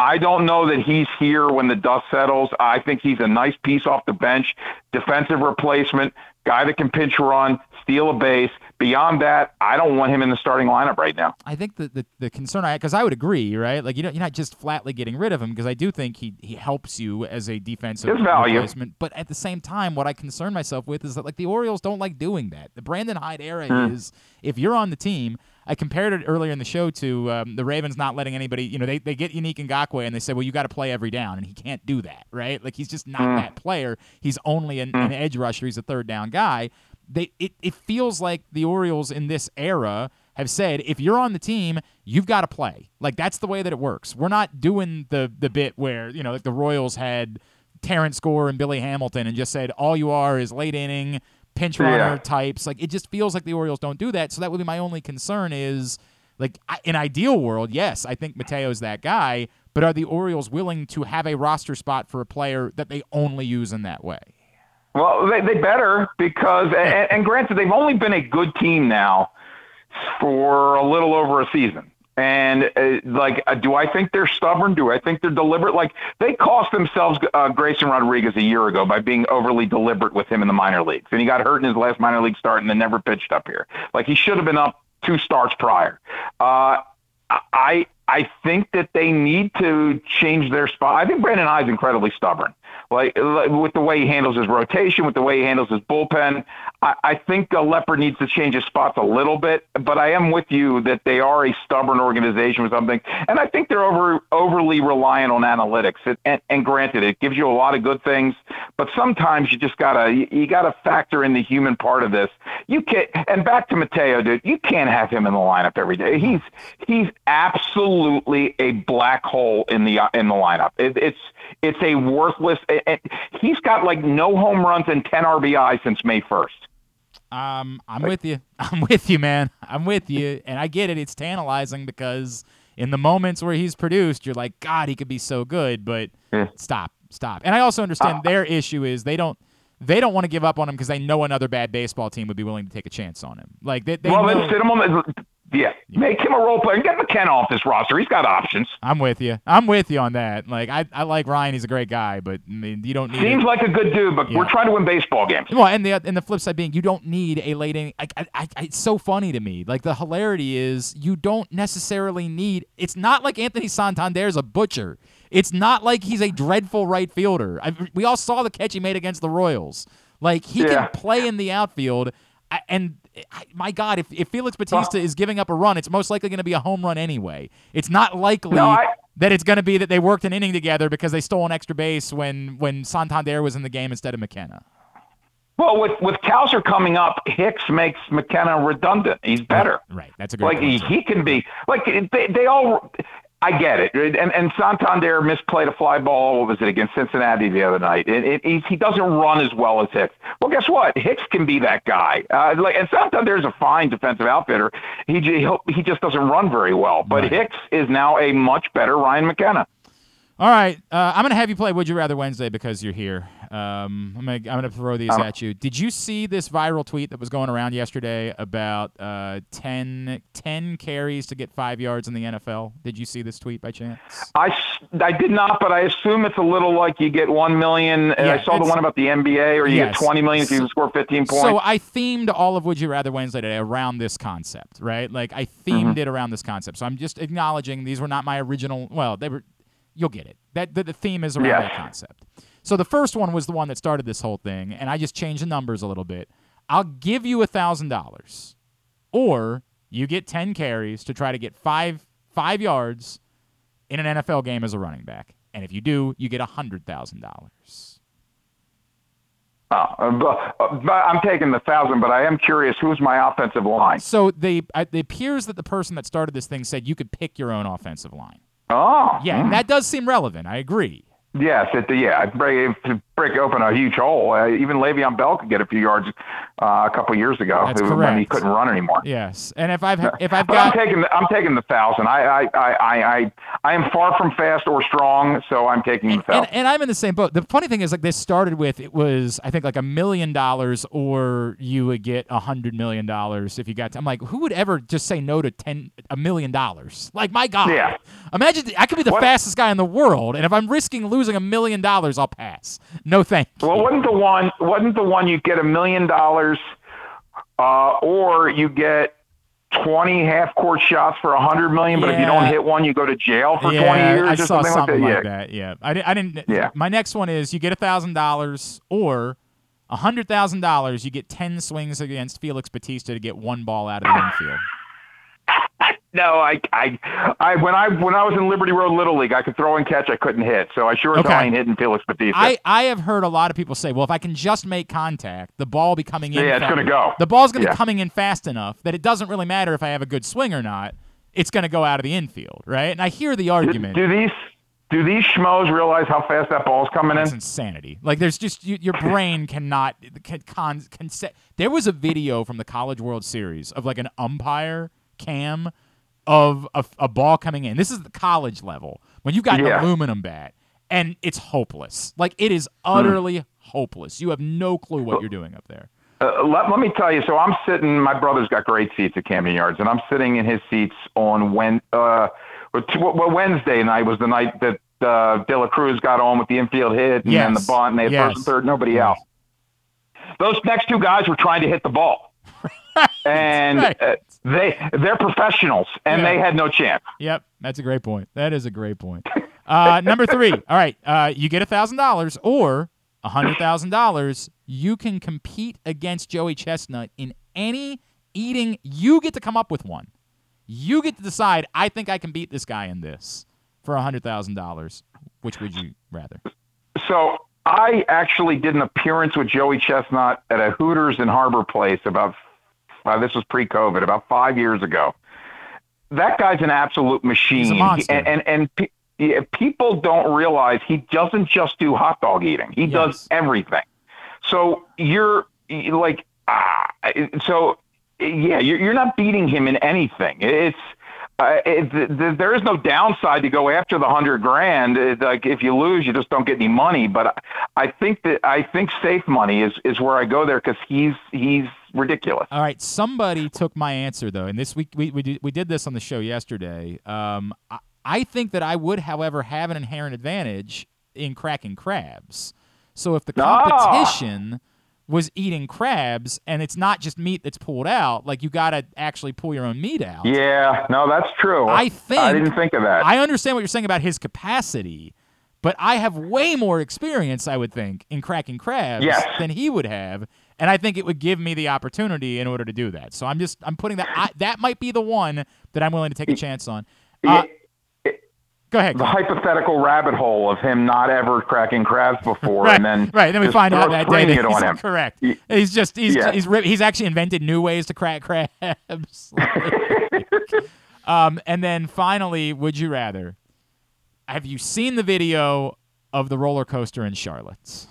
I don't know that he's here when the dust settles. I think he's a nice piece off the bench, defensive replacement, guy that can pinch run, steal a base. Beyond that, I don't want him in the starting lineup right now. I think the, the, the concern I because I would agree, right? Like you don't, you're not just flatly getting rid of him, because I do think he he helps you as a defensive His value. replacement. But at the same time, what I concern myself with is that like the Orioles don't like doing that. The Brandon Hyde era Hmm. is if you're on the team. I compared it earlier in the show to um, the Ravens not letting anybody, you know, they, they get Yannick Ngakoue and they say, well, you got to play every down, and he can't do that, right? Like he's just not Hmm. that player. He's only an, an edge rusher. He's a third down guy. They it, it feels like the Orioles in this era have said if you're on the team, you've got to play. Like that's the way that it works. We're not doing the the bit where you know like the Royals had Terrence Gore and Billy Hamilton and just said all you are is late inning pinch runner Yeah. types. Like it just feels like the Orioles don't do that. So that would be my only concern is like in ideal world, yes, I think Mateo's that guy. But are the Orioles willing to have a roster spot for a player that they only use in that way? Well, they, they better because, and, and granted, they've only been a good team now for a little over a season. And uh, like, uh, do I think they're stubborn? Do I think they're deliberate? Like they cost themselves uh, Grayson Rodriguez a year ago by being overly deliberate with him in the minor leagues, and he got hurt in his last minor league start and then never pitched up here. Like he should have been up two starts prior. Uh, I I think that they need to change their spot. I think Brandon Hyde's incredibly stubborn. Like, like with the way he handles his rotation, with the way he handles his bullpen, I, I think a Leopard needs to change his spots a little bit. But I am with you that they are a stubborn organization with something, and I think they're over overly reliant on analytics. It, and, and granted, it gives you a lot of good things, but sometimes you just gotta you, you gotta factor in the human part of this. You can't. And back to Mateo, dude, you can't have him in the lineup every day. He's he's absolutely a black hole in the in the lineup. It, it's it's a worthless. And he's got like no home runs and 10 RBI since May 1st. Um, I'm with you. I'm with you, man. I'm with you, and I get it. It's tantalizing because in the moments where he's produced, you're like, God, he could be so good, but yeah. stop, stop. And I also understand uh, their issue is they don't they don't want to give up on him because they know another bad baseball team would be willing to take a chance on him. Like they, they well, know, then sit him on the yeah, make him a role player and get McKenna off this roster. He's got options. I'm with you. I'm with you on that. Like I, I like Ryan. He's a great guy, but I mean, you don't need. Seems like a good dude, but yeah. we're trying to win baseball games. Well, and the and the flip side being, you don't need a late inning. I, I, I, it's so funny to me. Like the hilarity is, you don't necessarily need. It's not like Anthony Santander's a butcher. It's not like he's a dreadful right fielder. I, we all saw the catch he made against the Royals. Like he yeah. can play in the outfield, and my God, if, if Felix Bautista is giving up a run, it's most likely going to be a home run anyway. It's not likely no, I, that it's going to be that they worked an inning together because they stole an extra base when when Santander was in the game instead of McKenna. Well, with with Cowser coming up, Hicks makes McKenna redundant. He's better. Right. right. That's a good like point. he, he can be like they, they all I get it. And, and Santander misplayed a fly ball. What was it against Cincinnati the other night? It, it, he, he doesn't run as well as Hicks. Well, guess what? Hicks can be that guy. Uh, like, and Santander is a fine defensive outfitter. He he just doesn't run very well. But right. Hicks is now a much better Ryan McKenna. All right, uh, I'm gonna have you play Would You Rather Wednesday because you're here. Um, I'm gonna I'm gonna throw these at you. Did you see this viral tweet that was going around yesterday about uh, 10, 10 carries to get five yards in the NFL? Did you see this tweet by chance? I, I did not, but I assume it's a little like you get one million. Yeah, I saw the one about the NBA, or you yes. get twenty million if you score fifteen points. So I themed all of Would You Rather Wednesday today around this concept, right? Like I themed Mm-hmm. it around this concept. So I'm just acknowledging these were not my original. Well, they were. You'll get it. That the, the theme is around that concept. So the first one was the one that started this whole thing, and I just changed the numbers a little bit. I'll give you a thousand dollars, or you get ten carries to try to get five five yards in an NFL game as a running back, and if you do, you get a hundred thousand dollars. Oh, but, I'm taking the thousand, but I am curious who's my offensive line. So they uh, it appears that the person that started this thing said you could pick your own offensive line. Oh, Yeah, and that does seem relevant. I agree. Yes, it, yeah, it break, open a huge hole. Uh, even Le'Veon Bell could get a few yards uh, a couple years ago That's when he couldn't run anymore. Yes, and if I've if I've But I'm got taking the, I'm taking the thousand. I I, I, I, I I am far from fast or strong, so I'm taking the thousand. and, and I'm in the same boat. The funny thing is, like this started with it was I think like a million dollars, or you would get a hundred million dollars if you got. To, I'm like, who would ever just say no to ten a million dollars? Like my God, Yeah. Imagine I could be the What- fastest guy in the world, and if I'm risking losing a million dollars, I'll pass. No thank you. Well, wasn't the one wasn't the one you get a million dollars, uh, or you get twenty half court shots for a hundred million, but if you don't hit one, you go to jail for yeah, twenty years I or saw something, something like like that. that. Yeah, I, I didn't. Yeah. My next one is you get a thousand dollars or a hundred thousand dollars. You get ten swings against Felix Bautista to get one ball out of the infield. No, I, I, I, when I when I was in Liberty Road Little League, I could throw and catch. I couldn't hit, so I sure as Okay. hell ain't hitting Felix Bautista. I, I have heard a lot of people say, well, if I can just make contact, the ball be coming in. Yeah, it's gonna go. The ball's going to Yeah. be coming in fast enough that it doesn't really matter if I have a good swing or not. It's going to go out of the infield, right? And I hear the argument. do these do these schmoes realize how fast that ball's coming That's in? insanity. Like there's just you, your brain cannot can, con, can There was a video from the College World Series of like an umpire cam of a, a ball coming in. This is the college level when you've got an aluminum bat and it's hopeless. Like it is utterly hopeless. You have no clue what you're doing up there. Uh, let, let me tell you. So I'm sitting. My brother's got great seats at Camden Yards, and I'm sitting in his seats on when uh, Wednesday night was the night that uh, De La Cruz got on with the infield hit and then the Yes. bunt, and they had Yes. first and third, nobody out. Those next two guys were trying to hit the ball. and right. uh, they they're professionals, and Yeah. they had no chance. Yep, that's a great point. That is a great point. Uh, number three. All right, uh, you get a thousand dollars or a hundred thousand dollars. You can compete against Joey Chestnut in any eating. You get to come up with one. You get to decide. I think I can beat this guy in this for a hundred thousand dollars. Which would you rather? So I actually did an appearance with Joey Chestnut at a Hooters in Harbor Place about uh, this was pre-COVID, about five years ago. That guy's an absolute machine, He's a monster. and and, and pe- yeah, people don't realize he doesn't just do hot dog eating; he does everything. So you're like, ah, so yeah, you're, you're not beating him in anything. It's uh, it, th- th- there is no downside to go after the hundred grand. It's like if you lose, you just don't get any money. But I, I think that I think safe money is is where I go there because he's he's ridiculous. All right, somebody took my answer though, and this week we we did, we did this on the show yesterday. Um, I, I think that I would, however, have an inherent advantage in cracking crabs. So if the Ah. competition was eating crabs and it's not just meat that's pulled out, like you got to actually pull your own meat out. Yeah, no, that's true. I think I didn't think of that. I understand what you're saying about his capacity, but I have way more experience, I would think, in cracking crabs Yes. than he would have, and I think it would give me the opportunity in order to do that. So I'm just I'm putting that I, that might be the one that I'm willing to take a chance on. Uh, go ahead. the hypothetical rabbit hole of him not ever cracking crabs before, Right, and then right. Then we find out that day that he's him. correct. Y- He's just he's Yeah. he's he's actually invented new ways to crack crabs. um, and then finally, would you rather? Have you seen the video of the roller coaster in Charlotte?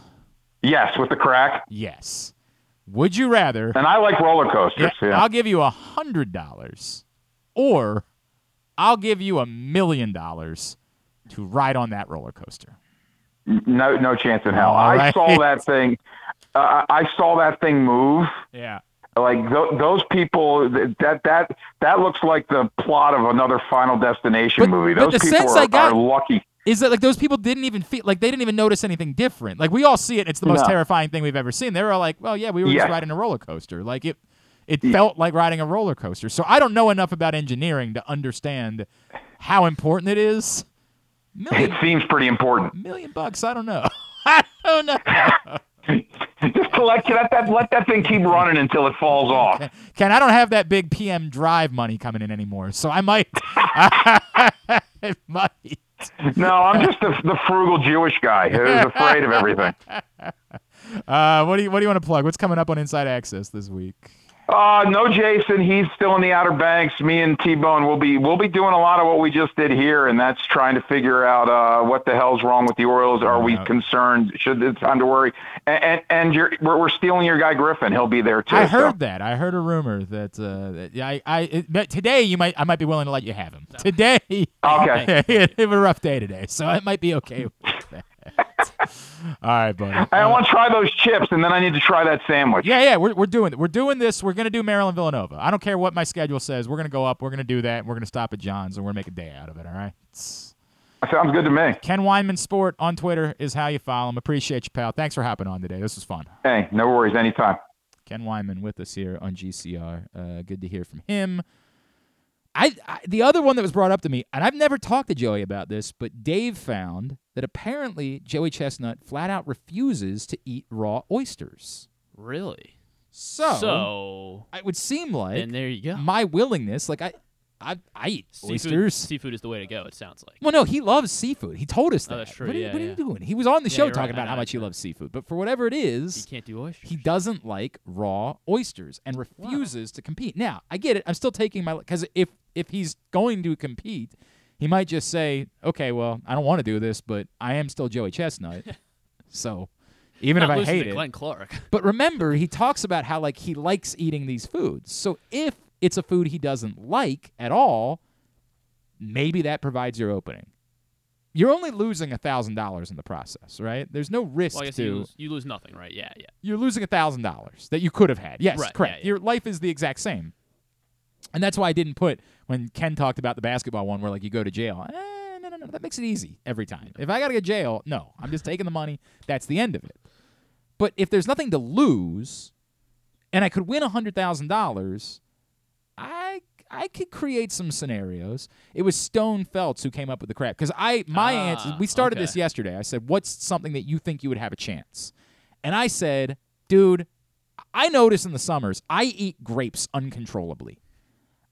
Yes, with the crack. Yes. Would you rather? And I like roller coasters. Yeah, I'll give you a hundred dollars, or I'll give you a million dollars to ride on that roller coaster. no, no chance in hell. All I right. saw that thing. Uh, I saw that thing move. Yeah. Like th- those people, that that that looks like the plot of another Final Destination movie. Those people are, got- are lucky. Is that like those people didn't even feel like they didn't even notice anything different? Like we all see it, it's the most No. terrifying thing we've ever seen. They were all like, "Well, yeah, we were just riding a roller coaster." Like it, it felt like riding a roller coaster. So I don't know enough about engineering to understand how important it is. It seems pretty important. Million bucks, I don't know. I don't know. Just to let that let that thing keep running until it falls off. Ken, I don't have that big PM Drive money coming in anymore, so I might. I might. No, I'm just the, the frugal Jewish guy who's afraid of everything. Uh, what do you What do you want to plug? What's coming up on Inside Access this week? Uh, no, Jason. He's still in the Outer Banks. Me and T Bone will be we'll be doing a lot of what we just did here, and that's trying to figure out uh, what the hell's wrong with the Orioles. Are we concerned? Should it's time to worry? And and, and you're, we're, we're stealing your guy Griffin. He'll be there too. I so. heard that. I heard a rumor that, uh, that yeah, I, I it, but today you might I might be willing to let you have him. Today, Okay. it, it was a rough day today, so it might be okay with that. All right, buddy. I want to try those chips, and then I need to try that sandwich. Yeah, yeah, we're, we're doing we're doing this. We're gonna do Maryland Villanova. I don't care what my schedule says. We're gonna go up. We're gonna do that. We're gonna stop at John's, and we're gonna make a day out of it. All right. Sounds good to me. Ken Weinman Sport on Twitter is how you follow him. Appreciate you, pal. Thanks for hopping on today. This was fun. Hey, no worries. Anytime. Ken Weinman with us here on GCR. Uh, good to hear from him. I, I the other one that was brought up to me, and I've never talked to Joey about this, but Dave found that apparently Joey Chestnut flat out refuses to eat raw oysters. Really? So, So- it would seem like And there you go. my willingness, like I, I, I eat Seafood, oysters. seafood is the way to go. It sounds like. Well, no, he loves seafood. He told us that. Oh, that's true. What, are, you- Yeah, are you doing? He was on the Yeah, show talking right. About how much he loves seafood, but for whatever it is, You can't do oysters. he doesn't like raw oysters and refuses to compete. Now, I get it. I'm still taking my because if if he's going to compete, he might just say, "Okay, well, I don't want to do this, but I am still Joey Chestnut." so, even Not if I hate it, Glenn Clark. but remember, he talks about how like he likes eating these foods. So if it's a food he doesn't like at all, maybe that provides your opening. You're only losing a thousand dollars in the process, right? There's no risk Well, to you lose, you lose nothing, right? Yeah, yeah. you're losing a thousand dollars that you could have had. Yes, Right, correct. yeah, yeah. Your life is the exact same, and that's why I didn't put when Ken talked about the basketball one where like you go to jail. Eh, no, no, no, that makes it easy every time. If I gotta go to jail, no, I'm just taking the money. That's the end of it. But if there's nothing to lose, and I could win hundred thousand dollars, I could create some scenarios. It was Stone Feltz who came up with the crap because I my Ah, answer. We started this yesterday. I said, "What's something that you think you would have a chance?" And I said, "Dude, I notice in the summers I eat grapes uncontrollably.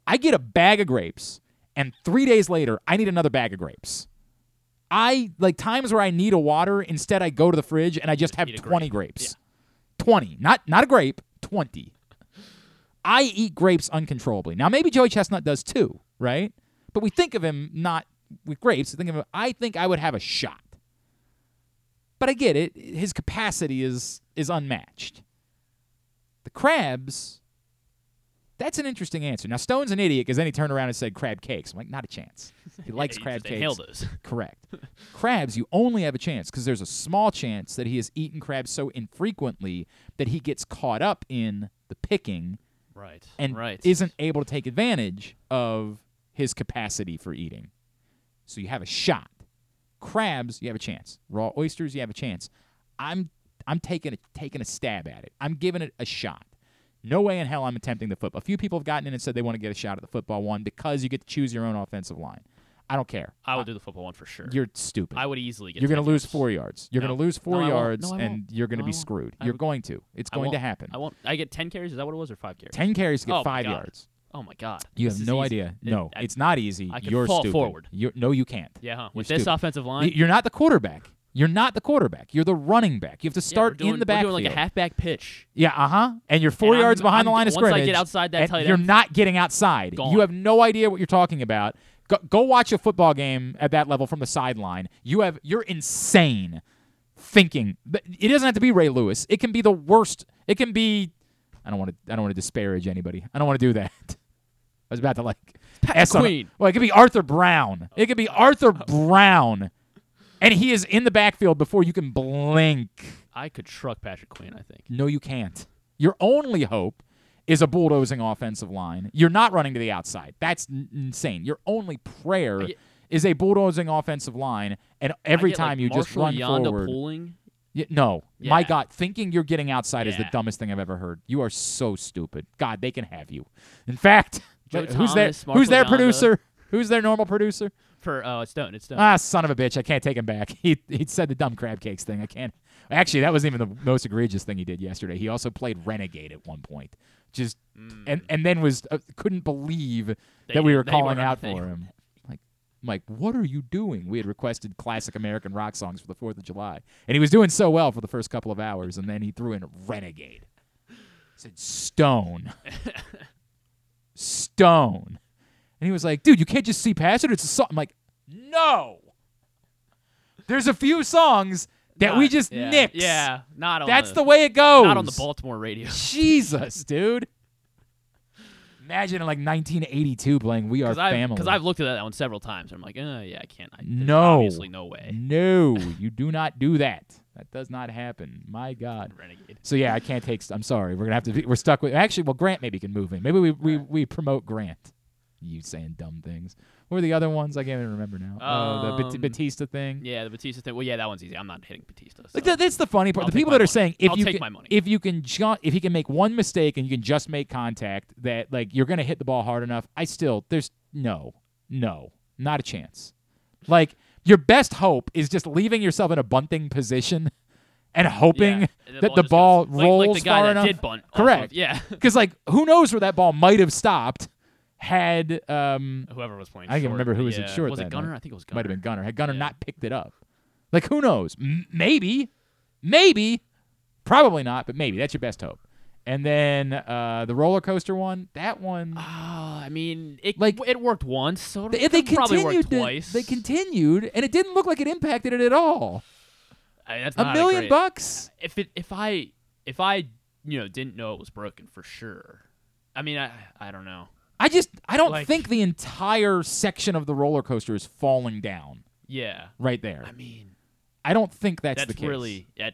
I get a bag of grapes, and three days later I need another bag of grapes." I like times where I need a water. Instead, I go to the fridge and I just have twenty grape. grapes. Twenty, not not a grape. Twenty. I eat grapes uncontrollably. Now maybe Joey Chestnut does too, right? But we think of him not with grapes. We think of him. I think I would have a shot. But I get it. His capacity is is unmatched. The crabs. That's an interesting answer. Now Stone's an idiot because then he turned around and said crab cakes. I'm like, not a chance. He likes you crab just cakes. those. Correct. crabs, you only have a chance because there's a small chance that he has eaten crabs so infrequently that he gets caught up in the picking Right. and right. isn't able to take advantage of his capacity for eating. So you have a shot. Crabs, you have a chance. Raw oysters, you have a chance. I'm I'm taking a taking a stab at it. I'm giving it a shot. No way in hell I'm attempting the football. A few people have gotten in and said they want to get a shot at the football one because you get to choose your own offensive line. I don't care. I would do the football one for sure. You're stupid. I would easily get. You're going to lose four yards. You're No. going to lose four No, yards, No, and you're going to be screwed. You're would- going to. It's going to happen. I won't. I get ten carries. Is that what it was, or five carries? Ten carries to get Oh five yards. Oh my god. You This have no easy. idea. It- no, I- it's not easy. I could You're fall stupid. forward. You're, no, you can't. Yeah, huh? You're With this stupid. offensive line? You're not the quarterback. You're not the quarterback. You're the running back. You have to start we're doing, in the backfield. doing like a halfback pitch. Yeah, uh huh. And you're four And I'm- yards behind the I'm- line of once I scrimmage. get outside that tight you're not getting outside. Gone. You have no idea what you're talking about. Go, go watch a football game at that level from the sideline. You have you're insane thinking. It doesn't have to be Ray Lewis. It can be the worst. It can be. I don't want to. I don't want to disparage anybody. I don't want to do that. I was about to like. On- Queen. well, it could be Arthur Brown. It could be Arthur Brown, and he is in the backfield before you can blink. I could truck Patrick Queen. I think. No, you can't. Your only hope is a bulldozing offensive line. You're not running to the outside. That's n- insane. Your only prayer get- is a bulldozing offensive line, and every get, like, time you just run Yanda forward. pulling. Y- no, my God, thinking you're getting outside is the dumbest thing I've ever heard. You are so stupid. God, they can have you. In fact, Joe who's their who's Marshal their Yanda. producer? Who's their normal producer? For uh, it's Stone. It's Stone. Ah, son of a bitch! I can't take him back. He he said the dumb crab cakes thing. I can't. Actually, that wasn't even the most egregious thing he did yesterday. He also played Renegade at one point, just and and then was uh, couldn't believe Mm. They that we were calling out for him. Like, I'm what are you doing? We had requested classic American rock songs for the Fourth of July, and he was doing so well for the first couple of hours, and then he threw in Renegade. Said Stone, Stone, and he was like, dude, you can't just see past it. It's a song. I'm like, no. There's a few songs that we just yeah, nix. Yeah, not on. That's the, the way it goes. Not on the Baltimore radio. Jesus, dude. Imagine in like 1982 playing "We Are Family. Because I've, Family." 'cause I've looked at that one several times. And I'm like, uh, yeah, I can't. I, no, obviously no way. No, you do not do that. That does not happen. My God. Renegade. So yeah, I can't take. I'm sorry. We're gonna have to. Be, we're stuck with. Actually, well, Grant maybe can move in. Maybe we we, we promote Grant. You saying dumb things. What were the other ones? I can't even remember now. Oh, the Bat- Um, Bautista thing. Yeah, the Bautista thing. Well, yeah, that one's easy. I'm not hitting Bautista. Like that, that's the funny part. I'll the people that are money. saying if I'll you can, if you can ju- if he can make one mistake and you can just make contact, that like you're gonna hit the ball hard enough. I still there's no no not a chance. Like your best hope is just leaving yourself in a bunting position and hoping Yeah, the that ball the ball goes- like- like rolls the guy far enough. did bunt off of- Correct. yeah. Because like who knows where that ball might have stopped had um Whoever was playing I can't short, remember who was yeah. at short. Was it Gunnar? night. I think it was Gunnar. Might have been Gunnar. Had Gunnar not picked it up, like who knows? M- maybe, maybe, probably not, but maybe that's your best hope. And then uh, the roller coaster one, that one, Oh, I mean, it Like- it worked once, so they, it they probably continued. to- twice. they continued, and it didn't look like it impacted it at all. I mean, A million great- bucks. If it if I if I you know didn't know it was broken for sure. I mean, I I don't know. I just, I don't Like- think the entire section of the roller coaster is falling down Yeah. right there. I mean, I don't think that's, that's the case. really that.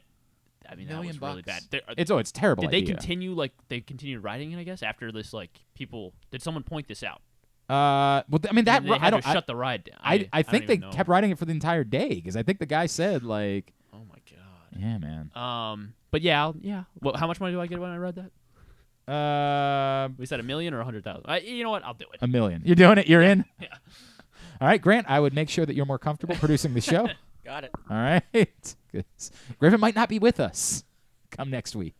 I mean, that Million was really bucks. bad. There- It's- oh, it's a terrible Did they idea. continue like they continued writing it? I guess after this, like people did someone point this out? Uh, well, th- I mean that they ri- had I don't. to I- shut the ride down. I, I, I don't think they even know. kept writing it for the entire day because I think the guy said like, Oh my god. yeah, man. Um, but yeah, I'll, yeah. Well, how much money do I get when I read that? Uh, we said a million or a hundred thousand. I, you know what? I'll do it. a million. You're doing it. You're in. Yeah. All right, Grant. I would make sure that you're more comfortable producing the show. Got it. All right. Griffin might not be with us come next week.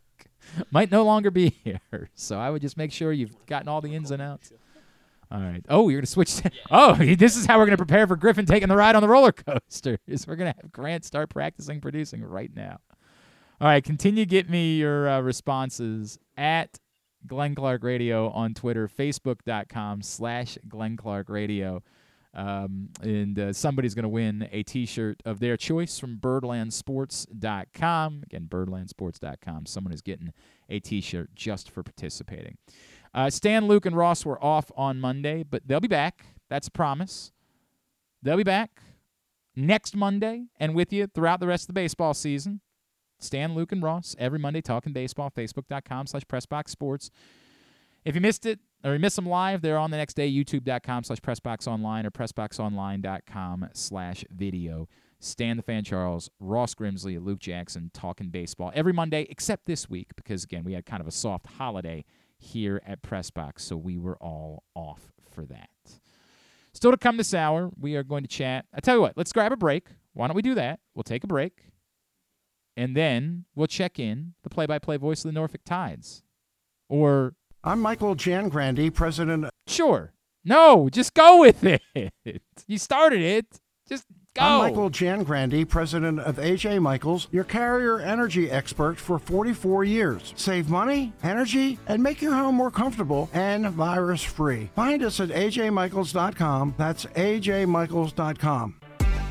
Might no longer be here. So I would just make sure you've gotten all the ins and outs. All right. Oh, you're gonna switch. To, oh, this is how we're gonna prepare for Griffin taking the ride on the roller coaster. Is we're gonna have Grant start practicing producing right now. All right. Continue get me your uh, responses at Glenn Clark Radio on Twitter, Facebook.com slash Glenn Clark Radio. Um, and uh, somebody's going to win a T-shirt of their choice from BirdlandSports.com. Again, BirdlandSports.com. Someone is getting a T-shirt just for participating. Uh, Stan, Luke, and Ross were off on Monday, but they'll be back. That's a promise. They'll be back next Monday and with you throughout the rest of the baseball season. Stan, Luke, and Ross every Monday talking baseball. Facebook.com slash PressBox Sports. If you missed it or you missed them live, they're on the next day. YouTube.com slash Pressbox PressBoxOnline or PressBoxOnline.com slash video. Stan the Fan Charles, Ross Grimsley, Luke Jackson talking baseball every Monday except this week because, again, we had kind of a soft holiday here at PressBox, so we were all off for that. Still to come this hour, we are going to chat. I tell you what, let's grab a break. Why don't we do that? We'll take a break, and then we'll check in the play-by-play voice of the Norfolk Tides, or I'm Michael Jangrandy, president. Sure. No, just go with it. You started it. Just go. I'm Michael Jangrandy, president of AJ Michaels, your carrier energy expert for 44 years. Save money, energy, and make your home more comfortable and virus free. Find us at ajmichaels.com. That's ajmichaels.com.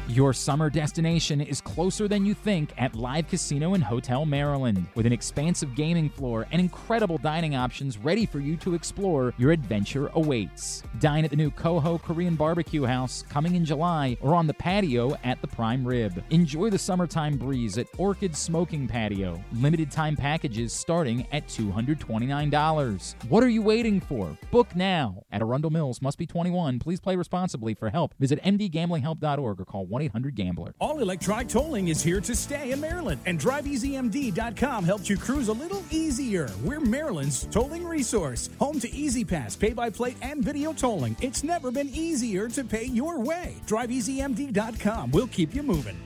Your summer destination is closer than you think at Live Casino and Hotel Maryland. With an expansive gaming floor and incredible dining options ready for you to explore, your adventure awaits. Dine at the new Coho Korean Barbecue House coming in July or on the patio at the Prime Rib. Enjoy the summertime breeze at Orchid Smoking Patio. Limited time packages starting at $229. What are you waiting for? Book now at Arundel Mills. Must be 21. Please play responsibly. For help, visit mdgamblinghelp.org or call 1 800 Gambler. All electronic tolling is here to stay in Maryland, and DriveEasyMD.com helps you cruise a little easier. We're Maryland's tolling resource, home to E-ZPass, pay by plate, and video tolling. It's never been easier to pay your way. DriveEasyMD.com will keep you moving.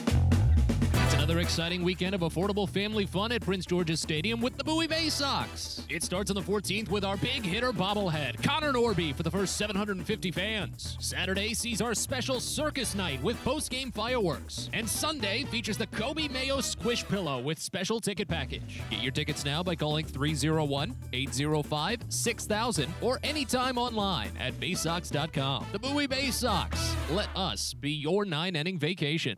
Another exciting weekend of affordable family fun at Prince George's Stadium with the Bowie Bay Sox. It starts on the 14th with our big hitter bobblehead, Connor Norby, for the first 750 fans. Saturday sees our special circus night with post-game fireworks. And Sunday features the Coby Mayo Squish Pillow with special ticket package. Get your tickets now by calling 301-805-6000 or anytime online at baysox.com. The Bowie Bay Sox. Let us be your nine-inning vacation.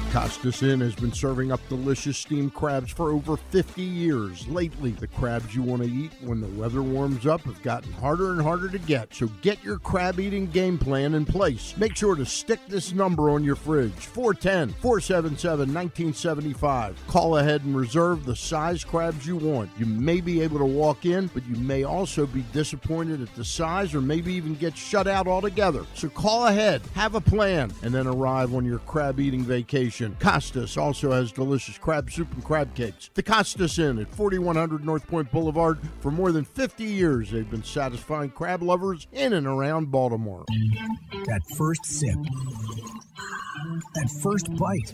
Costas Inn has been serving up delicious steamed crabs for over 50 years. Lately, the crabs you want to eat when the weather warms up have gotten harder and harder to get. So get your crab eating game plan in place. Make sure to stick this number on your fridge 410 477 1975. Call ahead and reserve the size crabs you want. You may be able to walk in, but you may also be disappointed at the size or maybe even get shut out altogether. So call ahead, have a plan, and then arrive on your crab eating vacation. Costas also has delicious crab soup and crab cakes. The Costas Inn at 4100 North Point Boulevard. For more than 50 years, they've been satisfying crab lovers in and around Baltimore. That first sip. That first bite.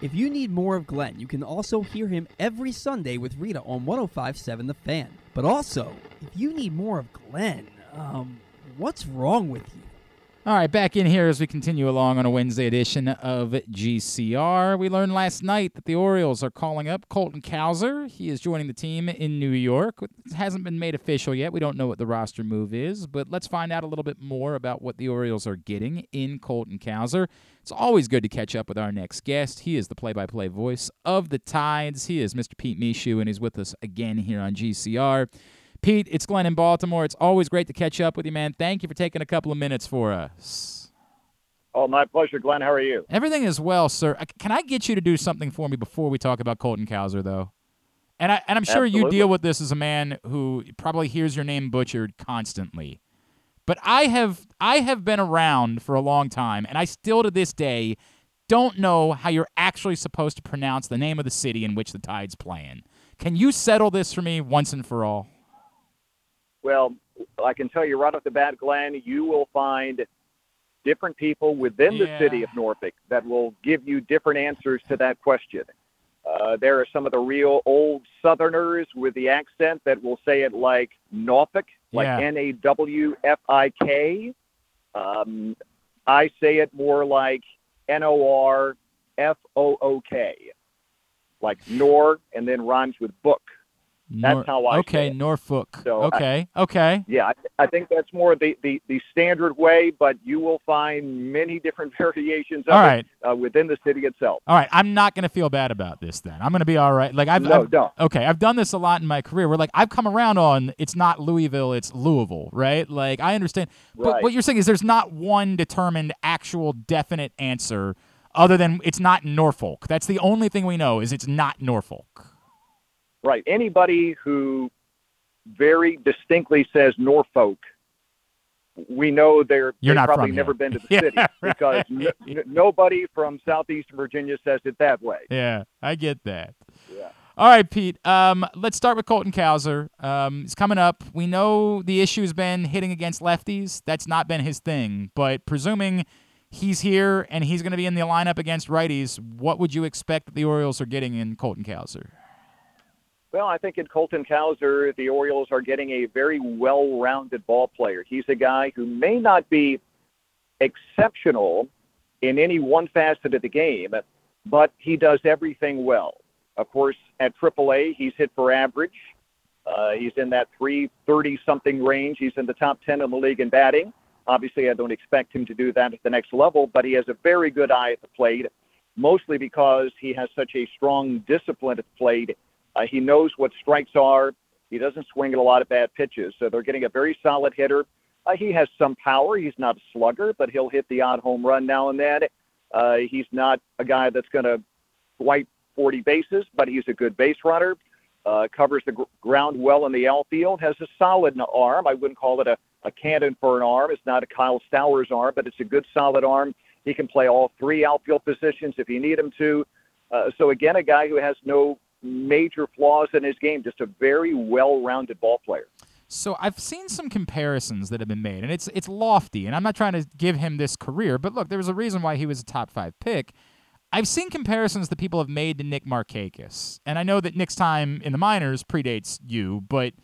If you need more of Glenn, you can also hear him every Sunday with Rita on 1057 The Fan. But also, if you need more of Glenn, um, what's wrong with you? All right, back in here as we continue along on a Wednesday edition of GCR. We learned last night that the Orioles are calling up Colton Cowser. He is joining the team in New York. It hasn't been made official yet. We don't know what the roster move is, but let's find out a little bit more about what the Orioles are getting in Colton Cowser. It's always good to catch up with our next guest. He is the play by play voice of the Tides. He is Mr. Pete Michaud, and he's with us again here on GCR. Pete, it's Glenn in Baltimore. It's always great to catch up with you, man. Thank you for taking a couple of minutes for us. Oh, my pleasure, Glenn. How are you? Everything is well, sir. Uh, Can I get you to do something for me before we talk about Colton Cowser, though? And I and I'm sure you deal with this as a man who probably hears your name butchered constantly. But I have I have been around for a long time, and I still to this day don't know how you're actually supposed to pronounce the name of the city in which the Tide's playing. Can you settle this for me once and for all? Well, I can tell you right off the bat, Glenn, you will find different people within the city of Norfolk that will give you different answers to that question. Uh, there are some of the real old Southerners with the accent that will say it like Norfolk, like Yeah. N A W F I K. Um, I say it more like N O R F O O K, like Nor, and then rhymes with book. That's Nor- how I Okay. Norfolk. So I- okay, okay. Yeah, I, I think that's more the, the, the standard way, but you will find many different variations of All it uh, within the city itself. All right, I'm not gonna feel bad about this then. I'm gonna be all right. Like I've, No, I've don't. okay, I've done this a lot in my career. Where like I've come around on it's not Louisville, it's Louisville, right? Like I understand, but Right. what you're saying is there's not one determined, actual, definite answer other than it's not Norfolk. That's the only thing we know is it's not Norfolk. Right. Anybody who very distinctly says Norfolk, we know they're You're they've not probably never been to the Yeah, city because n- n- nobody from southeastern Virginia says it that way. Yeah, I get that. Yeah. All right, Pete. Um, let's start with Colton Cowser. Um, he's coming up. We know the issue has been hitting against lefties. That's not been his thing. But presuming he's here and he's going to be in the lineup against righties, what would you expect that the Orioles are getting in Colton Cowser? Well, I think in Colton Cowser, the Orioles are getting a very well rounded ball player. He's a guy who may not be exceptional in any one facet of the game, but he does everything well. Of course, at AAA, he's hit for average. Uh, he's in that 330 something range. He's in the top 10 in the league in batting. Obviously, I don't expect him to do that at the next level, but he has a very good eye at the plate, mostly because he has such a strong discipline at the plate. Uh, he knows what strikes are. He doesn't swing at a lot of bad pitches, so they're getting a very solid hitter. Uh, he has some power. He's not a slugger, but he'll hit the odd home run now and then. Uh, he's not a guy that's going to swipe 40 bases, but he's a good base runner. Uh, covers the gr- ground well in the outfield. Has a solid arm. I wouldn't call it a, a cannon for an arm. It's not a Kyle Stowers arm, but it's a good solid arm. He can play all three outfield positions if you need him to. Uh, so again, a guy who has no major flaws in his game, just a very well-rounded ball player. So I've seen some comparisons that have been made, and it's it's lofty, and I'm not trying to give him this career, but look, there was a reason why he was a top five pick. I've seen comparisons that people have made to Nick Markakis, and I know that Nick's time in the minors predates you, but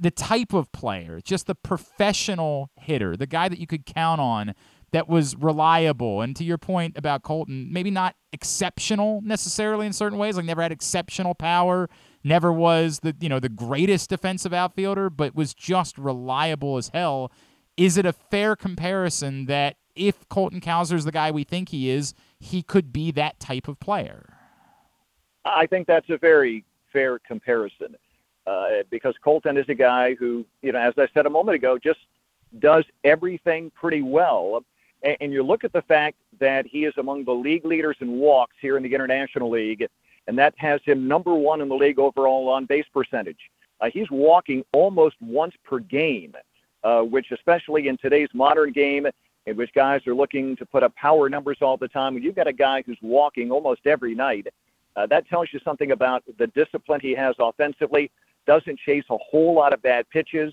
the type of player, just the professional hitter, the guy that you could count on that was reliable. And to your point about Colton, maybe not exceptional necessarily in certain ways, like never had exceptional power, never was the you know the greatest defensive outfielder, but was just reliable as hell. Is it a fair comparison that if Colton Cowser's the guy we think he is, he could be that type of player? I think that's a very fair comparison uh, because Colton is a guy who, you know, as I said a moment ago, just does everything pretty well. And, and you look at the fact that he is among the league leaders in walks here in the International League, and that has him number one in the league overall on base percentage. Uh, he's walking almost once per game, uh, which, especially in today's modern game, in which guys are looking to put up power numbers all the time, when you've got a guy who's walking almost every night, uh, that tells you something about the discipline he has offensively. Doesn't chase a whole lot of bad pitches.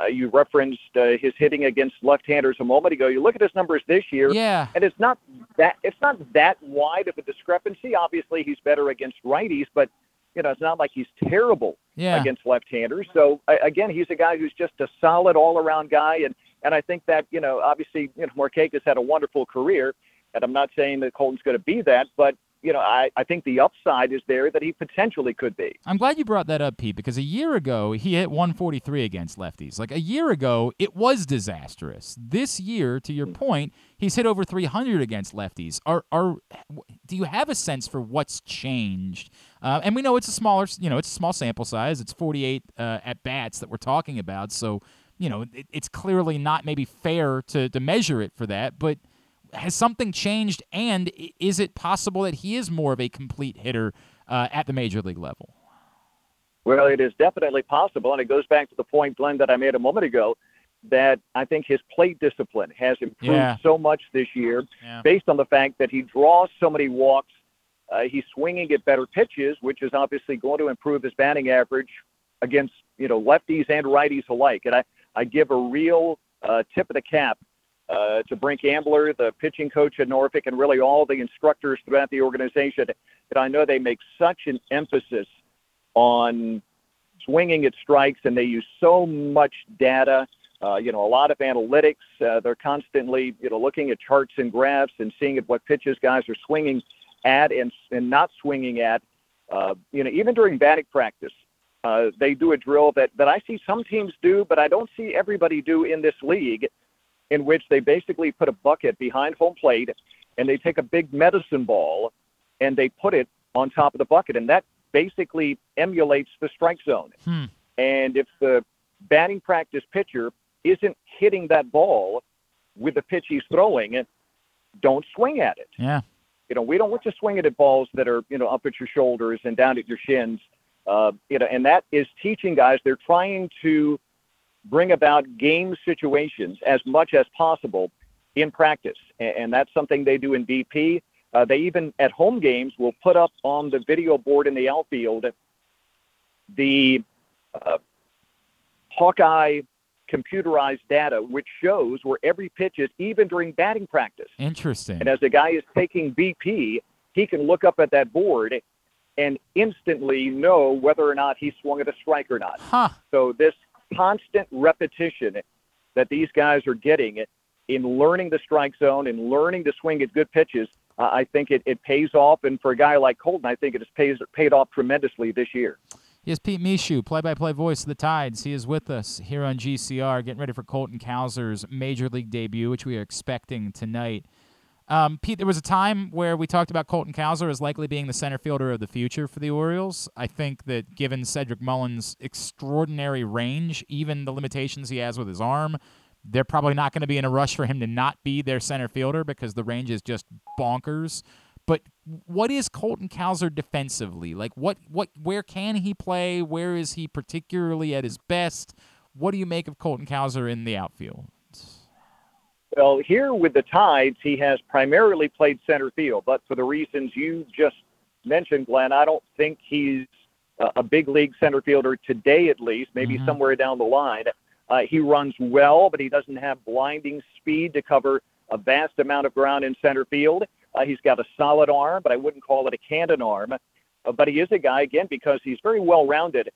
Uh, you referenced uh, his hitting against left-handers a moment ago. You look at his numbers this year, Yeah. and it's not that it's not that wide of a discrepancy. Obviously, he's better against righties, but you know it's not like he's terrible Yeah. against left-handers. So a- again, he's a guy who's just a solid all-around guy, and and I think that you know obviously you know Markakis had a wonderful career, and I'm not saying that Colton's going to be that, but you know I I think the upside is there that he potentially could be. I'm glad you brought that up, Pete, because a year ago he hit 143 against lefties. Like a year ago, it was disastrous. This year, to your point, he's hit over 300 against lefties. Are are do you have a sense for what's changed? Uh, and we know it's a smaller, you know, it's a small sample size. It's 48 uh, at bats that we're talking about, so you know it, it's clearly not maybe fair to to measure it for that, but. Has something changed, and is it possible that he is more of a complete hitter uh, at the major league level? Well, it is definitely possible, and it goes back to the point, Glenn, that I made a moment ago, that I think his plate discipline has improved Yeah. so much this year, Yeah. based on the fact that he draws so many walks. Uh, he's swinging at better pitches, which is obviously going to improve his batting average against you know lefties and righties alike. And I, I give a real uh, tip of the cap uh, to Brink Ambler, the pitching coach at Norfolk, and really all the instructors throughout the organization. That I know they make such an emphasis on swinging at strikes, and they use so much data. Uh, you know, a lot of analytics. Uh, they're constantly, you know, looking at charts and graphs and seeing at what pitches guys are swinging at and and not swinging at. Uh, you know, even during batting practice, uh, they do a drill that that I see some teams do, but I don't see everybody do in this league, in which they basically put a bucket behind home plate and they take a big medicine ball and they put it on top of the bucket, and that basically emulates the strike zone. Hmm. And if the batting practice pitcher isn't hitting that ball with the pitch he's throwing, don't swing at it. Yeah. You know, we don't want you swinging at balls that are, you know, up at your shoulders and down at your shins. Uh, you know, and that is teaching guys. They're trying to bring about game situations as much as possible in practice, and, and that's something they do in BP. Uh, they even at home games will put up on the video board in the outfield the uh, Hawkeye computerized data, which shows where every pitch is, even during batting practice. Interesting. And as a guy is taking BP, he can look up at that board and instantly know whether or not he swung at a strike or not. Huh. So this constant repetition that these guys are getting it in learning the strike zone and learning to swing at good pitches, uh, I think it, it pays off. And for a guy like Colton, I think it has pays, paid off tremendously this year. Yes, Pete Michaud, play-by-play voice of the Tides. He is with us here on GCR, getting ready for Colton Cowser's major league debut, which we are expecting tonight. Um, Pete, there was a time where we talked about Colton Cowser as likely being the center fielder of the future for the Orioles. I think that given Cedric Mullins' extraordinary range, even the limitations he has with his arm, they're probably not going to be in a rush for him to not be their center fielder because the range is just bonkers. But what is Colton Cowser defensively? Like what what where can he play? Where is he particularly at his best? What do you make of Colton Cowser in the outfield? Well, here with the Tides, he has primarily played center field, but for the reasons you just mentioned, Glenn, I don't think he's a- big league center fielder today, at least, maybe somewhere down the line. Uh, he runs well, but he doesn't have blinding speed to cover a vast amount of ground in center field. Uh, he's got a solid arm, but I wouldn't call it a cannon arm. Uh, but he is a guy, again, because he's very well rounded.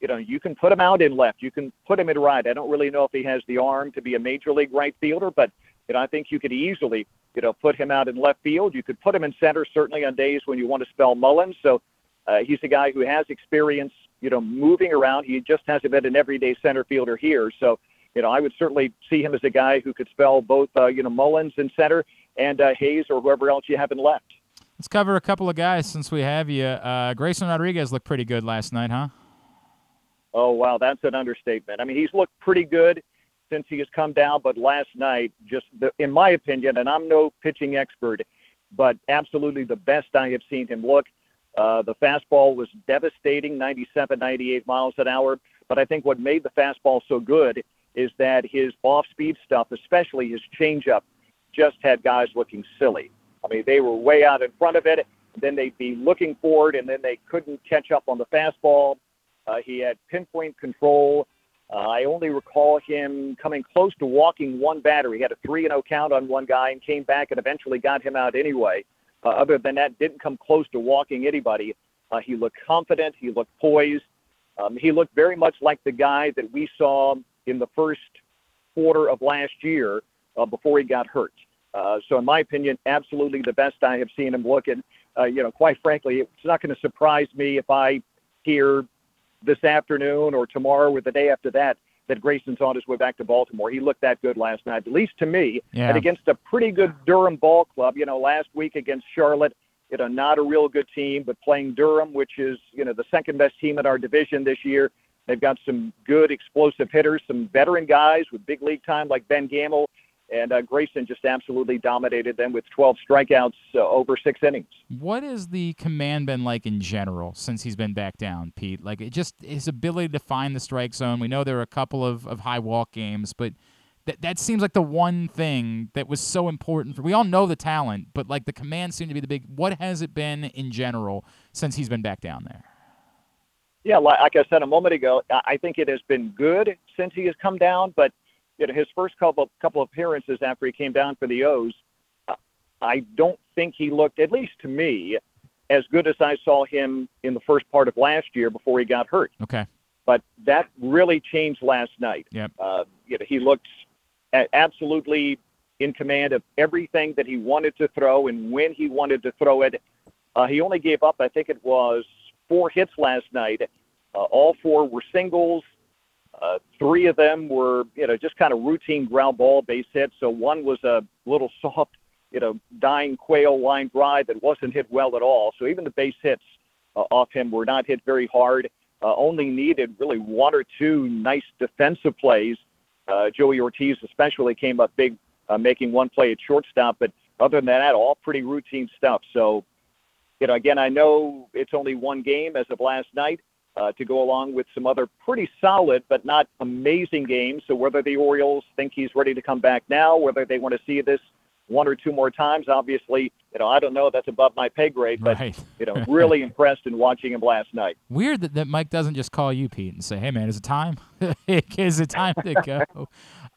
You know, you can put him out in left, you can put him in right. I don't really know if he has the arm to be a major league right fielder, but you know, I think you could easily, you know, put him out in left field. You could put him in center, certainly on days when you want to spell Mullins. So uh, he's a guy who has experience, you know, moving around. He just hasn't been an everyday center fielder here. So, you know, I would certainly see him as a guy who could spell both, uh, you know, Mullins in center and uh, Hays or whoever else you have in left. Let's cover a couple of guys since we have you. Uh, Grayson Rodriguez looked pretty good last night, huh? Oh wow, that's an understatement. I mean, he's looked pretty good since he has come down, but last night, just the, in my opinion, and I'm no pitching expert, but absolutely the best I have seen him look. Uh, the fastball was devastating, 97, 98 miles an hour. But I think what made the fastball so good is that his off-speed stuff, especially his changeup, just had guys looking silly. I mean, they were way out in front of it. Then they'd be looking forward, and then they couldn't catch up on the fastball. Uh, he had pinpoint control Uh, I only recall him coming close to walking one batter. He had a 3 0 count on one guy and came back and eventually got him out anyway. Uh, other than that, didn't come close to walking anybody. Uh, he looked confident. He looked poised. Um, he looked very much like the guy that we saw in the first quarter of last year uh, before he got hurt. Uh, so, in my opinion, absolutely the best I have seen him look. And, uh, you know, quite frankly, it's not going to surprise me if I hear this afternoon or tomorrow or the day after that that Grayson's on his way back to Baltimore. He looked that good last night, at least to me, Yeah. and against a pretty good Durham ball club. You know, last week against Charlotte, you know, not a real good team, but playing Durham, which is, you know, the second best team in our division this year. They've got some good explosive hitters, some veteran guys with big league time like Ben Gamel. And uh, Grayson just absolutely dominated them with 12 strikeouts uh, over six innings. What has the command been like in general since he's been back down, Pete? Like it just his ability to find the strike zone. We know there are a couple of, of high walk games, but that that seems like the one thing that was so important for we all know the talent, but like the command seemed to be the big what has it been in general since he's been back down there? Yeah, like, like I said a moment ago, I think it has been good since he has come down. But you know, his first couple couple appearances after he came down for the O's, I don't think he looked, at least to me, as good as I saw him in the first part of last year before he got hurt. Okay. But that really changed last night. Yep. Uh, you know, he looked absolutely in command of everything that he wanted to throw and when he wanted to throw it. Uh, he only gave up, I think it was four hits last night. Uh, all four were singles. Uh, three of them were, you know, just kind of routine ground ball base hits. So one was a little soft, you know, dying quail line drive that wasn't hit well at all. So even the base hits uh, off him were not hit very hard. Uh, only needed really one or two nice defensive plays. Uh, Joey Ortiz especially came up big, uh, making one play at shortstop. But other than that, all pretty routine stuff. So, you know, again, I know it's only one game as of last night to go along with some other pretty solid but not amazing games. So whether the Orioles think he's ready to come back now, whether they want to see this one or two more times, obviously, you know, I don't know. That's above my pay grade. But Right. you know, really impressed in watching him last night. Weird that, that Mike doesn't just call you, Pete, and say, "Hey, man, is it time? is it time to go?"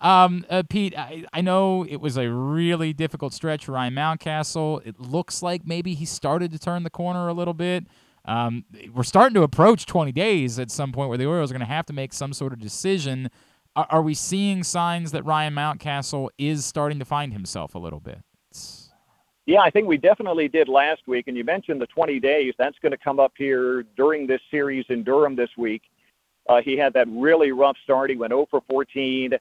um, uh, Pete, I, I know it was a really difficult stretch for Ryan Mountcastle. It looks like maybe he started to turn the corner a little bit. Um, we're starting to approach 20 days at some point where the Orioles are going to have to make some sort of decision. Are, are we seeing signs that Ryan Mountcastle is starting to find himself a little bit? Yeah, I think we definitely did last week. And you mentioned the 20 days. That's going to come up here during this series in Durham this week. Uh, he had that really rough start. He went 0 for 14.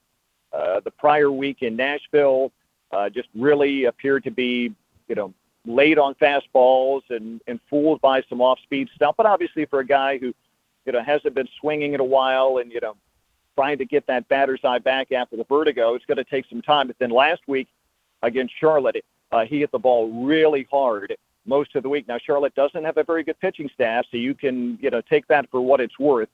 Uh, the prior week in Nashville uh, just really appeared to be, you know, late on fastballs and, and fooled by some off-speed stuff. But obviously, for a guy who, you know, hasn't been swinging in a while and you know, trying to get that batter's eye back after the vertigo, it's going to take some time. But then last week against Charlotte, uh, he hit the ball really hard most of the week. Now Charlotte doesn't have a very good pitching staff, so you can you know take that for what it's worth.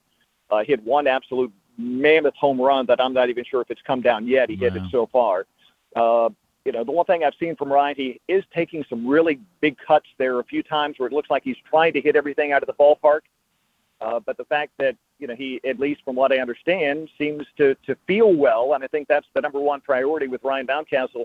Uh, hit one absolute mammoth home run that I'm not even sure if it's come down yet. He hit it so far. Uh, you know, the one thing I've seen from Ryan, he is taking some really big cuts there a few times where it looks like he's trying to hit everything out of the ballpark. Uh, but the fact that you know he, at least from what I understand, seems to to feel well, and I think that's the number one priority with Ryan Mountcastle.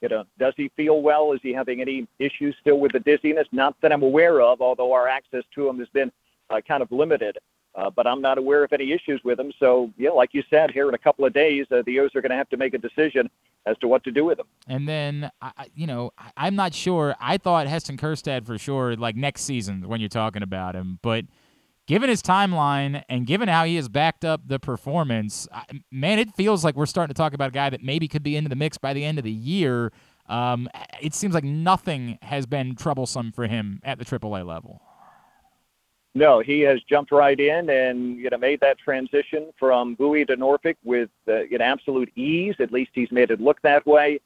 You know, does he feel well? Is he having any issues still with the dizziness? Not that I'm aware of, although our access to him has been uh, kind of limited. Uh, but I'm not aware of any issues with him. So, yeah, like you said, here in a couple of days, uh, the O's are going to have to make a decision as to what to do with him. And then, I, you know, I- I'm not sure. I thought Heston Kjerstad for sure, like next season when you're talking about him. But given his timeline and given how he has backed up the performance, I, man, it feels like we're starting to talk about a guy that maybe could be into the mix by the end of the year. Um, it seems like nothing has been troublesome for him at the AAA level. No, he has jumped right in and you know made that transition from Bowie to Norfolk with uh, know absolute ease. At least he's made it look that way.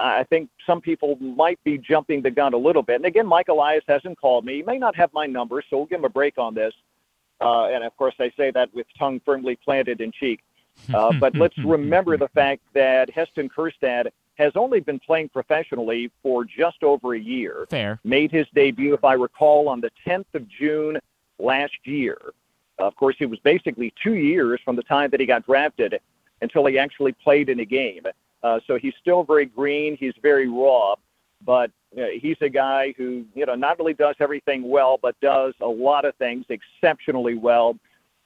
I I think some people might be jumping the gun a little bit. And again, Mike Elias hasn't called me. He may not have my number, so we'll give him a break on this. Uh, and of course, I say that with tongue firmly planted in cheek. Uh, but let's remember the fact that Heston Kjerstad has only been playing professionally for just over a year. Fair. Made his debut, if I recall, on the 10th of June last year. of course, it was basically two years from the time that he got drafted until he actually played in a game. Uh, so he's still very green. He's very raw, but uh, he's a guy who, you know, not only does everything well, but does a lot of things exceptionally well.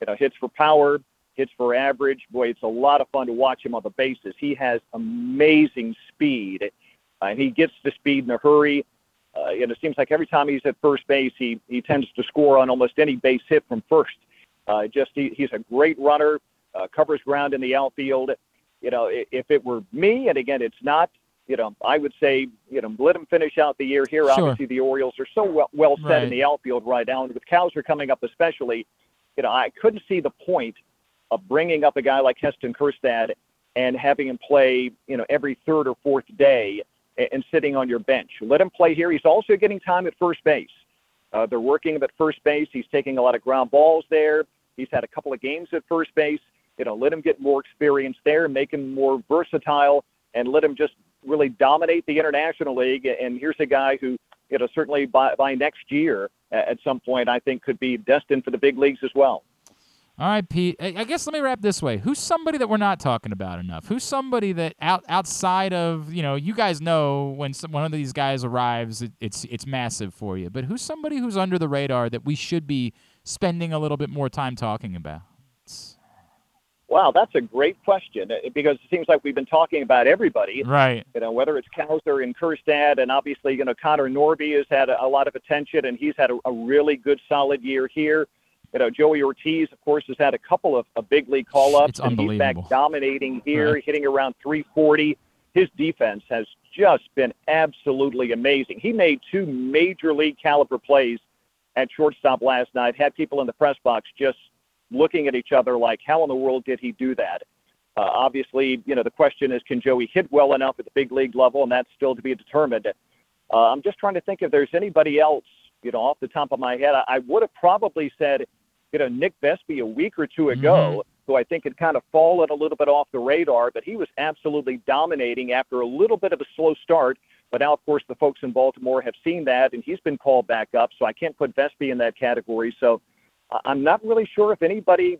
You know, hits for power, hits for average. Boy, it's a lot of fun to watch him on the bases. He has amazing speed, uh, and he gets to speed in a hurry. Uh, and it seems like every time he's at first base, he he tends to score on almost any base hit from first. Uh, just he, he's a great runner, uh, covers ground in the outfield. You know, if it were me, and again, it's not. You know, I would say, you know, let him finish out the year here. Sure. Obviously, the Orioles are so well, well set Right. in the outfield right now, and with Cowser coming up especially, you know, I couldn't see the point of bringing up a guy like Heston Kjerstad and having him play, you know, every third or fourth day and, sitting on your bench. Let him play here. He's also getting time at first base. Uh, they're working him at first base. He's taking a lot of ground balls there. He's had a couple of games at first base. You know, let him get more experience there, make him more versatile, and let him just really dominate the International League. And here's a guy who, you know, certainly by, by next year at some point, I think could be destined for the big leagues as well. All right, Pete. I guess let me wrap this way. Who's somebody that we're not talking about enough? Who's somebody that out outside of you know you guys know when some, one of these guys arrives, it, it's it's massive for you. But who's somebody who's under the radar that we should be spending a little bit more time talking about? Wow, that's a great question uh, because it seems like we've been talking about everybody. Right. You know, whether it's Cowser and Kjerstad, and obviously, you know, Connor Norby has had a, a lot of attention, and he's had a, a really good, solid year here. You know, Joey Ortiz, of course, has had a couple of, of big league call ups, and he's back dominating here, Right. hitting around 340. His defense has just been absolutely amazing. He made two major league caliber plays at shortstop last night, had people in the press box just looking at each other like, how in the world did he do that? Uh, obviously, you know, the question is, can Joey hit well enough at the big league level? And that's still to be determined. Uh, I'm just trying to think if there's anybody else, you know, off the top of my head. I, I would have probably said, you know, Nick Vespi a week or two ago, mm-hmm. who I think had kind of fallen a little bit off the radar, but he was absolutely dominating after a little bit of a slow start. But now, of course, the folks in Baltimore have seen that, and he's been called back up. So I can't put Vespi in that category. So I'm not really sure if anybody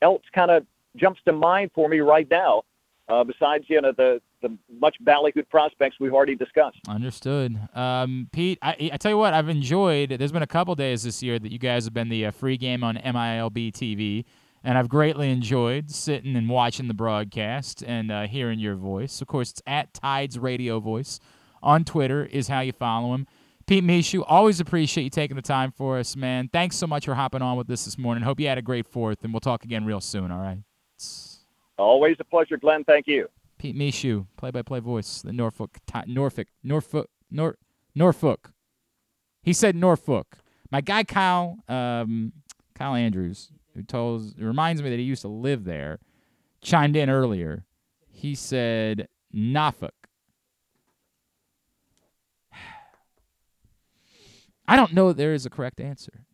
else kind of jumps to mind for me right now, uh, besides you know the the much ballyhooed prospects we've already discussed. Understood. Um, Pete, I, I tell you what, I've enjoyed. There's been a couple days this year that you guys have been the uh, free game on MILB TV, and I've greatly enjoyed sitting and watching the broadcast and uh, hearing your voice. Of course, it's at Tides Radio Voice on Twitter is how you follow him. Pete Michaud, always appreciate you taking the time for us, man. Thanks so much for hopping on with us this morning. Hope you had a great fourth, and we'll talk again real soon. All right. Always a pleasure, Glenn. Thank you. Pete Michaud, play-by-play voice, the Norfolk, Norfolk, Norfolk, Nor, Norfolk. He said Norfolk. My guy Kyle, um, Kyle Andrews, who tells, reminds me that he used to live there, chimed in earlier. He said Norfolk. I don't know there is a correct answer.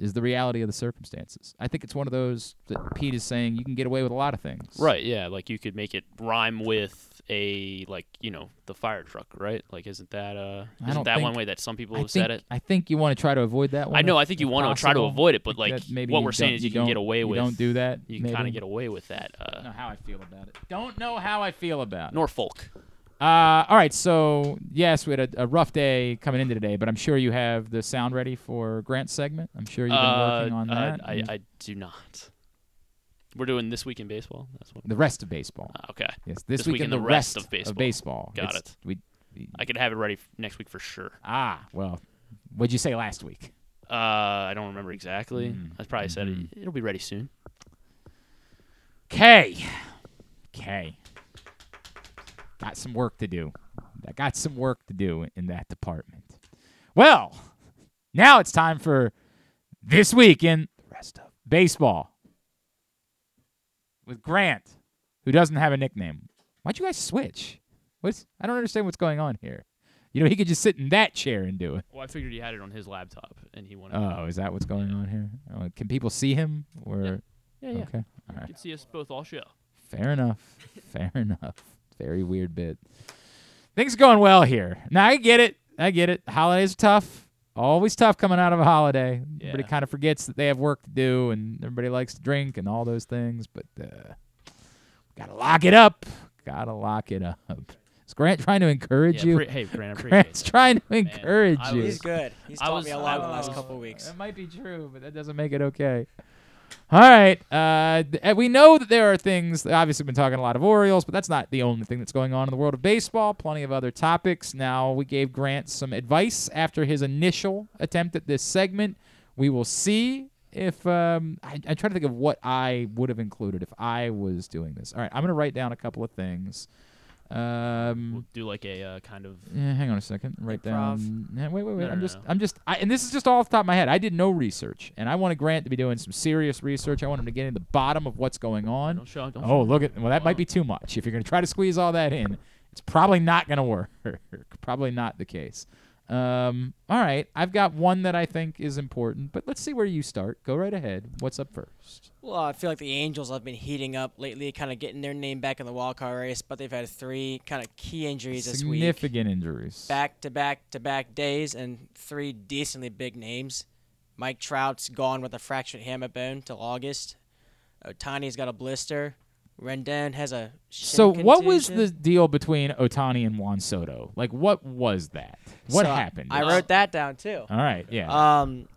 Is the reality of the circumstances. I think it's one of those that Pete is saying you can get away with a lot of things. Right, yeah, like you could make it rhyme with a like, you know, the fire truck, right? Like isn't that uh isn't don't that one way that some people I have think, said it? I think you want to try to avoid that one. I know, if- I think you if want to try to avoid it, but like maybe what we're saying is you, can get away you with don't do that. You can kind of get away with that. Uh Don't know how I feel about it. Don't know how I feel about it. Norfolk. Uh, all right, so yes, we had a, a rough day coming into today, but I'm sure you have the sound ready for Grant's segment. I'm sure you've been working Uh, on uh, that. I, I do not. We're doing this week in baseball. That's what. the rest of baseball. Ah, okay. Yes, this, week in the rest, rest of baseball. baseball. Got It's- it. We, we- I could have it ready f- next week for sure. ah, well, what'd you say last week? Uh, I don't remember exactly. Mm, I probably said mm-hmm. it. It'll be ready soon. K. K. Got some work to do. I got some work to do in that department. Well, now it's time for this week in the rest of baseball with Grant, who doesn't have a nickname. Why'd you guys switch? What's I don't understand what's going on here. You know, he could just sit in that chair and do it. Well, I figured he had it on his laptop, and he wanted. Oh, is that what's going on here? Oh, can people see him? Or Yeah, yeah. okay, all You can see us both all show. Fair enough. Fair enough. Very weird bit. Things are going well here. Now I get it. I get it. Holidays are tough. Always tough coming out of a holiday. Everybody Yeah. kind of forgets that they have work to do, and everybody likes to drink and all those things. But uh, gotta lock it up. Gotta lock it up. Is Grant trying to encourage Yeah, you? pre- hey, Grant, I Grant's that. trying to encourage I you. was- He's good. He's I taught was- me a lot in the last couple of weeks. That might be true, but that doesn't make it okay. All right. Uh, we know that there are things. Obviously, been talking a lot of Orioles, but that's not the only thing that's going on in the world of baseball. Plenty of other topics. Now, we gave Grant some advice after his initial attempt at this segment. We will see if um, I, I try to think of what I would have included if I was doing this. All right, I'm going to write down a couple of things. Um, We'll do like a uh, kind of. yeah, hang on a second. Write down. Yeah, wait, wait, wait. No, I'm no, just, no. I'm just, I, and this is just all off the top of my head. I did no research, and I wanted Grant to be doing some serious research. I want him to get in the bottom of what's going on. Don't show- don't oh, show- look at. Well, that might be too much. If you're going to try to squeeze all that in, it's probably not going to work. probably not the case. Um, all right, I've got one that I think is important, but let's see where you start. Go right ahead. What's up first? Well, I feel like the Angels have been heating up lately, kind of getting their name back in the wild card race, but they've had three kind of key injuries this week. Significant injuries. Back to back to back days, and three decently big names. Mike Trout's gone with a fractured hamate bone till August. Ohtani's got a blister. Rendon has a So, what was the deal between Ohtani and Juan Soto? Like, what was that? What So, happened? I wrote that down too. All right, yeah. Um,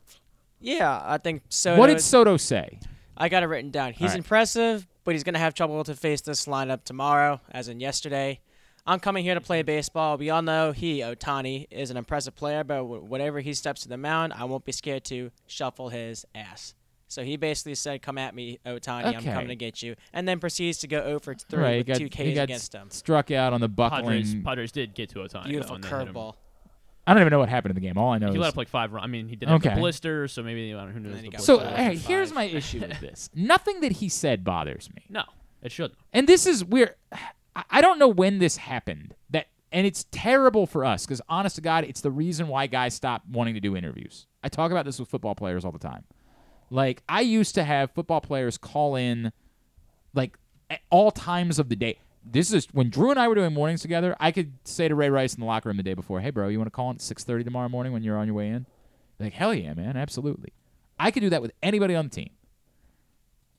yeah, I think Soto. What did Soto say? I got it written down. He's right. impressive, but he's gonna have trouble to face this lineup tomorrow, as in yesterday. I'm coming here to play baseball. We all know he, Ohtani, is an impressive player, but wh- whatever he steps to the mound, I won't be scared to shuffle his ass. So he basically said, "Come at me, Ohtani. I'm Okay. coming to get you," and then proceeds to go over 3 right, he with got, two Ks he got against him. struck out on the buckling. Padres, Padres did get to Ohtani. Beautiful though, and they hit him. curveball. I don't even know what happened in the game. All I know He is let up like five runs. I mean, he did have Okay. the blister, so maybe I don't know who knows. The So, blister hey, was here's five. my issue with this. Nothing that he said bothers me. No, it shouldn't. And this is weird. I- I don't know when this happened. That and it's terrible for us because honest to God, it's the reason why guys stop wanting to do interviews. I talk about this with football players all the time. Like I used to have football players call in, like at all times of the day. This is when Drew and I were doing mornings together. I could say to Ray Rice in the locker room the day before, "Hey, bro, you want to call in at six thirty tomorrow morning when you're on your way in?" Like, hell yeah, man, absolutely. I could do that with anybody on the team.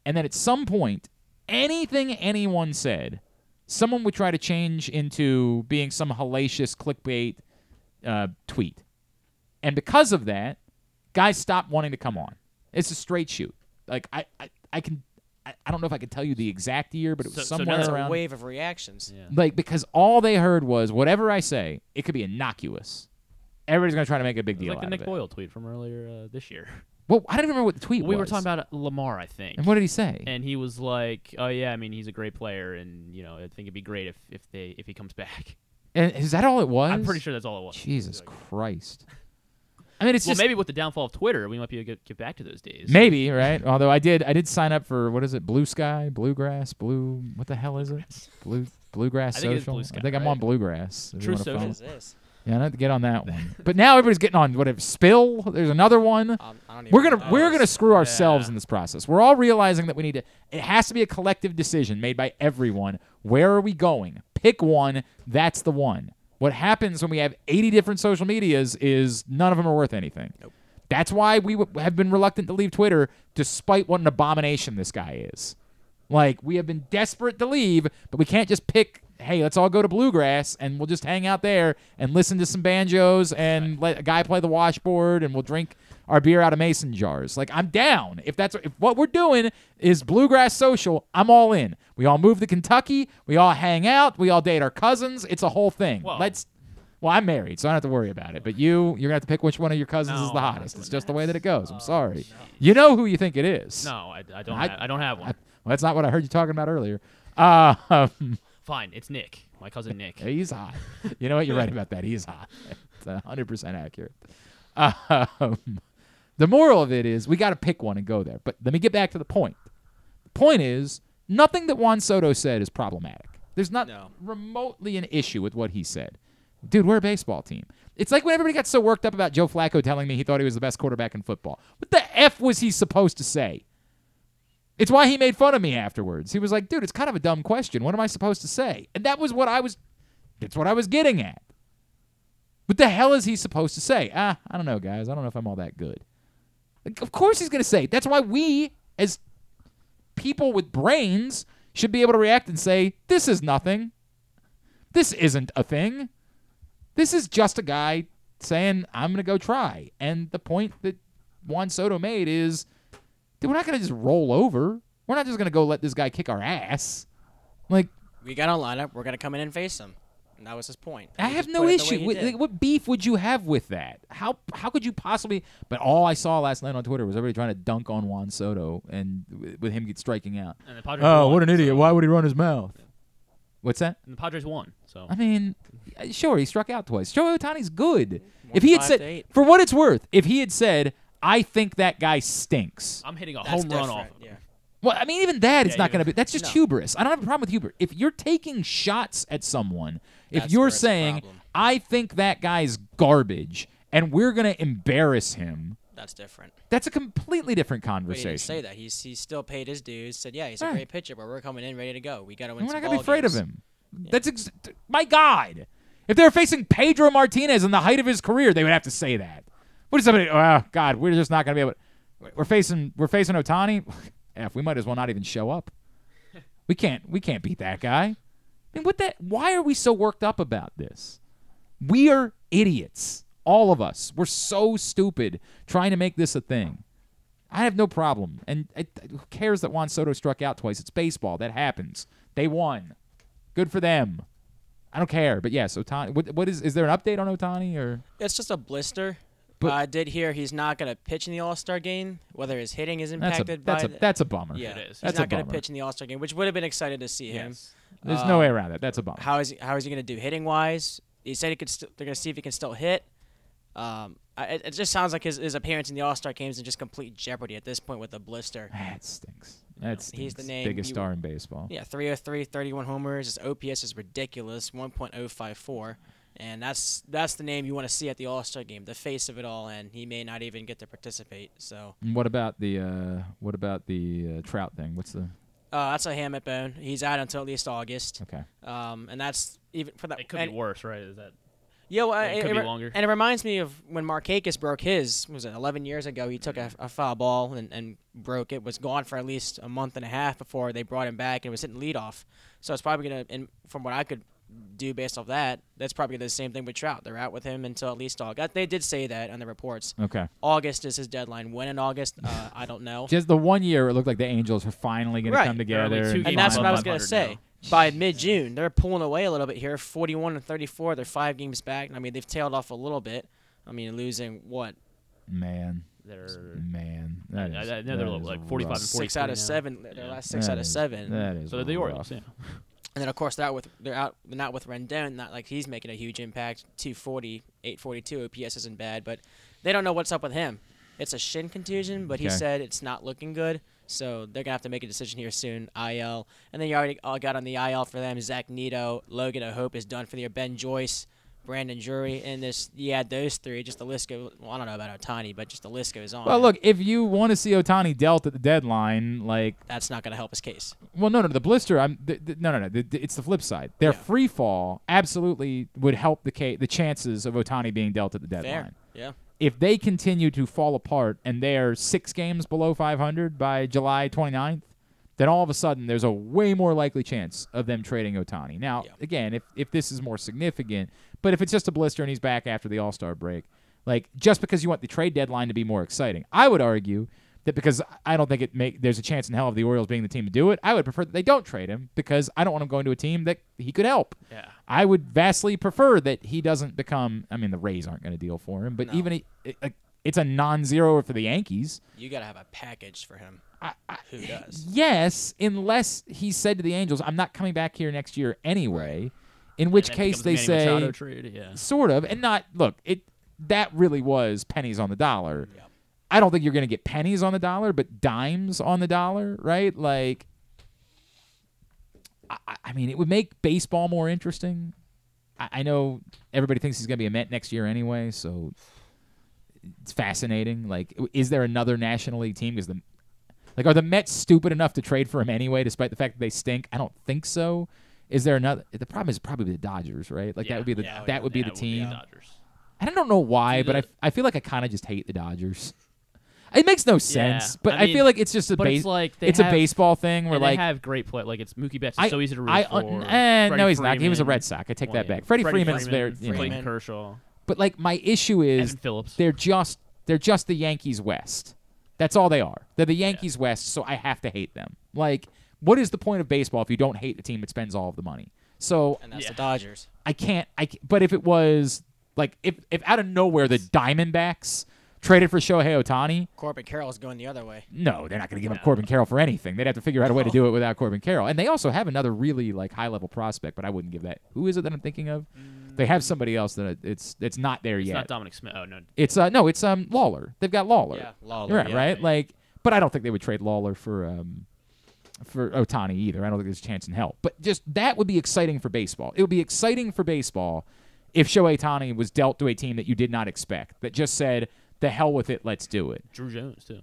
And then at some point, anything anyone said, someone would try to change into being some hellacious clickbait uh, tweet. And because of that, guys stopped wanting to come on. It's a straight shoot. Like I, I, I can, I, I don't know if I can tell you the exact year, but it was So, so somewhere now it's around. a wave of reactions. Like because all they heard was whatever I say, it could be innocuous. Everybody's gonna try to make a big It was deal like the out Nick of it. Boyle tweet from earlier uh, this year. Well, I don't even remember what the tweet was. we was. were talking about uh, Lamar, I think. And what did he say? And he was like, "Oh yeah, I mean he's a great player, and you know I think it'd be great if if they if he comes back." And is that all it was? I'm pretty sure that's all it was. Jesus Christ. I mean, it's well, just maybe with the downfall of Twitter, we might be able to get, get back to those days. maybe right. Although I did, I did sign up for what is it? Blue Sky, Bluegrass, Blue. What the hell is it? Blue Bluegrass I think it is Social. Blue Sky, I think I'm on Bluegrass. True wanna Social. follow. What is this? Yeah, I have to get on that one. but now everybody's getting on whatever Spill. There's another one. Um, I don't even we're gonna what we're gonna screw ourselves Yeah. in this process. We're all realizing that we need to. It has to be a collective decision made by everyone. Where are we going? Pick one. That's the one. What happens when we have 80 different social medias is none of them are worth anything. That's why we w- have been reluctant to leave Twitter, despite what an abomination this guy is. Like we have been desperate to leave, but we can't just pick. Hey, let's all go to Bluegrass and we'll just hang out there and listen to some banjos and let a guy play the washboard and we'll drink our beer out of mason jars. Like I'm down. If that's if what we're doing is Bluegrass social, I'm all in. We all move to Kentucky. We all hang out. We all date our cousins. It's a whole thing. Let's. Well, I'm married, so I don't have to worry about it. But you, you're gonna have to pick which one of your cousins is the hottest. It's just the way that it goes. I'm sorry. You know who you think it is. No, I, I don't. ha- I don't have one. well, that's not what I heard you talking about earlier. Uh, Fine, it's Nick, my cousin Nick. he's hot. You know what? You're right about that. He's hot. It's 100% accurate. Um, the moral of it is we got to pick one and go there. But let me get back to the point. The point is nothing that Juan Soto said is problematic. There's not remotely an issue with what he said. Dude, we're a baseball team. It's like when everybody got so worked up about Joe Flacco telling me he thought he was the best quarterback in football. What the F was he supposed to say? It's why he made fun of me afterwards. He was like, dude, it's kind of a dumb question. What am I supposed to say? And that was what I was that's what I was getting at. What the hell is he supposed to say? Ah, I don't know, guys. I don't know if I'm all that good. Like, of course he's going to say. That's why we, as people with brains, should be able to react and say, "This is nothing. This isn't a thing. This is just a guy saying I'm going to go try." And the point that Juan Soto made is, dude, we're not going to just roll over. We're not just going to go let this guy kick our ass. Like, We got a lineup. We're gonna come in and face him. And that was his point. I have no put it the way issue. With, like, what beef would you have with that? How how could you possibly? But all I saw last night on Twitter was everybody trying to dunk on Juan Soto and w- with him get striking out. And the Padres oh, won, what an idiot! so- Why would he run his mouth? What's that? And the Padres won. So I mean, sure, he struck out twice. Shohei Ohtani's good. If he had said, for what it's worth, if he had said, "I think that guy stinks," I'm hitting a That's home run off. of him. Yeah. Well, I mean, even that, it's Yeah, not even- going to be. That's just No. hubris. I don't have a problem with hubris. If you're taking shots at someone, if That's you're it's a saying, problem. "I think that guy's garbage," and we're going to embarrass him, That's different. that's a completely different But he conversation. didn't say that. He's he still paid his dues. Said, yeah, he's a Right. great pitcher, but we're coming in ready to go. We got to win. And we're not going to be ball afraid of games." him. That's ex- my God. If they were facing Pedro Martinez in the height of his career, they would have to say that. What is somebody? Oh God, we're just not going to be able. We're facing we're facing Ohtani. F, we might as well not even show up. We can't we can't beat that guy. I mean, what that? Why are we so worked up about this? We are idiots, all of us. We're so stupid trying to make this a thing. I have no problem. And it, who cares that Juan Soto struck out twice? It's baseball. That happens. They won. Good for them. I don't care. But yes, Ohtani. What, what is? Is there an update on Ohtani or? It's just a blister. But- But I did hear he's not going to pitch in the All Star game. Whether his hitting is That's a impacted that's by a that's a bummer. Yeah, It is. he's That's a not going to pitch in the All Star game, which would have been excited to see him. Yes. There's no Um, way around it. That's a bummer. How is he, how is he going to do hitting wise? He said he could. St- they're going to see if he can still hit. Um, I, it, it just sounds like his, his appearance in the All Star games is just complete jeopardy at this point with the blister. That stinks. That stinks. He's the name biggest you- star in baseball. Yeah, 303, 31 homers. His OPS is ridiculous, 1.054. And that's that's the name you want to see at the All Star game, the face of it all, and he may not even get to participate. So And what about the uh, what about the uh, Trout thing? What's the? uh, that's a hamate bone. He's out until at least August. Okay. Um, and that's even for that. It could and- be worse, right? Is that Yeah, well, it it, could it be longer. And it reminds me of when Markakis broke his. Was it 11 years ago? He took a, a foul ball and, and broke it. Was gone for at least a month and a half before they brought him back and was hitting leadoff. So it's probably gonna. And from what I could do based off that, that's probably the same thing with Trout. They're out with him until at least August. They did say that on the reports. Okay. August is his deadline. When in August, uh, I don't know. Just the one year, it looked like the Angels were finally going to come together. two and and that's what I was gonna say. By mid-June, they're pulling away a little bit here. 41 and 34. They're five games back. I mean, they've tailed off a little bit. I mean, losing what Man, they're man, I- that I- I know they're that is like 45 rough. and six out of now. seven. Their Yeah. last six That out of seven. That is so they're the. Orioles. Yeah. And then of course they're out with they're out they're not with Rendon, not like he's making a huge impact. 240, 842 OPS isn't bad, but they don't know what's up with him. It's a shin contusion, but he Okay. said it's not looking good. So they're gonna have to make a decision here soon. IL, and then you already all got on the IL for them. Zach Neto, Logan O'Hoppe is done for the year. Ben Joyce, Brandon Drury, and this. You add those three. Just the list goes. Well, I don't know about Ohtani, but just the list goes on. Well, look, if you want to see Ohtani dealt at the deadline, like that's not gonna help his case. Well, no, no, the blister. I'm th- th- no, no, no. The, the- it's the flip side. Their Yeah. free fall absolutely would help the ca- the chances of Ohtani being dealt at the deadline. Fair. Yeah. If they continue to fall apart and they're six games below 500 by July 29th, then all of a sudden there's a way more likely chance of them trading Ohtani. Now, again, if if this is more significant, but if it's just a blister and he's back after the All Star break, like just because you want the trade deadline to be more exciting, I would argue that because I don't think it make there's a chance in hell of the Orioles being the team to do it. I would prefer that they don't trade him because I don't want him going to a team that he could help. Yeah. I would vastly prefer that he doesn't become. I mean, the Rays aren't going to deal for him, but even he, it, it- it's a non-zero for the Yankees. You gotta have a package for him. Who does? Yes, unless he said to the Angels, "I'm not coming back here next year anyway." In which case they Manny say, Machado trade, yeah. sort of, and not look. It that really was pennies on the dollar. I don't think you're going to get pennies on the dollar, but dimes on the dollar, right? Like, I, I mean, it would make baseball more interesting. I, I know everybody thinks he's going to be a Met next year anyway, so it's fascinating. Like, is there another National League team? Is the like are the Mets stupid enough to trade for him anyway, despite the fact that they stink? I don't think so. Is there another? The problem is probably the Dodgers, right? Like Yeah, that would be the yeah, that would be the would be team. Dodgers. And I don't know why, but I, I feel like I kind of just hate the Dodgers. It makes no sense, but I, mean, feel like it's just a base. it's like it's a baseball thing where like they have great play. Like it's Mookie Betts. It's I- so easy to root I, for. uh, eh, no, he's not. He was a Red Sox. I take Well, that back. Freddie, Freddie Freeman's Freeman, there. you know. Clayton Kershaw. But like my issue is Evan Phillips. they're just they're just the Yankees West. That's all they are. They're the Yankees West, so I have to hate them. Like, what is the point of baseball if you don't hate the team that spends all of the money? So And that's the Dodgers. I can't. I c- but if it was like if if out of nowhere the Diamondbacks traded for Shohei Ohtani, Corbin Carroll's going the other way. no, they're not going to give up Corbin Carroll for anything. They'd have to figure out a way to do it without Corbin Carroll. And they also have another really like high level prospect, but I wouldn't give that. Who is it that I'm thinking of? They have somebody else that it's it's not there It's yet. not Dominic Smith. Oh no. It's uh no, it's um Lawlar. They've got Lawlar. Yeah, Lawlar, Right, yeah. right? Like, but I don't think they would trade Lawlar for um for Ohtani either. I don't think there's a chance in hell. But just that would be exciting for baseball. It would be exciting for baseball if Shohei Ohtani was dealt to a team that you did not expect. That just said, "The hell with it, let's do it." Druw Jones too.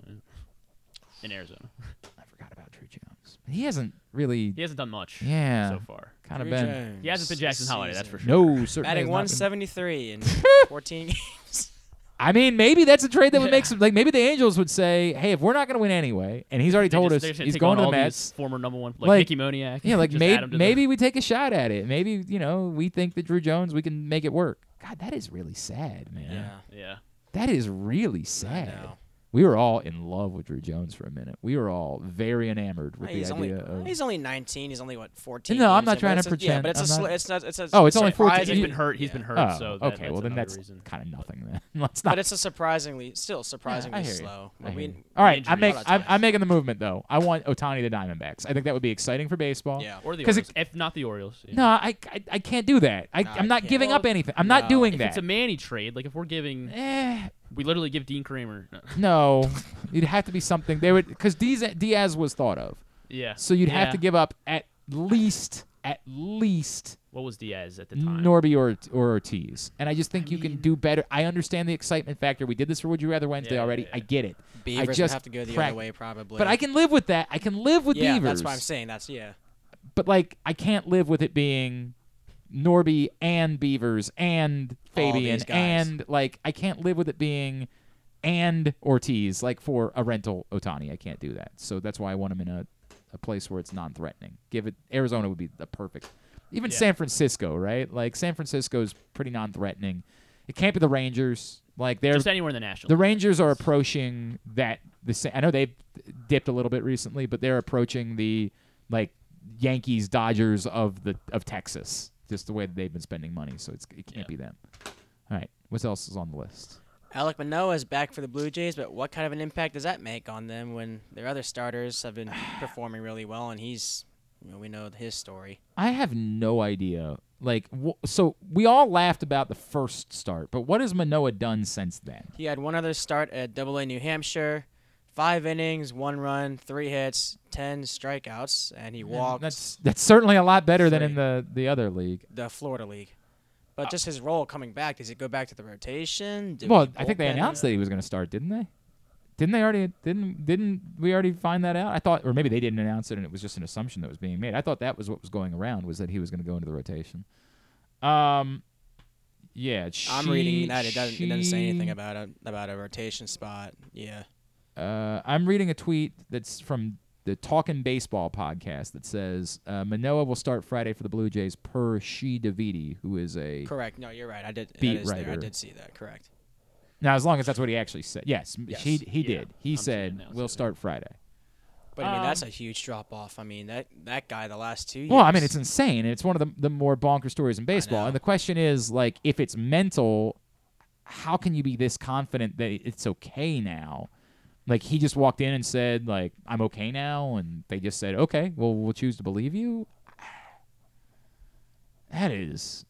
In Arizona. I forgot about Druw Jones. He hasn't really. He hasn't done much. Yeah. So far. Kind of Druw been. Jones He hasn't been Jackson this Holliday. That's for sure. No, certainly Batting has not been. 173 in 14 games. I mean, maybe that's a trade that would make some. Like, maybe the Angels would say, "Hey, if we're not going to win anyway," and he's already told just- us they're just gonna he's going to the Mets. former number one- like Mickey Moniak, Yeah, like just maybe add 'em to the- maybe we take a shot at it. Maybe you know we think that Druw Jones we can make it work. God, that is really sad, man. Yeah. Yeah. That is really sad. We were all in love with Druw Jones for a minute. We were all very enamored with he's the only idea of. he's only 19. He's only what 14. No, I'm not trying to a- Yeah, pretend. but it's a I'm sl- not- it's not it's a Oh, it's only 14 surprising- He's been hurt. He's been hurt. Oh, so that, okay. Well, then that's kind of nothing. Then let's not. But it's a surprisingly still surprisingly you. slow. I But hear we- you. All right, I'm, make, I'm, I'm making the movement though. I want Ohtani the Diamondbacks. I think that would be exciting for baseball. Yeah. Or the Orioles. it- if not the Orioles. yeah. no, I, I I can't do that. I, I'm not giving up anything. I'm not doing if that. it's a Manny trade, like if we're giving, eh. We literally give Dean Kremer. No, it'd have to be something they would because Diaz, Diaz was thought of. Yeah. So you'd have Yeah. to give up at least at least What was Diaz at the time? Norby or or Ortiz, and I just think you can do better. I understand the excitement factor. We did this for Would You Rather Wednesday Yeah, already. I get it. Beavers I would just have to go the crack- other way probably. But I can live with that. I can live with yeah, Beavers. that's why I'm saying that's yeah. But like, I can't live with it being Norby and Beavers and Fabian and like I can't live with it being and Ortiz like for a rental Ohtani. I can't do that. So that's why I want him in a, a place where it's non-threatening. Give it Arizona would be the perfect. Even Yeah. San Francisco, right? Like San Francisco is pretty non-threatening. It can't be the Rangers. Like they're Just anywhere in the National The Rangers are approaching that. The sa- I know they've dipped a little bit recently, but they're approaching the like Yankees, Dodgers of the of Texas. Just the way that they've been spending money, so it's it can't be them. All right, what else is on the list? Alec Manoah is back for the Blue Jays, but what kind of an impact does that make on them when their other starters have been performing really well and he's, you know, we know his story. I have no idea. Like, wh- so we all laughed about the first start, but what has Manoah done since then? He had one other start at Double A New Hampshire, five innings, one run, three hits, ten strikeouts, and he walked. That's that's certainly a lot better than in the the other league. the Florida League. But just his role coming back, does he go back to the rotation? Do well, we I think they announced that he was going to start, didn't they? Didn't they already? Didn't didn't we already find that out? I thought, or maybe they didn't announce it, and it was just an assumption that was being made. I thought that was what was going around was that he was going to go into the rotation. Um, yeah, I'm reading that it doesn't, it doesn't say anything about a about a rotation spot. Yeah. Uh, I'm reading a tweet that's from the Talking Baseball podcast that says uh, Manoah will start Friday for the Blue Jays per Shi Davidi, who is a Correct. No, you're right. I did. beat is there. I did see that. Correct. Now, as long as that's what he actually said, yes, Yes. he he Yeah, did. He I'm seeing it said we'll start Friday. But I mean, that's Um, a huge drop off. I mean, that that guy the last two years. Well, I mean, it's insane. and It's one of the, the more bonker stories in baseball. And the question is, like, if it's mental, how can you be this confident that it's okay now? Like, he just walked in and said, like, I'm okay now, and they just said, okay, well, we'll choose to believe you. That is.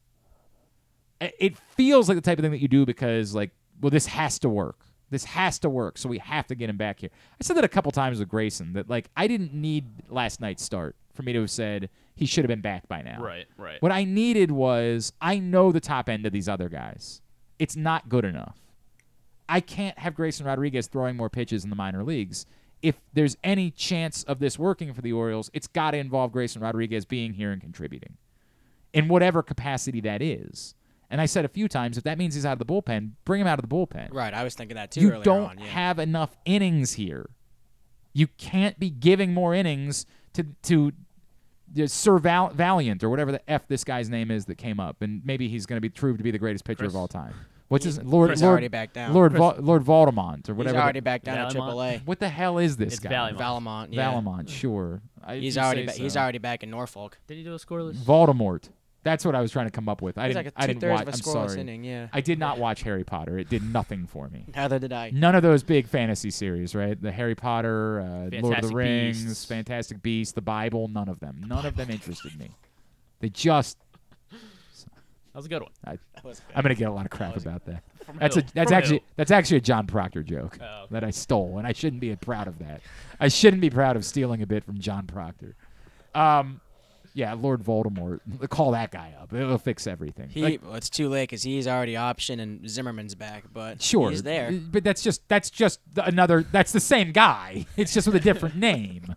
it- It feels like the type of thing that you do because, like, well, this has to work. This has to work, so we have to get him back here. I said that a couple times with Grayson that, like, I didn't need last night's start for me to have said he should have been back by now. Right, right. What I needed was I know the top end of these other guys. It's not good enough. I can't have Grayson Rodriguez throwing more pitches in the minor leagues. If there's any chance of this working for the Orioles, it's got to involve Grayson Rodriguez being here and contributing in whatever capacity that is. And I said a few times, if that means he's out of the bullpen, bring him out of the bullpen. Right, I was thinking that too You earlier don't on, yeah. have enough innings here. You can't be giving more innings to to Sir Val- Valiant or whatever the f this guy's name is that came up, and maybe he's going to be proved to be the greatest pitcher Chris- of all time. What's his Lord Chris Lord already backed down. Lord Chris- Val- Lord Valdemont or whatever. the- already back down to Vallimont. AAA. What the hell is this It's guy? Vallimont. Vallimont, yeah. Vallimont, sure. I- He's you already say ba- he's so. already back in Norfolk. Did he do a scoreless? Voldemort. That's what I was trying to come up with. I He's didn't. like a I didn't two-thirds watch. of a I'm scoreless sorry. inning, yeah. I did not watch Harry Potter. It did nothing for me. Neither did I. None of those big fantasy series, right? The Harry Potter, uh, Lord of the Fantastic Rings, Beasts. Fantastic Beasts, the Bible. None of them. None of them interested me. They just. That was a good one. I, good. I'm gonna get a lot of crap about that. From That's who? a that's From actually who? that's actually a John Proctor joke Oh, okay. that I stole, and I shouldn't be proud of that. I shouldn't be proud of stealing a bit from John Proctor. Um, yeah, Lord Voldemort. Call that guy up. It'll fix everything. He Like, well, it's too late because he's already option and Zimmermann's back, but sure, he's there. but that's just that's just another. That's the same guy. It's just with a different name.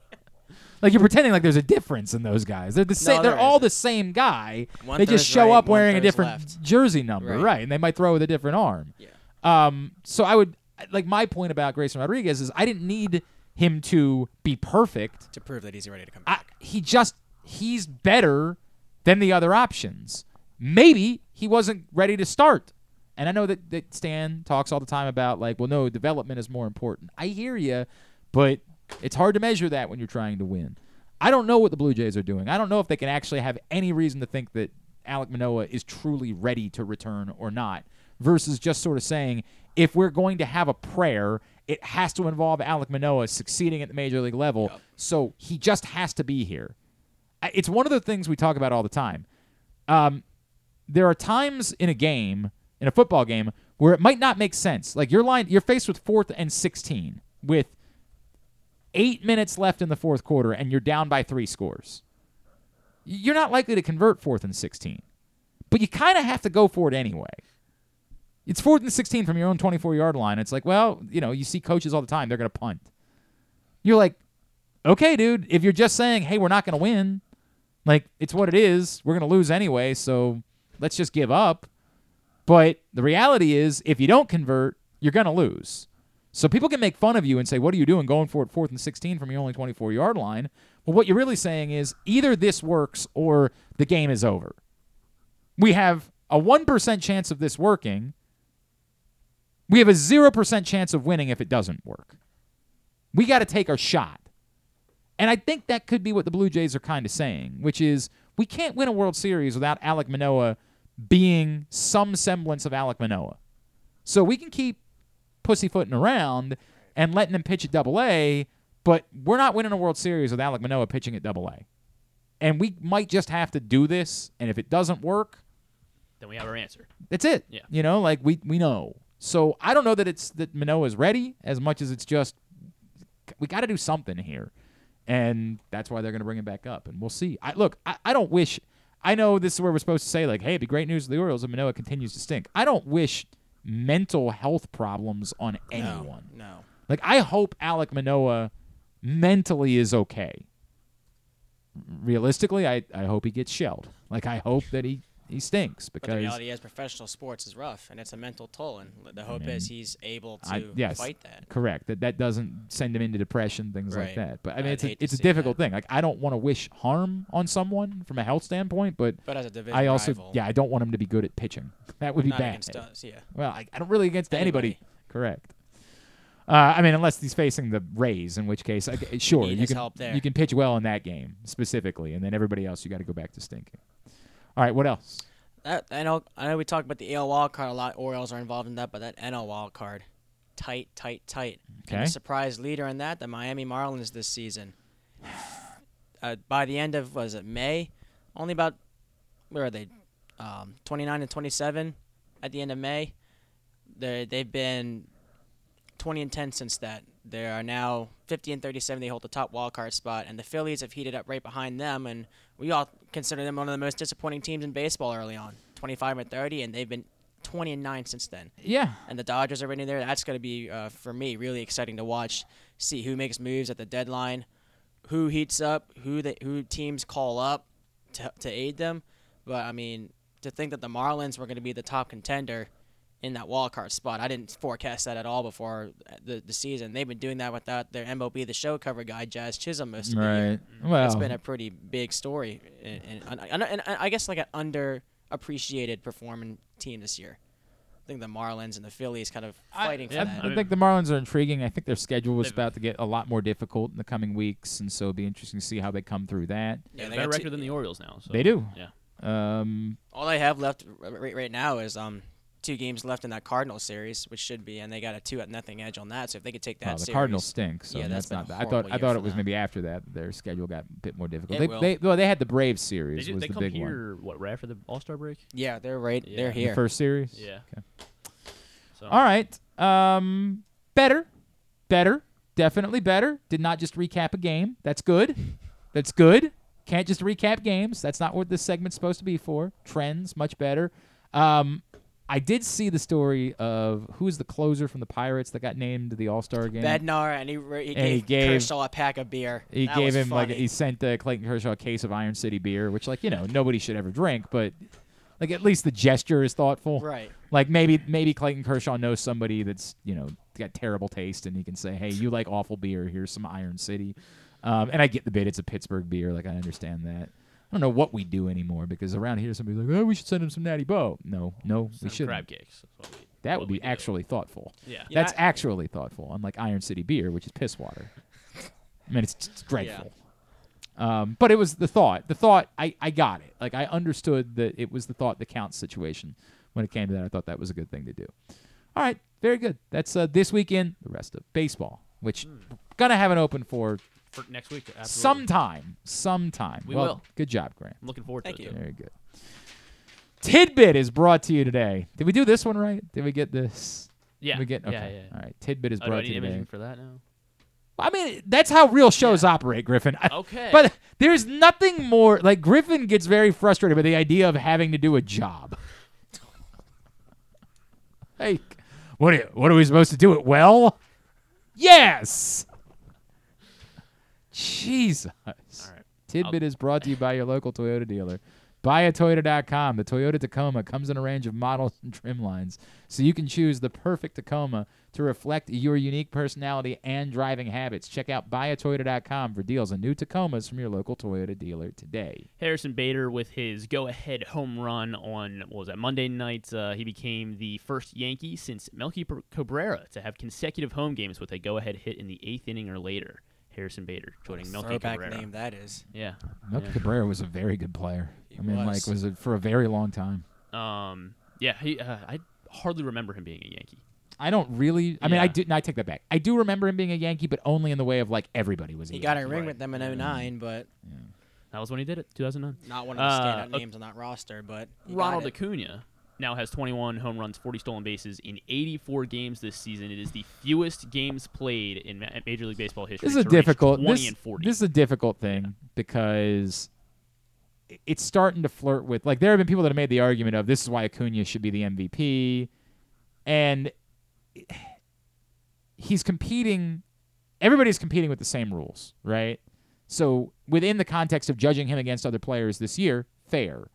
Like you're pretending like there's a difference in those guys. They're the same. there they're all the same guy. One they just show right, up one wearing a third's different left. jersey number, Right. right. And they might throw with a different arm. Yeah. Um. So I would like my point about Grayson Rodriguez is I didn't need him to be perfect. to prove that he's ready to come I, back. he just he's better than the other options. Maybe he wasn't ready to start. And I know that, that Stan talks all the time about like, well, no, development is more important. I hear you, but it's hard to measure that when you're trying to win. I don't know what the Blue Jays are doing. I don't know if they can actually have any reason to think that Alec Manoah is truly ready to return or not, versus just sort of saying, if we're going to have a prayer, it has to involve Alec Manoah succeeding at the major league level. So he just has to be here. It's one of the things we talk about all the time. Um, there are times in a game, in a football game, where it might not make sense. Like you're line, you're faced with fourth and sixteen with eight minutes left in the fourth quarter, and you're down by three scores. You're not likely to convert fourth and sixteen, but you kind of have to go for it anyway. It's fourth and sixteen from your own 24 yard line. It's like, well, you know, you see coaches all the time; they're going to punt. You're like, okay, dude. If you're just saying, hey, we're not going to win, like it's what it is. We're going to lose anyway, so let's just give up. But the reality is, if you don't convert, you're going to lose. So people can make fun of you and say, "What are you doing going for it fourth and 16 from your only 24 yard line?" Well, what you're really saying is either this works or the game is over. We have a 1% chance of this working. We have a 0% chance of winning if it doesn't work. We got to take our shot. And I think that could be what the Blue Jays are kind of saying, which is we can't win a World Series without Alec Manoah being some semblance of Alec Manoah. So we can keep pussyfooting around and letting him pitch at double A, but we're not winning a World Series with Alec Manoah pitching at double A. And we might just have to do this, and if it doesn't work, Then we have our answer. that's it. Yeah. You know, like we we know. So I don't know that it's that Manoah is ready as much as it's just we got to do something here, and that's why they're going to bring him back up, and we'll see. I look, I, I don't wish. I know this is where we're supposed to say like, hey, it'd be great news for the Orioles if Manoah continues to stink. I don't wish mental health problems on anyone. No. Like I hope Alec Manoah mentally is okay. Realistically, I, I hope he gets shelled. Like I hope that he, he stinks But the because reality is, professional sports is rough, and it's a mental toll. And the hope mean, is he's able to I, yes, fight that. Correct. That that doesn't send him into depression, things like that. But I mean, I'd it's a, it's a difficult thing. Like I don't want to wish harm on someone from a health standpoint, but But as a division I also rival- yeah, I don't want him to be good at pitching. That would be bad. against us, yeah. Well, I, I don't really against anybody. Anybody. Correct. Uh, I mean, unless he's facing the Rays, in which case, okay, sure, need you can you can pitch well in that game specifically, and then everybody else you got to go back to stinking. All right, what else? That I know. I know we talked about the AL wild card a lot. Orioles are involved in that, but that NL wild card, tight, tight, tight. And Okay. the surprise leader in that, the Miami Marlins this season. Uh, by the end of was it May, only about where are they, um, 29 and 27 at the end of May. They they've been 20 and 10 since that. They are now 50 and 37. They hold the top wild card spot, and the Phillies have heated up right behind them. And we all consider them one of the most disappointing teams in baseball early on, 25 and 30, and they've been 20 and 9 since then. Yeah. And the Dodgers are right there. That's going to be uh, for me really exciting to watch. See who makes moves at the deadline, who heats up, who they, who teams call up to to aid them. But I mean, to think that the Marlins were going to be the top contender in that wild card spot. I didn't forecast that at all before the the season. They've been doing that without their MLB the Show cover guy Jazz Chisholm most of the year. Right. Well- it's been a pretty big story, and, and, and, and I guess like an underappreciated performing team this year. I think the Marlins and the Phillies kind of fighting for I, that. I think the Marlins are intriguing. I think their schedule is about to get a lot more difficult in the coming weeks, and so it'll be interesting to see how they come through that. Yeah, they better got two- record than the Orioles now. So, They do. Yeah. Um, All they have left r- right, right now is um two games left in that Cardinal series, which should be, and they got a two at nothing edge on that. So if they could take that well, the series, Cardinals stink, so yeah, that's been a not. bad. I thought I thought it was them. maybe after that their schedule got a bit more difficult. It they, will. they well they had the Braves series do- was they the come big one. here what right after the All Star break? Yeah, they're right. Yeah. They're The here. first series. Yeah. Okay. So All right. Um, better, better, definitely better. Did not just recap a game. That's good. That's good. Can't just recap games. That's not what this segment's supposed to be for. Trends, much better. Um, I did see the story of who's the closer from the Pirates that got named to the All Star game. Bednar, and he, he, And gave he gave- Kershaw a pack of beer. He That gave him like he sent uh, Clayton Kershaw a case of Iron City beer, which like you know nobody should ever drink, but like at least the gesture is thoughtful. Right. Like maybe maybe Clayton Kershaw knows somebody that's you know got terrible taste, and he can say, "Hey, you like awful beer? Here's some Iron City." Um, and I get the bit; it's a Pittsburgh beer. Like I understand that. I don't know what we do anymore because around here somebody's like, "Oh, we should send him some Natty Bo." No, no, we should. crab cakes. That's what we- That would we be do. actually thoughtful. Yeah. Yeah, That's I- actually thoughtful, unlike Iron City beer, which is piss water. I mean, it's, it's dreadful. Um, but it was the thought. The thought, I, I got it. Like, I understood that it was the thought that counts situation. When it came to that, I thought that was a good thing to do. All right, very good. That's uh, this weekend, the rest of baseball, which Hmm. going to have an open for For next week, absolutely. sometime. Sometime. We well, will. Good job, Grant. I'm looking forward Thank to you. it. too. Very good. Tidbit is brought to you today. Did we do this one right? Did we get this? Yeah. Did we get Yeah, okay. yeah, yeah. All right. Tidbit is Oh, do brought to you today. for that now? I mean, that's how real shows operate, Griffin. I- Okay. But there's nothing more like Griffin gets very frustrated by the idea of having to do a job. Hey, what are, what are we supposed to do it well? Yes. Jesus. All right. Tidbit is brought to you by your local Toyota dealer. BuyAToyota.com. The Toyota Tacoma comes in a range of models and trim lines, so you can choose the perfect Tacoma to reflect your unique personality and driving habits. Check out BuyAToyota.com for deals on new Tacomas from your local Toyota dealer today. Harrison Bader with his go-ahead home run on what was that Monday night. Uh, he became the first Yankee since Melky Cabrera to have consecutive home games with a go-ahead hit in the eighth inning or later. Harrison Bader joining Melky Throwback Cabrera. name that is. Yeah. Melky yeah. Cabrera was a very good player. I mean, like, was. was it for a very long time. Um. Yeah. He. Uh, I hardly remember him being a Yankee. I don't really. I mean, I Yeah. do. No, I take that back. I do remember him being a Yankee, but only in the way of like everybody was. A He got a Yankee. ring with them in 09, but That was when he did it. 2009. not one of the Uh, standout uh, names on that roster. But Ronald. Acuna now has 21 home runs, 40 stolen bases in 84 games this season. It is the fewest games played in Major League Baseball history. This is a difficult. 20 This, and 40. this is a difficult thing because it's starting to flirt with like there have been people that have made the argument of this is why Acuna should be the MVP, and he's competing. Everybody's competing with the same rules, right? So within the context of judging him against other players this year, fair.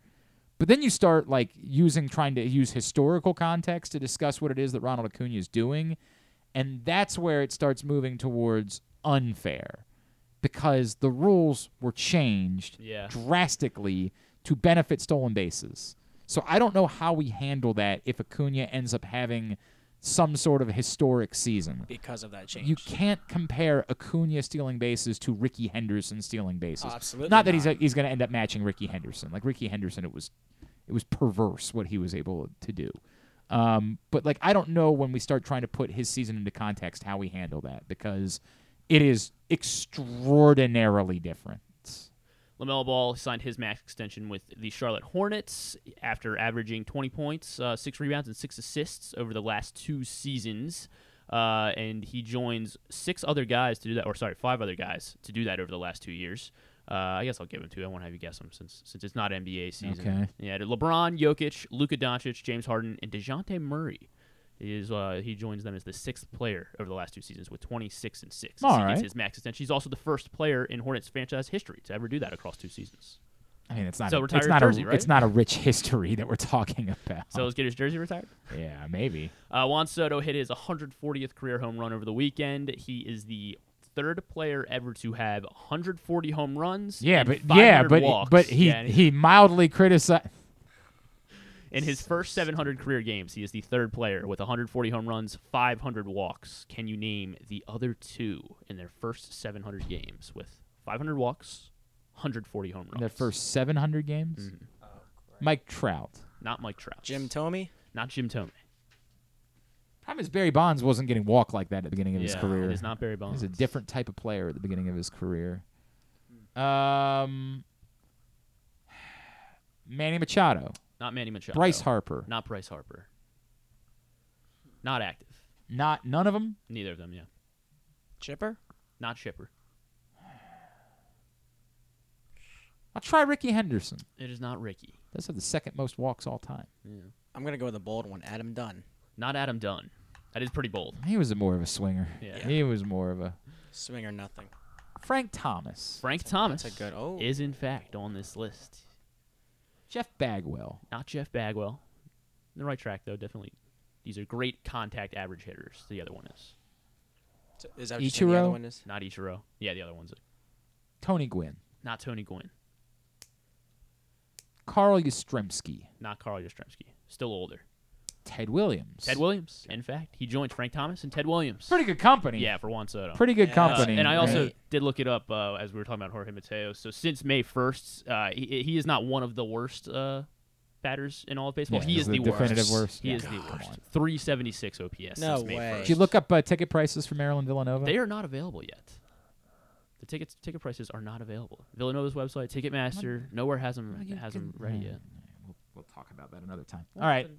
But then you start like using trying to use historical context to discuss what it is that Ronald Acuna is doing, and that's where it starts moving towards unfair because the rules were changed Yeah. drastically to benefit stolen bases. So I don't know how we handle that if Acuna ends up having some sort of historic season. because of that change. You can't compare Acuna stealing bases to Rickey Henderson stealing bases. Oh, absolutely Not that he's not. he's going to end up matching Rickey Henderson. Like Rickey Henderson, it was it was perverse what he was able to do. Um, but like I don't know when we start trying to put his season into context how we handle that because it is extraordinarily different. LaMelo Ball signed his max extension with the Charlotte Hornets after averaging 20 points, uh, six rebounds, and six assists over the last two seasons. Uh, and he joins six other guys to do that, or sorry, five other guys to do that over the last two years. Uh, I guess I'll give him two. I won't have you guess them since since it's not NBA season. Okay. Yeah, LeBron, Jokic, Luka Doncic, James Harden, and Dejounte Murray. Is uh, he joins them as the sixth player over the last two seasons with 26 and six. All right. his max extension. He's also the first player in Hornets franchise history to ever do that across two seasons. I mean, it's not. So a, it's not jersey, a. right? It's not a rich history that we're talking about. So let's get his jersey retired. yeah, maybe. Uh, Juan Soto hit his 140th career home run over the weekend. He is the third player ever to have 140 home runs. Yeah, but yeah, but walks. but he Yeah, he mildly criticized. In his first 700 career games, he is the third player with 140 home runs, 500 walks. Can you name the other two in their first 700 games with 500 walks, 140 home runs? in their first 700 games. Mm-hmm. Mike Trout. Not Mike Trout. Jim Thome. Not Jim Thome. Problem is Barry Bonds wasn't getting walked like that at the beginning of his career. it is not Barry Bonds. He's a different type of player at the beginning of his career. Um, Manny Machado. Not Manny Machado. Bryce Harper. Not Bryce Harper. Not active. Not none of them. Neither of them. Yeah. Chipper. Not Chipper. I'll try Rickey Henderson. It is not Rickey. Does have the second most walks all time. Yeah. I'm gonna go with a bold one. Adam Dunn. Not Adam Dunn. That is pretty bold. He was a more of a swinger. Yeah. He was more of a Swing or nothing. Frank Thomas. Frank Thomas That's a good. Oh. is in fact on this list. Jeff Bagwell. Not Jeff Bagwell. The right track though, definitely. These are great contact average hitters. The other one is So Is that what you're the other Ichiro? one is? not Ichiro. Yeah, the other one's Tony Gwynn. not Tony Gwynn. Carl Yastrzemski. Not Carl Yastrzemski. Still older. Ted Williams. Ted Williams. In fact, he joined Frank Thomas and Ted Williams. Pretty good company. Yeah, for Juan Soto. Pretty good Yeah. company. Uh, and I also right? did look it up uh, as we were talking about Jorge Mateo. So since May 1st, uh, he, he is not one of the worst uh, batters in all of baseball. Yeah, he is the the, definitive worst. worst. He Yeah. is the worst. 376 OPS No since May way. 1st. Did you look up uh, ticket prices for Maryland Villanova? They are not available yet. The tickets ticket prices are not available. Villanova's website, Ticketmaster, nowhere has them has them ready yet. We'll, we'll talk about that another time. All right.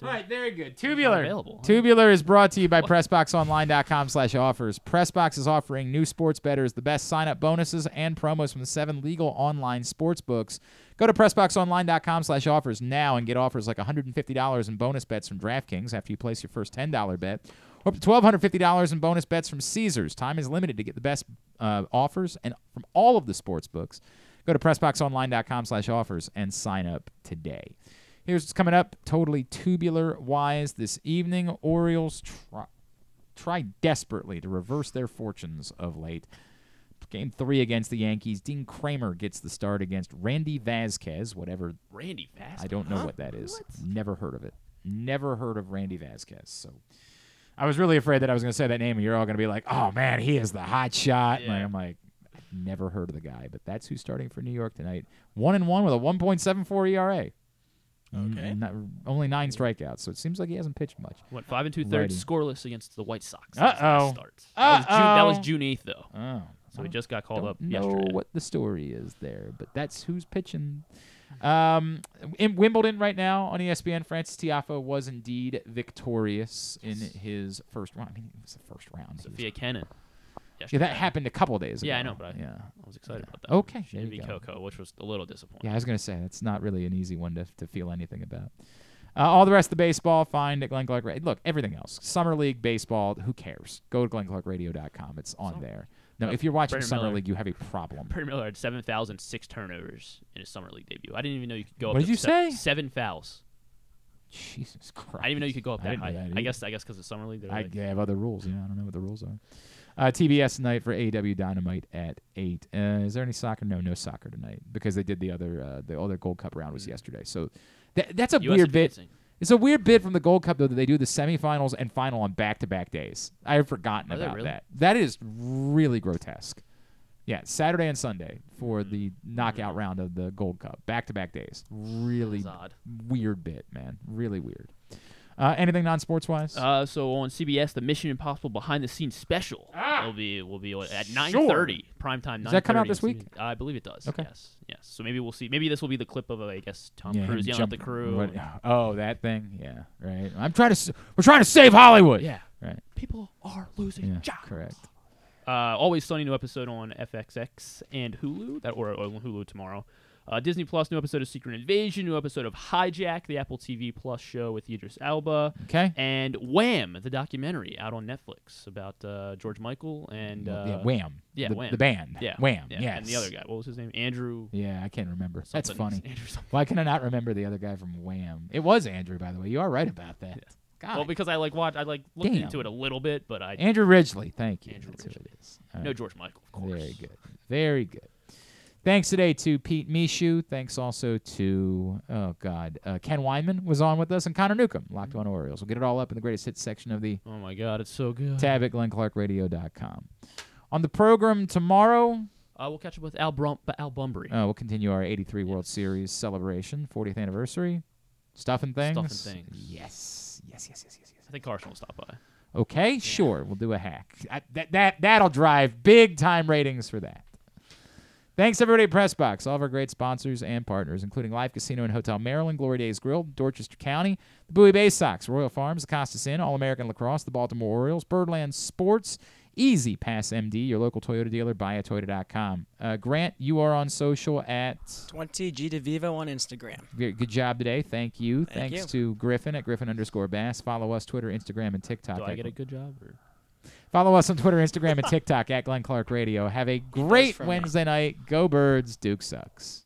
All right, very good. Tubular. available, huh? Tubular is brought to you by PressBoxOnline.com slash offers. PressBox is offering new sports bettors the best sign-up bonuses and promos from the seven legal online sports books. Go to PressBoxOnline.com slash offers now and get offers like $150 in bonus bets from DraftKings after you place your first $10 bet. Or up to $1,250 in bonus bets from Caesars. Time is limited to get the best uh, offers and from all of the sports books. Go to PressBoxOnline.com slash offers and sign up today. Here's what's coming up totally tubular wise this evening. Orioles try, try desperately to reverse their fortunes of late. Game three against the Yankees. Dean Kremer gets the start against Randy Vasquez, whatever. Randy Vasquez. I don't know Huh? what that is. Never heard of it. Never heard of Randy Vasquez. So I was really afraid that I was going to say that name and you're all going to be like, oh man, he is the hot shot. Yeah. I'm like, never heard of the guy, but that's who's starting for New York tonight. One and one with a 1.74 ERA. Okay. Not, only nine strikeouts, so it seems like he hasn't pitched much. Went five and two thirds Righty. scoreless against the White Sox. last Uh-oh. That was June, that was June eighth though. Oh, So he just got called don't up know yesterday. what the story is there, but that's who's pitching. Um, in Wimbledon right now on ESPN, Frances Tiafoe was indeed victorious in his first round. I mean, it was the first round. He was- Kenin. Yeah, that happened a couple days ago. Yeah, I know, but I, yeah, I was excited Yeah. about that. Okay, she there didn't beat. Coco, which was a little disappointing. Yeah, I was gonna say it's not really an easy one to to feel anything about. Uh, all the rest of the baseball, find at Glenn Clark. Radio. Look, everything else, summer league baseball. Who cares? Go to GlennClarkRadio.com. It's on there. No, Uh, if you're watching Brandon summer Miller. league, you have a problem. Perry Miller had seven fouls and six turnovers in his summer league debut. I didn't even know you could go. What did you se- say? Seven fouls. Jesus Christ! I didn't even know you could go up that didn't high. that I guess I guess because of summer league. I like- they have other rules. Yeah, I don't know what the rules are. Uh, TBS tonight for AEW Dynamite at eight. Uh, is there any soccer? No, no soccer tonight because they did the other uh, the other Gold Cup round was yesterday. So that, that's a US weird bit. It's a weird bit from the Gold Cup though that they do the semifinals and final on back to back days. I had forgotten Are about really? that. That is really grotesque. Yeah, Saturday and Sunday for Hmm. the knockout round of the Gold Cup, back to back days. Really weird bit, man. Really weird. Uh, anything non sports wise? Uh, so on CBS, the Mission Impossible behind the scenes special Ah! will be will be at nine thirty prime time. Does that come out this week? Uh, I believe it does. Okay. Yes. Yes. So maybe we'll see. Maybe this will be the clip of uh, I guess Tom Yeah, Cruise yelling at the crew. what- oh, that thing. Yeah, right. I'm trying to. We're trying to save Hollywood. Yeah. Right. People are losing Yeah. jobs. Correct. Uh, always sunny new episode on FXX and Hulu that or on Hulu tomorrow. Uh, Disney Plus, new episode of Secret Invasion, new episode of Hijack, the Apple TV Plus show with Idris Elba. Okay. And Wham, the documentary out on Netflix about uh, George Michael and uh, yeah, Wham. Yeah, The- Wham. the band. Yeah, Wham, Yeah. And the other guy, what was his name? Andrew. Yeah, I can't remember. That's funny. Why can I not remember the other guy from Wham? It was Andrew, by the way. You are right about that. God. Well, because I like watch, I like looked Damn. into it a little bit, but I Andrew Ridgeley, thank you. Andrew That's who Ridgeley. it is. All No. George Michael, of course. Very good. Very good. Thanks today to Pete Michaud. Thanks also to oh god, uh, Ken Weinman was on with us and Connor Newcomb, Locked On Orioles. We'll get it all up in the greatest hits section of the Oh my God, it's so good. tab at glennclarkradio.com. On the program tomorrow, Uh, we'll catch up with Al Brum, Al Bumbry. uh, we'll continue our 83 World Series celebration, 40th anniversary, stuff and things. Stuff and things. Yes, yes, yes, yes, yes, yes. I think Carson will stop by. Okay, sure, we'll do a hack. I, that that that'll drive big time ratings for that. Thanks everybody at Pressbox, all of our great sponsors and partners, including Live Casino and Hotel Maryland, Glory Days Grill, Dorchester County, the Bowie Bay Sox, Royal Farms, Costas Inn, All American Lacrosse, the Baltimore Orioles, Birdland Sports, E-ZPass MD, your local Toyota dealer, buyatoyota.com. Uh, Grant, you are on social at 20 G DeVivo on Instagram. Good good job today. Thank you. Thank Thanks you. to Griffin at Griffin underscore Bass. Follow us Twitter, Instagram, and TikTok. Do I get a good job? Or? Follow us on Twitter, Instagram, and TikTok at Glenn Clark Radio. Have a great. Wednesday night. Go Birds. Duke sucks.